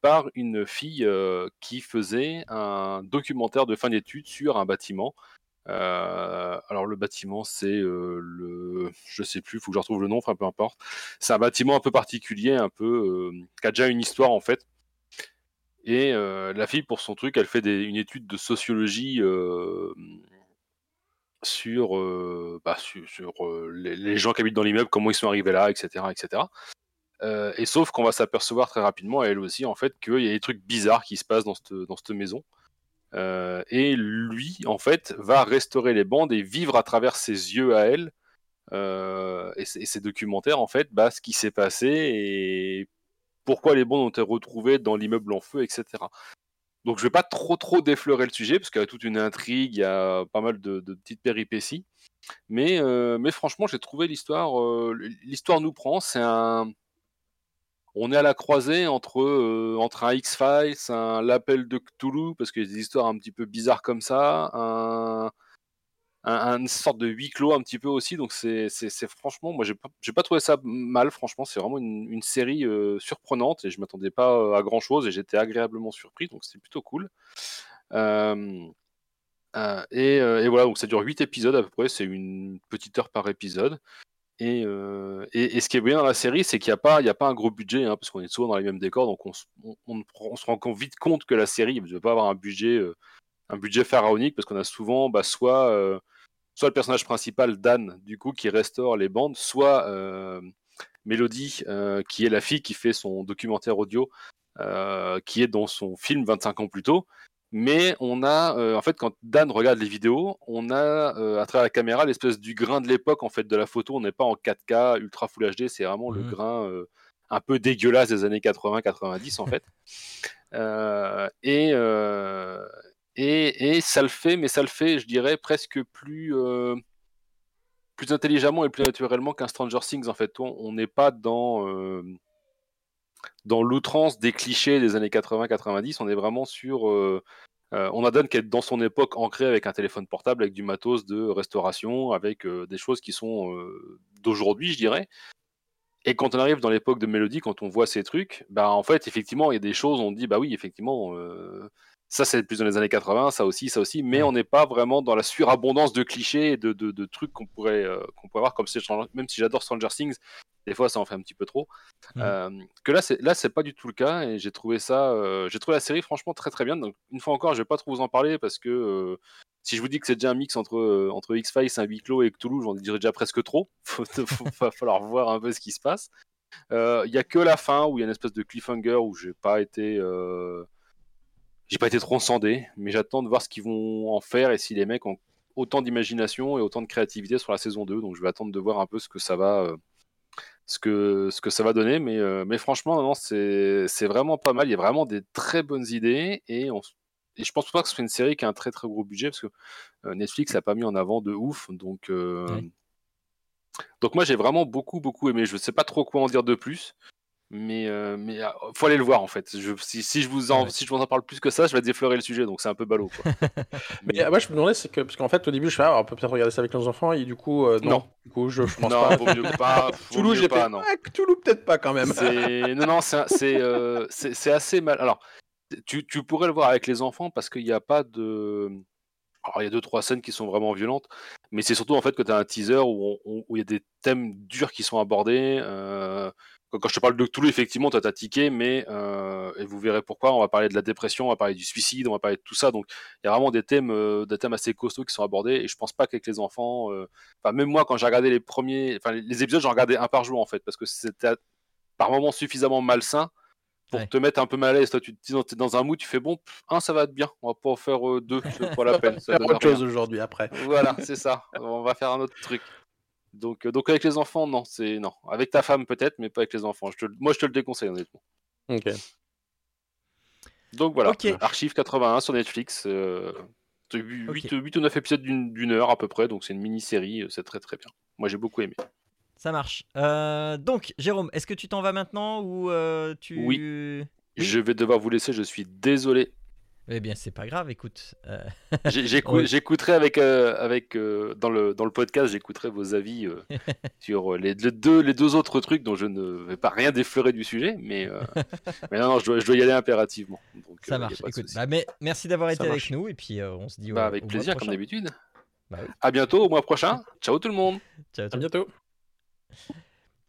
par une fille qui faisait un documentaire de fin d'études sur un bâtiment. Alors le bâtiment c'est le, je sais plus, faut que je retrouve le nom, enfin peu importe. C'est un bâtiment un peu particulier, un peu qui a déjà une histoire en fait. Et euh, la fille pour son truc, elle fait une étude de sociologie euh, sur, euh, bah, les, gens qui habitent dans l'immeuble, comment ils sont arrivés là, etc., etc. Et sauf qu'on va s'apercevoir très rapidement, elle aussi, en fait, qu'il y a des trucs bizarres qui se passent dans cette, maison. Et lui, en fait, va restaurer les bandes et vivre à travers ses yeux à elle et ses documentaires, en fait, bah, ce qui s'est passé et pourquoi les bandes ont été retrouvées dans l'immeuble en feu, etc. Donc je vais pas trop trop défleurer le sujet parce qu'il y a toute une intrigue, il y a pas mal de, petites péripéties. Mais, euh, mais franchement, j'ai trouvé l'histoire. euh, l'histoire nous prend. C'est un. On est à la croisée entre, euh, entre un X-Files, un L'appel de Cthulhu, parce qu'il y a des histoires un petit peu bizarres comme ça, un- une sorte de huis clos un petit peu aussi. Donc c'est c'est- c'est franchement, moi j'ai pas, pas trouvé ça mal, franchement. C'est vraiment une, série euh, surprenante et je m'attendais pas euh, à grand chose et j'étais agréablement surpris, donc c'était plutôt cool. Euh, et, et voilà, donc ça dure 8 épisodes à peu près, c'est une petite heure par épisode. Et, et, ce qui est bien dans la série, c'est qu'il n'y a, pas- il a pas un gros budget, hein, parce qu'on est souvent dans les mêmes décors, donc on, se- on- se rend vite compte que la série ne va pas avoir un budget, un budget pharaonique, parce qu'on a souvent bah, soit, soit le personnage principal, Dan, du coup, qui restaure les bandes, soit euh, Mélodie, euh, qui est la fille qui fait son documentaire audio, euh, qui est dans son film 25 ans plus tôt. Mais on a, euh, en fait, quand Dan regarde les vidéos, on a à travers la caméra l'espèce du grain de l'époque en fait de la photo. On n'est pas en 4K ultra full HD, c'est vraiment le Mhm. grain un peu dégueulasse des années 80-90 en fait. Et, et ça le fait, mais ça le fait, je dirais presque plus euh, plus intelligemment et plus naturellement qu'un Stranger Things en fait. On n'est pas dans euh, dans l'outrance des clichés des années 80-90, on est vraiment sur. euh, on a Dan qui est dans son époque ancré avec un téléphone portable, avec du matos de restauration, avec des choses qui sont d'aujourd'hui, je dirais. Et quand on arrive dans l'époque de Mélodie, quand on voit ces trucs, bah en fait, effectivement, il y a des choses, on dit, bah oui, effectivement, ça c'est plus dans les années 80, ça aussi, ça aussi, mais on n'est pas vraiment dans la surabondance de clichés et de, de, de trucs qu'on pourrait, euh, qu'on pourrait avoir, comme même si j'adore Stranger Things, des fois ça en fait un petit peu trop. Euh, que là, c'est là, c'est pas du tout le cas, et j'ai trouvé ça, euh, j'ai trouvé la série franchement très très bien. Donc une fois encore, je vais pas trop vous en parler parce que euh, si je vous dis que c'est déjà un mix entre entre X Files, un huis clos et Cthulhu, j'en dirais déjà presque trop. Faut- va falloir voir un peu ce qui se passe. Il y a que la fin où il y a une espèce de cliffhanger où j'ai pas été j'ai pas été transcendé, mais j'attends de voir ce qu'ils vont en faire et si les mecs ont autant d'imagination et autant de créativité sur la saison 2. Donc je vais attendre de voir un peu ce que ça va, euh, ce que, ce que ça va donner. Mais, euh, mais franchement, non, non, c'est vraiment pas mal. Il y a vraiment des très bonnes idées et, on, s- et je pense pas que ce soit une série qui a un très très gros budget parce que euh, Netflix l'a pas mis en avant de ouf. Donc, Ouais. donc moi j'ai vraiment beaucoup beaucoup aimé. Je sais pas trop quoi en dire de plus. Mais, euh, mais euh, faut aller le voir en fait. Je, si, si je vous en, Ouais. si je vous en parle plus que ça, je vais défleurer le sujet, donc c'est un peu ballot. Quoi. Mais euh, moi, je me demandais, c'est que, parce qu'en fait, au début, je fais, ah, on peut peut-être regarder ça avec nos enfants, et du coup, euh, non. Non. Du coup, je, je pense non, pas. vaut mieux pas. Toulouse, j'ai pas, non. ah, Cthulhu, peut-être pas quand même. Non non c'est c'est euh, c'est c'est assez mal. Alors tu, tu pourrais le voir avec les enfants parce qu'il n'y a pas de. Alors il y a deux trois scènes qui sont vraiment violentes, mais c'est surtout en fait que tu as un teaser où il y a des thèmes durs qui sont abordés. euh, quand, je te parle de Cthulhu, effectivement, tu as tiqué, mais euh, et vous verrez pourquoi. On va parler de la dépression, on va parler du suicide, on va parler de tout ça. Donc il y a vraiment des thèmes, euh, des thèmes assez costauds qui sont abordés. Et je pense pas qu'avec les enfants, euh, enfin même moi quand j'ai regardé les premiers, enfin les, épisodes, j'en regardais un par jour en fait parce que c'était par moments suffisamment malsain pour Ouais. te mettre un peu mal à l'aise. Toi, tu te dis, t'es dans un mood, tu fais bon, pff, un, ça va être bien. On va pas en faire deux, c'est pas la peine. Ça faire autre chose aujourd'hui après. Voilà, c'est ça. On va faire un autre truc. Donc, euh, donc avec les enfants, non, c'est non. Avec ta femme peut-être, mais pas avec les enfants. Je te, moi, je te le déconseille honnêtement. Ok. Donc voilà, Ok. Archive 81 sur Netflix. Euh, 8, ou 9 épisodes d'une heure à peu près, donc c'est une mini-série, euh, c'est très très bien. Moi j'ai beaucoup aimé. Ça marche. Euh, donc, Jérôme, est-ce que tu t'en vas maintenant ou euh, tu. Oui. Oui. Je vais devoir vous laisser, je suis désolé. Eh bien, c'est pas grave, écoute. euh. J'écouterai avec, euh, avec euh, dans, le, dans le podcast, j'écouterai vos avis euh, sur les, les deux, les deux autres trucs dont je ne vais pas rien défleurer du sujet, mais, euh, mais non, non, je dois, je dois y aller impérativement. Donc, ça euh, marche. Écoute, bah, mais merci d'avoir été avec nous et puis euh, on se dit au- Bah, au avec plaisir, comme d'habitude. Bah oui. À bientôt, au mois prochain. Ciao tout le monde. Ciao, À bientôt.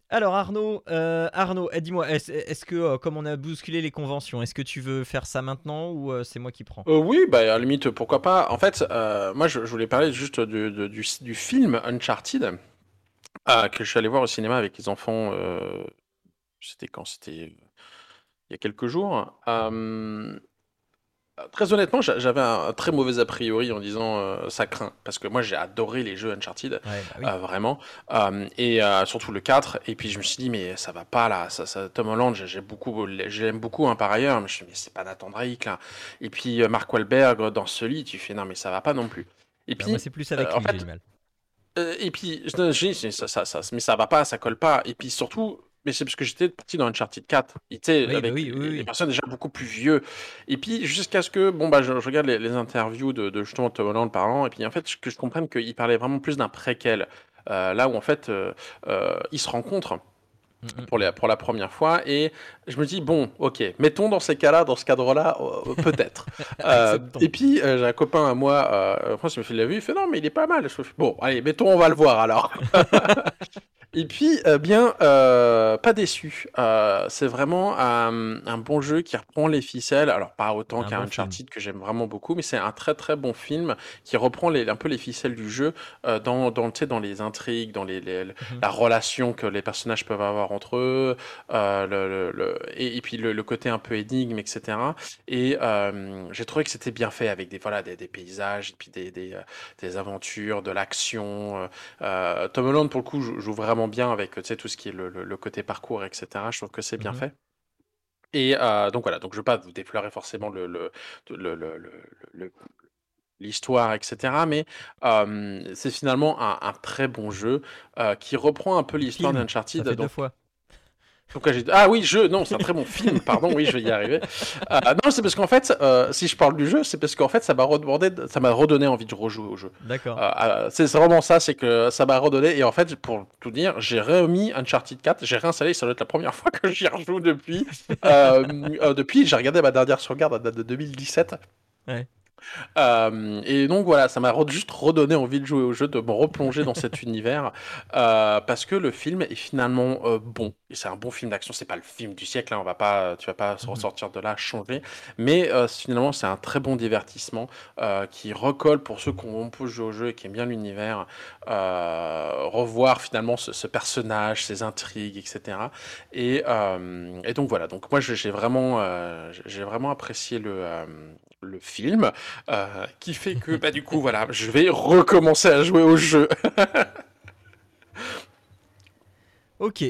Alors Arnaud, euh, Arnaud, eh, dis-moi, est-ce que euh, comme on a bousculé les conventions, est-ce que tu veux faire ça maintenant ou euh, c'est moi qui prends? Oui, bah, à la limite, pourquoi pas. En fait, moi, je, voulais parler juste du, du film Uncharted, que je suis allé voir au cinéma avec les enfants. C'était quand? C'était il y a quelques jours. Très honnêtement, j'a- j'avais un, très mauvais a priori en disant euh, ça craint. Parce que moi, j'ai adoré les jeux Uncharted. Ouais, bah oui. Euh, vraiment. Euh, et surtout le 4. Et puis je me suis dit, mais ça va pas là. Ça, ça, Tom Holland, j'ai j'ai beaucoup, j'aime beaucoup hein, par ailleurs. Mais je me suis dit, mais c'est pas Nathan Drake là. Et puis Mark Wahlberg dans ce lit, tu fais, non, mais ça va pas non plus. Et Bah, puis, c'est plus avec en lui fait, euh, et puis je- j'ai dit, ça, ça, ça, mais ça va pas, ça colle pas. Et puis surtout, mais c'est parce que j'étais parti dans Uncharted 4. Et Oui, bah avec oui, oui, les, personnes déjà beaucoup plus vieux. Et puis jusqu'à ce que, bon, bah, je, je regarde les, les interviews de, de justement Tom Holland parlant. Et puis en fait, que je comprenne qu'il parlait vraiment plus d'un préquel. Euh, là où en fait, euh, euh, ils se rencontrent. Mm, mm. pour, les- pour la première fois. Et je me dis, bon, ok, mettons dans ces cas-là, dans ce cadre-là, euh, peut-être. Euh, et puis, euh, j'ai un copain à moi, France, il me fait, il l'a vu, il fait, non, mais il est pas mal. Je fais, bon, allez, mettons, on va le voir alors. Et puis, bien, pas déçu. C'est vraiment un, bon jeu qui reprend les ficelles. Alors, pas autant Un qu'un bon Uncharted que j'aime vraiment beaucoup, mais c'est un très très bon film qui reprend les, un peu les ficelles du jeu dans, dans, dans les intrigues, dans les, les- la relation que les personnages peuvent avoir entre eux, euh, le, le- le- et, et puis le, le côté un peu énigme, etc. Et euh, j'ai trouvé que c'était bien fait avec des, voilà, des, des paysages, et puis des, des, euh, des aventures, de l'action. euh, Tom Holland, pour le coup, joue, joue vraiment bien avec tu sais, tout ce qui est le, côté parcours, etc. Je trouve que c'est bien Mhm. fait. Et donc voilà, donc je ne vais pas vous déflorer forcément le, l'histoire, etc. Mais euh, c'est finalement un, un très bon jeu euh, qui reprend un peu l'histoire d'Uncharted. Ça fait deux Donc, fois. Pourquoi j'ai dit- Ah oui, jeu, non, c'est un très bon film, pardon, oui, je vais y arriver. Euh, non, c'est parce qu'en fait, euh, si je parle du jeu, c'est parce qu'en fait, ça m'a redemandé, ça m'a redonné envie de rejouer au jeu. D'accord. Euh, c'est vraiment ça, c'est que ça m'a redonné. Et en fait, pour tout dire, j'ai remis Uncharted 4, j'ai réinstallé, ça doit être la première fois que j'y rejoue depuis. Depuis, j'ai regardé ma dernière sauvegarde, elle date de 2017. Ouais. Euh, et donc voilà, ça m'a re- juste redonné envie de jouer au jeu, de me replonger dans cet univers, euh, parce que le film est finalement euh, bon. Et c'est un bon film d'action. C'est pas le film du siècle, hein, on va pas, tu vas pas se Mhm. ressortir de là changé. Mais finalement, c'est un très bon divertissement qui recolle pour ceux qui ont peu joué au jeu et qui aiment bien l'univers. revoir finalement ce, ce personnage, ses intrigues, etc. Et, et donc voilà. Donc moi, j'ai vraiment, j'ai vraiment apprécié le. Le film, euh, qui fait que bah, du coup voilà, je vais recommencer à jouer au jeu. Ok.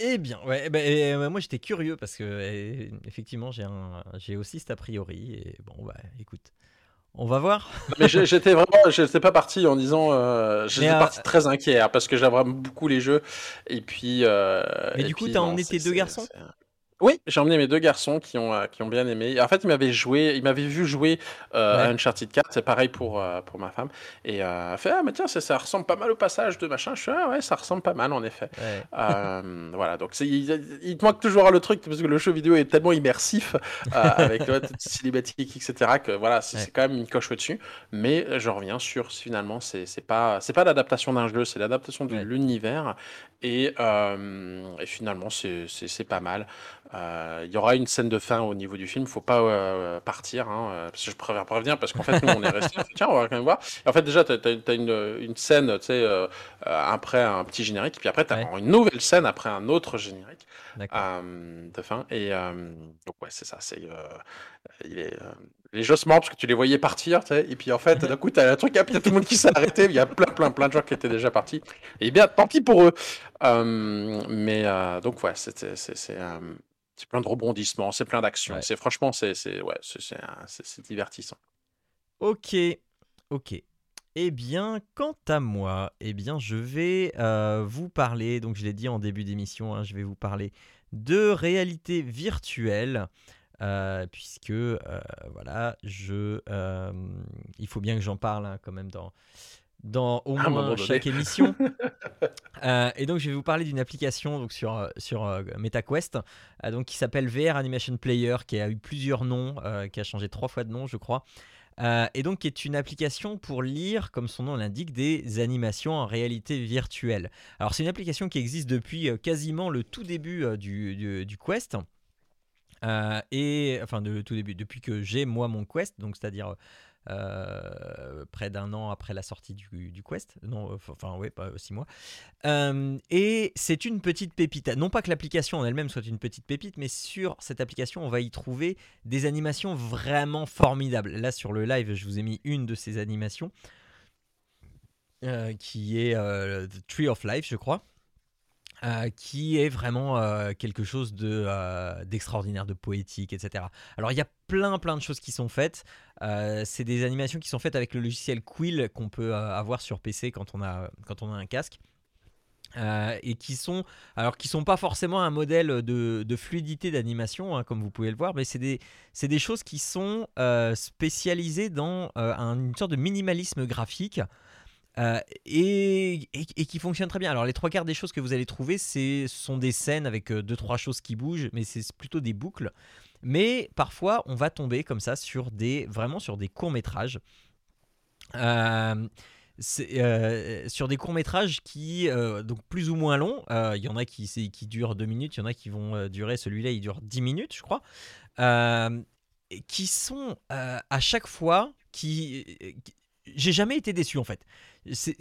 Eh bien, ouais, bah, et, euh, moi j'étais curieux parce que euh, effectivement j'ai un, j'ai aussi cet a priori et bon bah écoute, on va voir. Mais j'étais vraiment, j'étais pas parti en disant, euh, j'étais euh, parti très inquiet hein, parce que j'aime beaucoup les jeux et puis. euh, Mais et du coup, t'as emmené tes deux garçons? Oui, j'ai emmené mes deux garçons qui ont, euh, qui ont bien aimé. En fait, ils m'avaient joué, ils m'avaient vu jouer euh, Ouais. à Uncharted 4. C'est pareil pour, euh, pour ma femme. Et euh, elle fait ah mais tiens ça, ça ressemble pas mal au passage de machin. Je fais ah ouais ça ressemble pas mal en effet. Ouais. Voilà, donc il, il te manque toujours le truc parce que le jeu vidéo est tellement immersif avec ouais, toutes ces cinématiques, etc. que voilà, c'est Ouais. quand même une coche au-dessus. Mais je reviens sur finalement, c'est pas c'est pas l'adaptation d'un jeu, c'est l'adaptation de l'univers et, et finalement c'est pas mal. Euh, Il y aura une scène de fin au niveau du film, faut pas euh, partir, hein, euh, parce que je préviens, préviens parce qu'en fait nous on est resté, tiens on va quand même voir. Et en fait déjà tu as, une, une scène, tu sais, après un petit générique, puis après tu as Ouais. une nouvelle scène après un autre générique de fin. Et donc ouais c'est ça, c'est il est, les parce que tu les voyais partir, tu sais, et puis en fait d'un coup tu as un truc, et puis il y a tout le monde qui s'est arrêté, il y a plein plein plein de gens qui étaient déjà partis. Et bien tant pis pour eux. Euh, mais euh, donc ouais, c'était c'est c'est, euh, c'est plein de rebondissements, c'est plein d'actions. Ouais. C'est franchement c'est c'est ouais, c'est divertissant. Ok, ok. Eh bien, quant à moi, eh bien, je vais euh, vous parler, donc je l'ai dit en début d'émission, hein, je vais vous parler de réalité virtuelle, euh, puisque, euh, voilà, je, euh, il faut bien que j'en parle hein, quand même dans, dans au moins chaque émission. Euh, et donc, je vais vous parler d'une application donc, sur, euh, sur euh, MetaQuest euh, donc, qui s'appelle VR Animation Player, qui a eu plusieurs noms, qui a changé trois fois de nom, je crois. Et donc, qui est une application pour lire, comme son nom l'indique, des animations en réalité virtuelle. Alors, c'est une application qui existe depuis quasiment le tout début du, du- Quest. Et enfin, de tout début, depuis que j'ai moi mon Quest, donc c'est-à-dire euh, près d'un an après la sortie du, du Quest. Non, euh, enfin, ouais, pas six mois. Euh, et c'est une petite pépite. Non pas que l'application en elle-même soit une petite pépite, mais sur cette application, on va y trouver des animations vraiment formidables. Là, sur le live, je vous ai mis une de ces animations, euh, qui est euh, The Tree of Life, je crois. Euh, qui est vraiment euh, quelque chose de, euh, d'extraordinaire, de poétique, etc. Alors il y a plein plein de choses qui sont faites. C'est des animations qui sont faites avec le logiciel Quill qu'on peut avoir sur PC quand on a, quand on a un casque. Et qui sont alors qui sont pas forcément un modèle de, fluidité d'animation hein, comme vous pouvez le voir mais c'est des, des choses qui sont spécialisées dans un- une sorte de minimalisme graphique euh, et, qui fonctionne très bien. Alors les trois quarts des choses que vous allez trouver, ce sont des scènes avec euh, deux trois choses qui bougent, mais c'est plutôt des boucles. Mais parfois, on va tomber comme ça sur des vraiment sur des courts métrages. sur des courts métrages qui euh, donc plus ou moins longs. Euh, Il y en a qui, durent deux minutes, il y en a qui vont euh, durer. Celui-là, il dure 10 minutes, je crois. Euh, qui sont euh, à chaque fois qui- j'ai jamais été déçu en fait. C'est-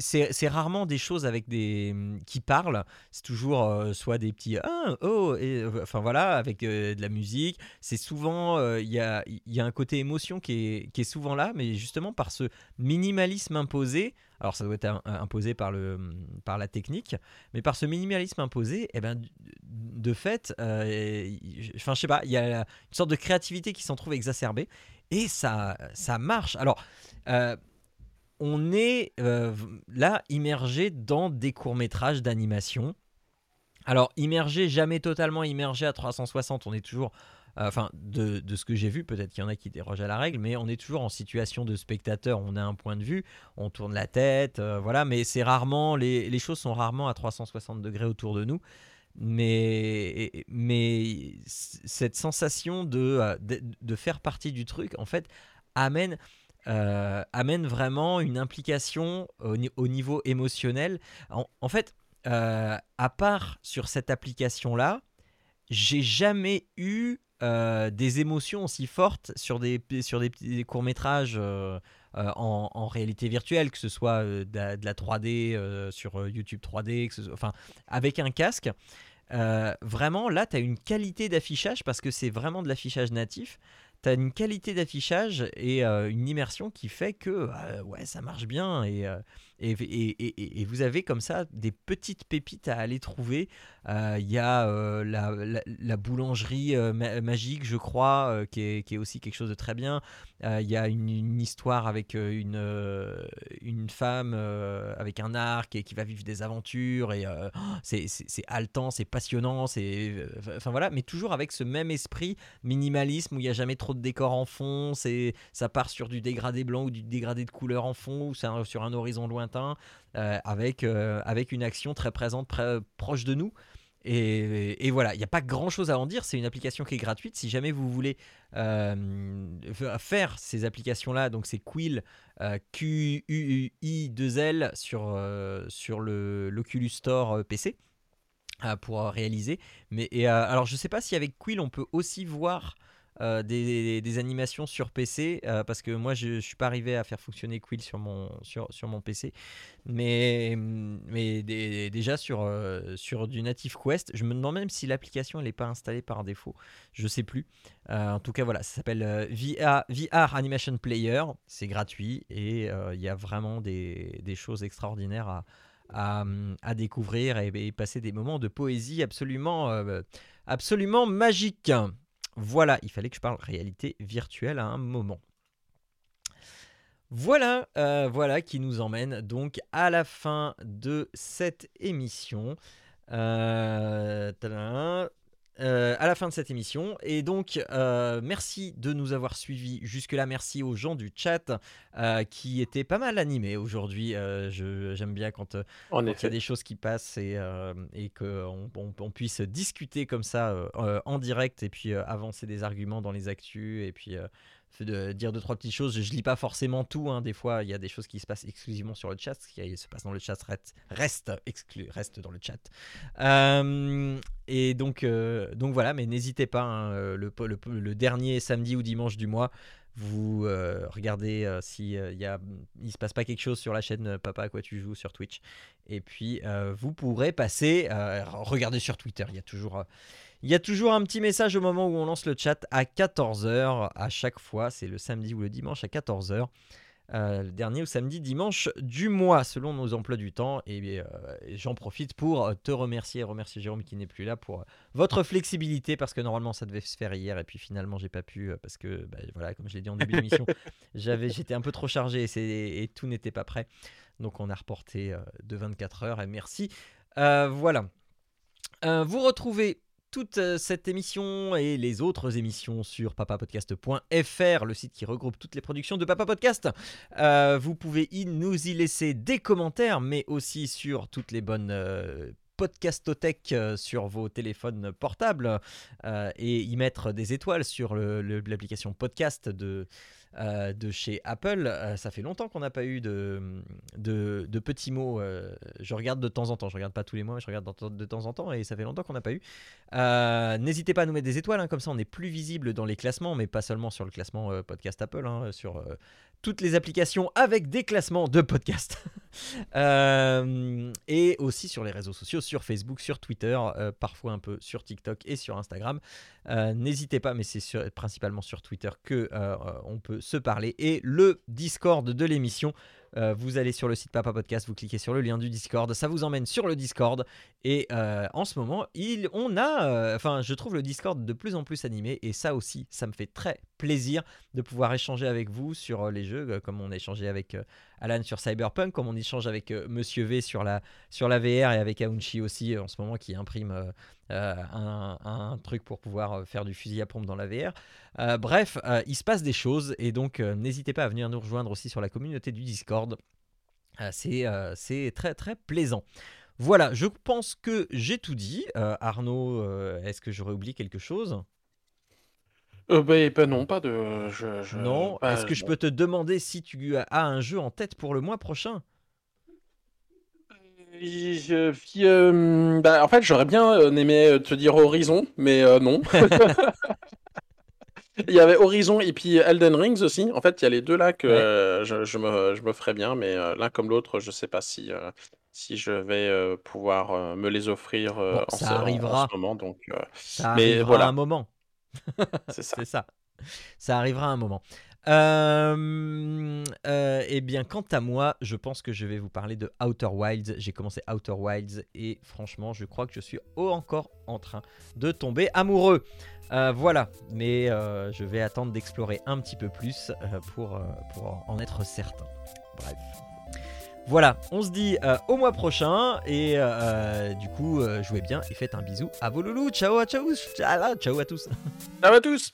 rarement des choses avec des qui parlent. C'est toujours euh, soit des petits ah oh et euh, enfin voilà avec euh, de la musique. C'est souvent il y a y a un côté émotion qui est qui est souvent là, mais justement par ce minimalisme imposé. Alors ça doit être imposé par le par la technique, mais par ce minimalisme imposé, eh ben de- fait, enfin je sais pas, il y a une sorte de créativité qui s'en trouve exacerbée et ça ça marche. Alors on est euh, là immergé dans des courts-métrages d'animation. Alors, immergé, jamais totalement immergé à 360, on est toujours, euh, enfin, de, de ce que j'ai vu, peut-être qu'il y en a qui dérogent à la règle, mais on est toujours en situation de spectateur, on a un point de vue, on tourne la tête, euh, voilà, mais c'est rarement, les, choses sont rarement à 360 degrés autour de nous. Mais, mais cette sensation de, de faire partie du truc, en fait, amène euh, amène vraiment une implication au, ni- au niveau émotionnel. En, fait, euh, à part sur cette application-là, j'ai jamais eu euh, des émotions aussi fortes sur des, courts-métrages en, réalité virtuelle, que ce soit de, la, de la 3D euh, sur YouTube 3D, que ce soit- enfin, avec un casque. Vraiment, là, tu as une qualité d'affichage parce que c'est vraiment de l'affichage natif tu une qualité d'affichage et euh, une immersion qui fait que euh, ouais, ça marche bien et, euh, et, vous avez comme ça des petites pépites à aller trouver. Euh, Il y a euh, la, la- la boulangerie euh, ma- magique, je crois, qui, est, aussi quelque chose de très bien. Il y a une, histoire avec une, femme avec un arc et qui va vivre des aventures et oh, c'est haletant, c'est passionnant, c'est enfin voilà, mais toujours avec ce même esprit minimalisme où il n'y a jamais trop de décors en fond, ça part sur du dégradé blanc ou du dégradé de couleur en fond ou sur un horizon lointain euh, avec, euh, avec une action très présente, proche de nous. Et, et voilà, il n'y a pas grand chose à en dire. C'est une application qui est gratuite. Si jamais vous voulez euh, faire ces applications-là, donc c'est Quill, euh, Q-U-I-2-L sur, euh, sur le- l'Oculus Store PC pour réaliser. Mais alors, je sais pas si avec Quill on peut aussi voir euh, des, animations sur PC euh, parce que moi je, je suis pas arrivé à faire fonctionner Quill sur mon sur, sur mon PC mais mais des- déjà sur euh, sur du native Quest je me demande même si l'application elle n'est pas installée par défaut. Je sais plus. En tout cas voilà ça s'appelle VR, Animation Player. C'est gratuit et il y a vraiment des, des choses extraordinaires à à, à découvrir et, et passer des moments de poésie absolument, absolument magiques. Voilà, il fallait que je parle réalité virtuelle à un moment. Voilà, euh, voilà qui nous emmène donc à la fin de cette émission. Euh, euh, à la fin de cette émission. Et donc, euh, merci de nous avoir suivis jusque-là. Merci aux gens du chat euh, qui étaient pas mal animés aujourd'hui. J'aime bien quand il y a des choses qui passent et, et qu'on on, on puisse discuter comme ça en direct et puis avancer des arguments dans les actus et puis de dire deux trois petites choses. Je lis pas forcément tout. hein. Des fois, il y a des choses qui se passent exclusivement sur le chat. Ce qui se passe dans le chat reste, exclu, reste dans le chat. Euh, et donc, euh, donc voilà. Mais n'hésitez pas. hein, euh, le, le, dernier samedi ou dimanche du mois, vous regardez euh, si euh, il y a, il se passe pas quelque chose sur la chaîne Papa à quoi tu joues sur Twitch. Et puis vous pourrez passer, regarder sur Twitter. Il y a toujours, il y a toujours un petit message au moment où on lance le chat à 14h à chaque fois. C'est le samedi ou le dimanche à 14h. Euh, le dernier ou samedi dimanche du mois selon nos emplois du temps. Et, euh, et j'en profite pour te remercier. Et remercier Jérôme qui n'est plus là pour euh, votre flexibilité parce que normalement ça devait se faire hier. Et puis finalement j'ai pas pu euh, parce que bah, voilà comme je l'ai dit en début d'émission j'avais j'étais un peu trop chargé et, tout n'était pas prêt. Donc on a reporté euh, de 24 heures. Et merci. Euh, voilà. Euh, vous retrouvez toute euh, cette émission et les autres émissions sur papapodcast.fr, le site qui regroupe toutes les productions de Papa Podcast. Euh, vous pouvez y, nous y laisser des commentaires, mais aussi sur toutes les bonnes euh, euh, sur vos téléphones portables et y mettre des étoiles sur l'application podcast de, euh, de chez Apple. Euh, ça fait longtemps qu'on n'a pas eu de, de, petits mots. euh, je regarde de temps en temps, je regarde pas tous les mois, mais je regarde de, temps en temps et ça fait longtemps qu'on n'a pas eu. N'hésitez pas à nous mettre des étoiles, hein, comme ça on est plus visible dans les classements, mais pas seulement sur le classement podcast Apple, hein, sur toutes les applications avec des classements de podcast. Euh, et aussi sur les réseaux sociaux, sur Facebook, sur Twitter, parfois un peu sur TikTok et sur Instagram. N'hésitez pas, mais c'est principalement sur Twitter que on peut se parler. Et le Discord de l'émission, euh, vous allez sur le site Papa Podcast, vous cliquez sur le lien du Discord, ça vous emmène sur le Discord. Et euh, en ce moment, il, on a, euh, enfin, je trouve le Discord de plus en plus animé, et ça aussi, ça me fait très plaisir de pouvoir échanger avec vous sur les jeux, comme on a échangé avec Alan sur Cyberpunk, comme on échange avec euh, Monsieur V sur la, VR et avec Aounchi aussi euh, en ce moment qui imprime euh, un, truc pour pouvoir faire du fusil à pompe dans la VR. Bref, il se passe des choses et donc n'hésitez pas à venir nous rejoindre aussi sur la communauté du Discord. C'est c'est très très plaisant. Voilà, je pense que j'ai tout dit. Arnaud, est-ce que j'aurais oublié quelque chose? Euh, bah, bah non, pas de. je- je- Non. bah, Est-ce que je peux te demander si tu as un jeu en tête pour le mois prochain? Je- puis, euh, bah, en fait, j'aurais bien euh, aimé te dire Horizon, mais euh, non. Il y avait Horizon et puis Elden Rings aussi. En fait, il y a les deux là que Ouais. euh, je, je me, je me ferais bien, mais euh, l'un comme l'autre, je sais pas si, euh, si je vais euh, pouvoir euh, me les offrir euh, Bon, en, ça ce, en arrivera. ce moment. Donc, euh, Ça Mais arrivera voilà. un moment. c'est ça. Ça. Arrivera un moment. Euh, euh, eh bien, quant à moi, je pense que je vais vous parler de Outer Wilds. J'ai commencé Outer Wilds et franchement, je crois que je suis encore en train de tomber amoureux. Euh, voilà, mais je vais attendre d'explorer un petit peu plus pour, pour en être certain. Bref. Voilà, on se dit euh, au mois prochain et euh, du coup, euh, jouez bien et faites un bisou à vos loulous. Ciao à ciao, ciao, ciao à tous. Ciao à tous!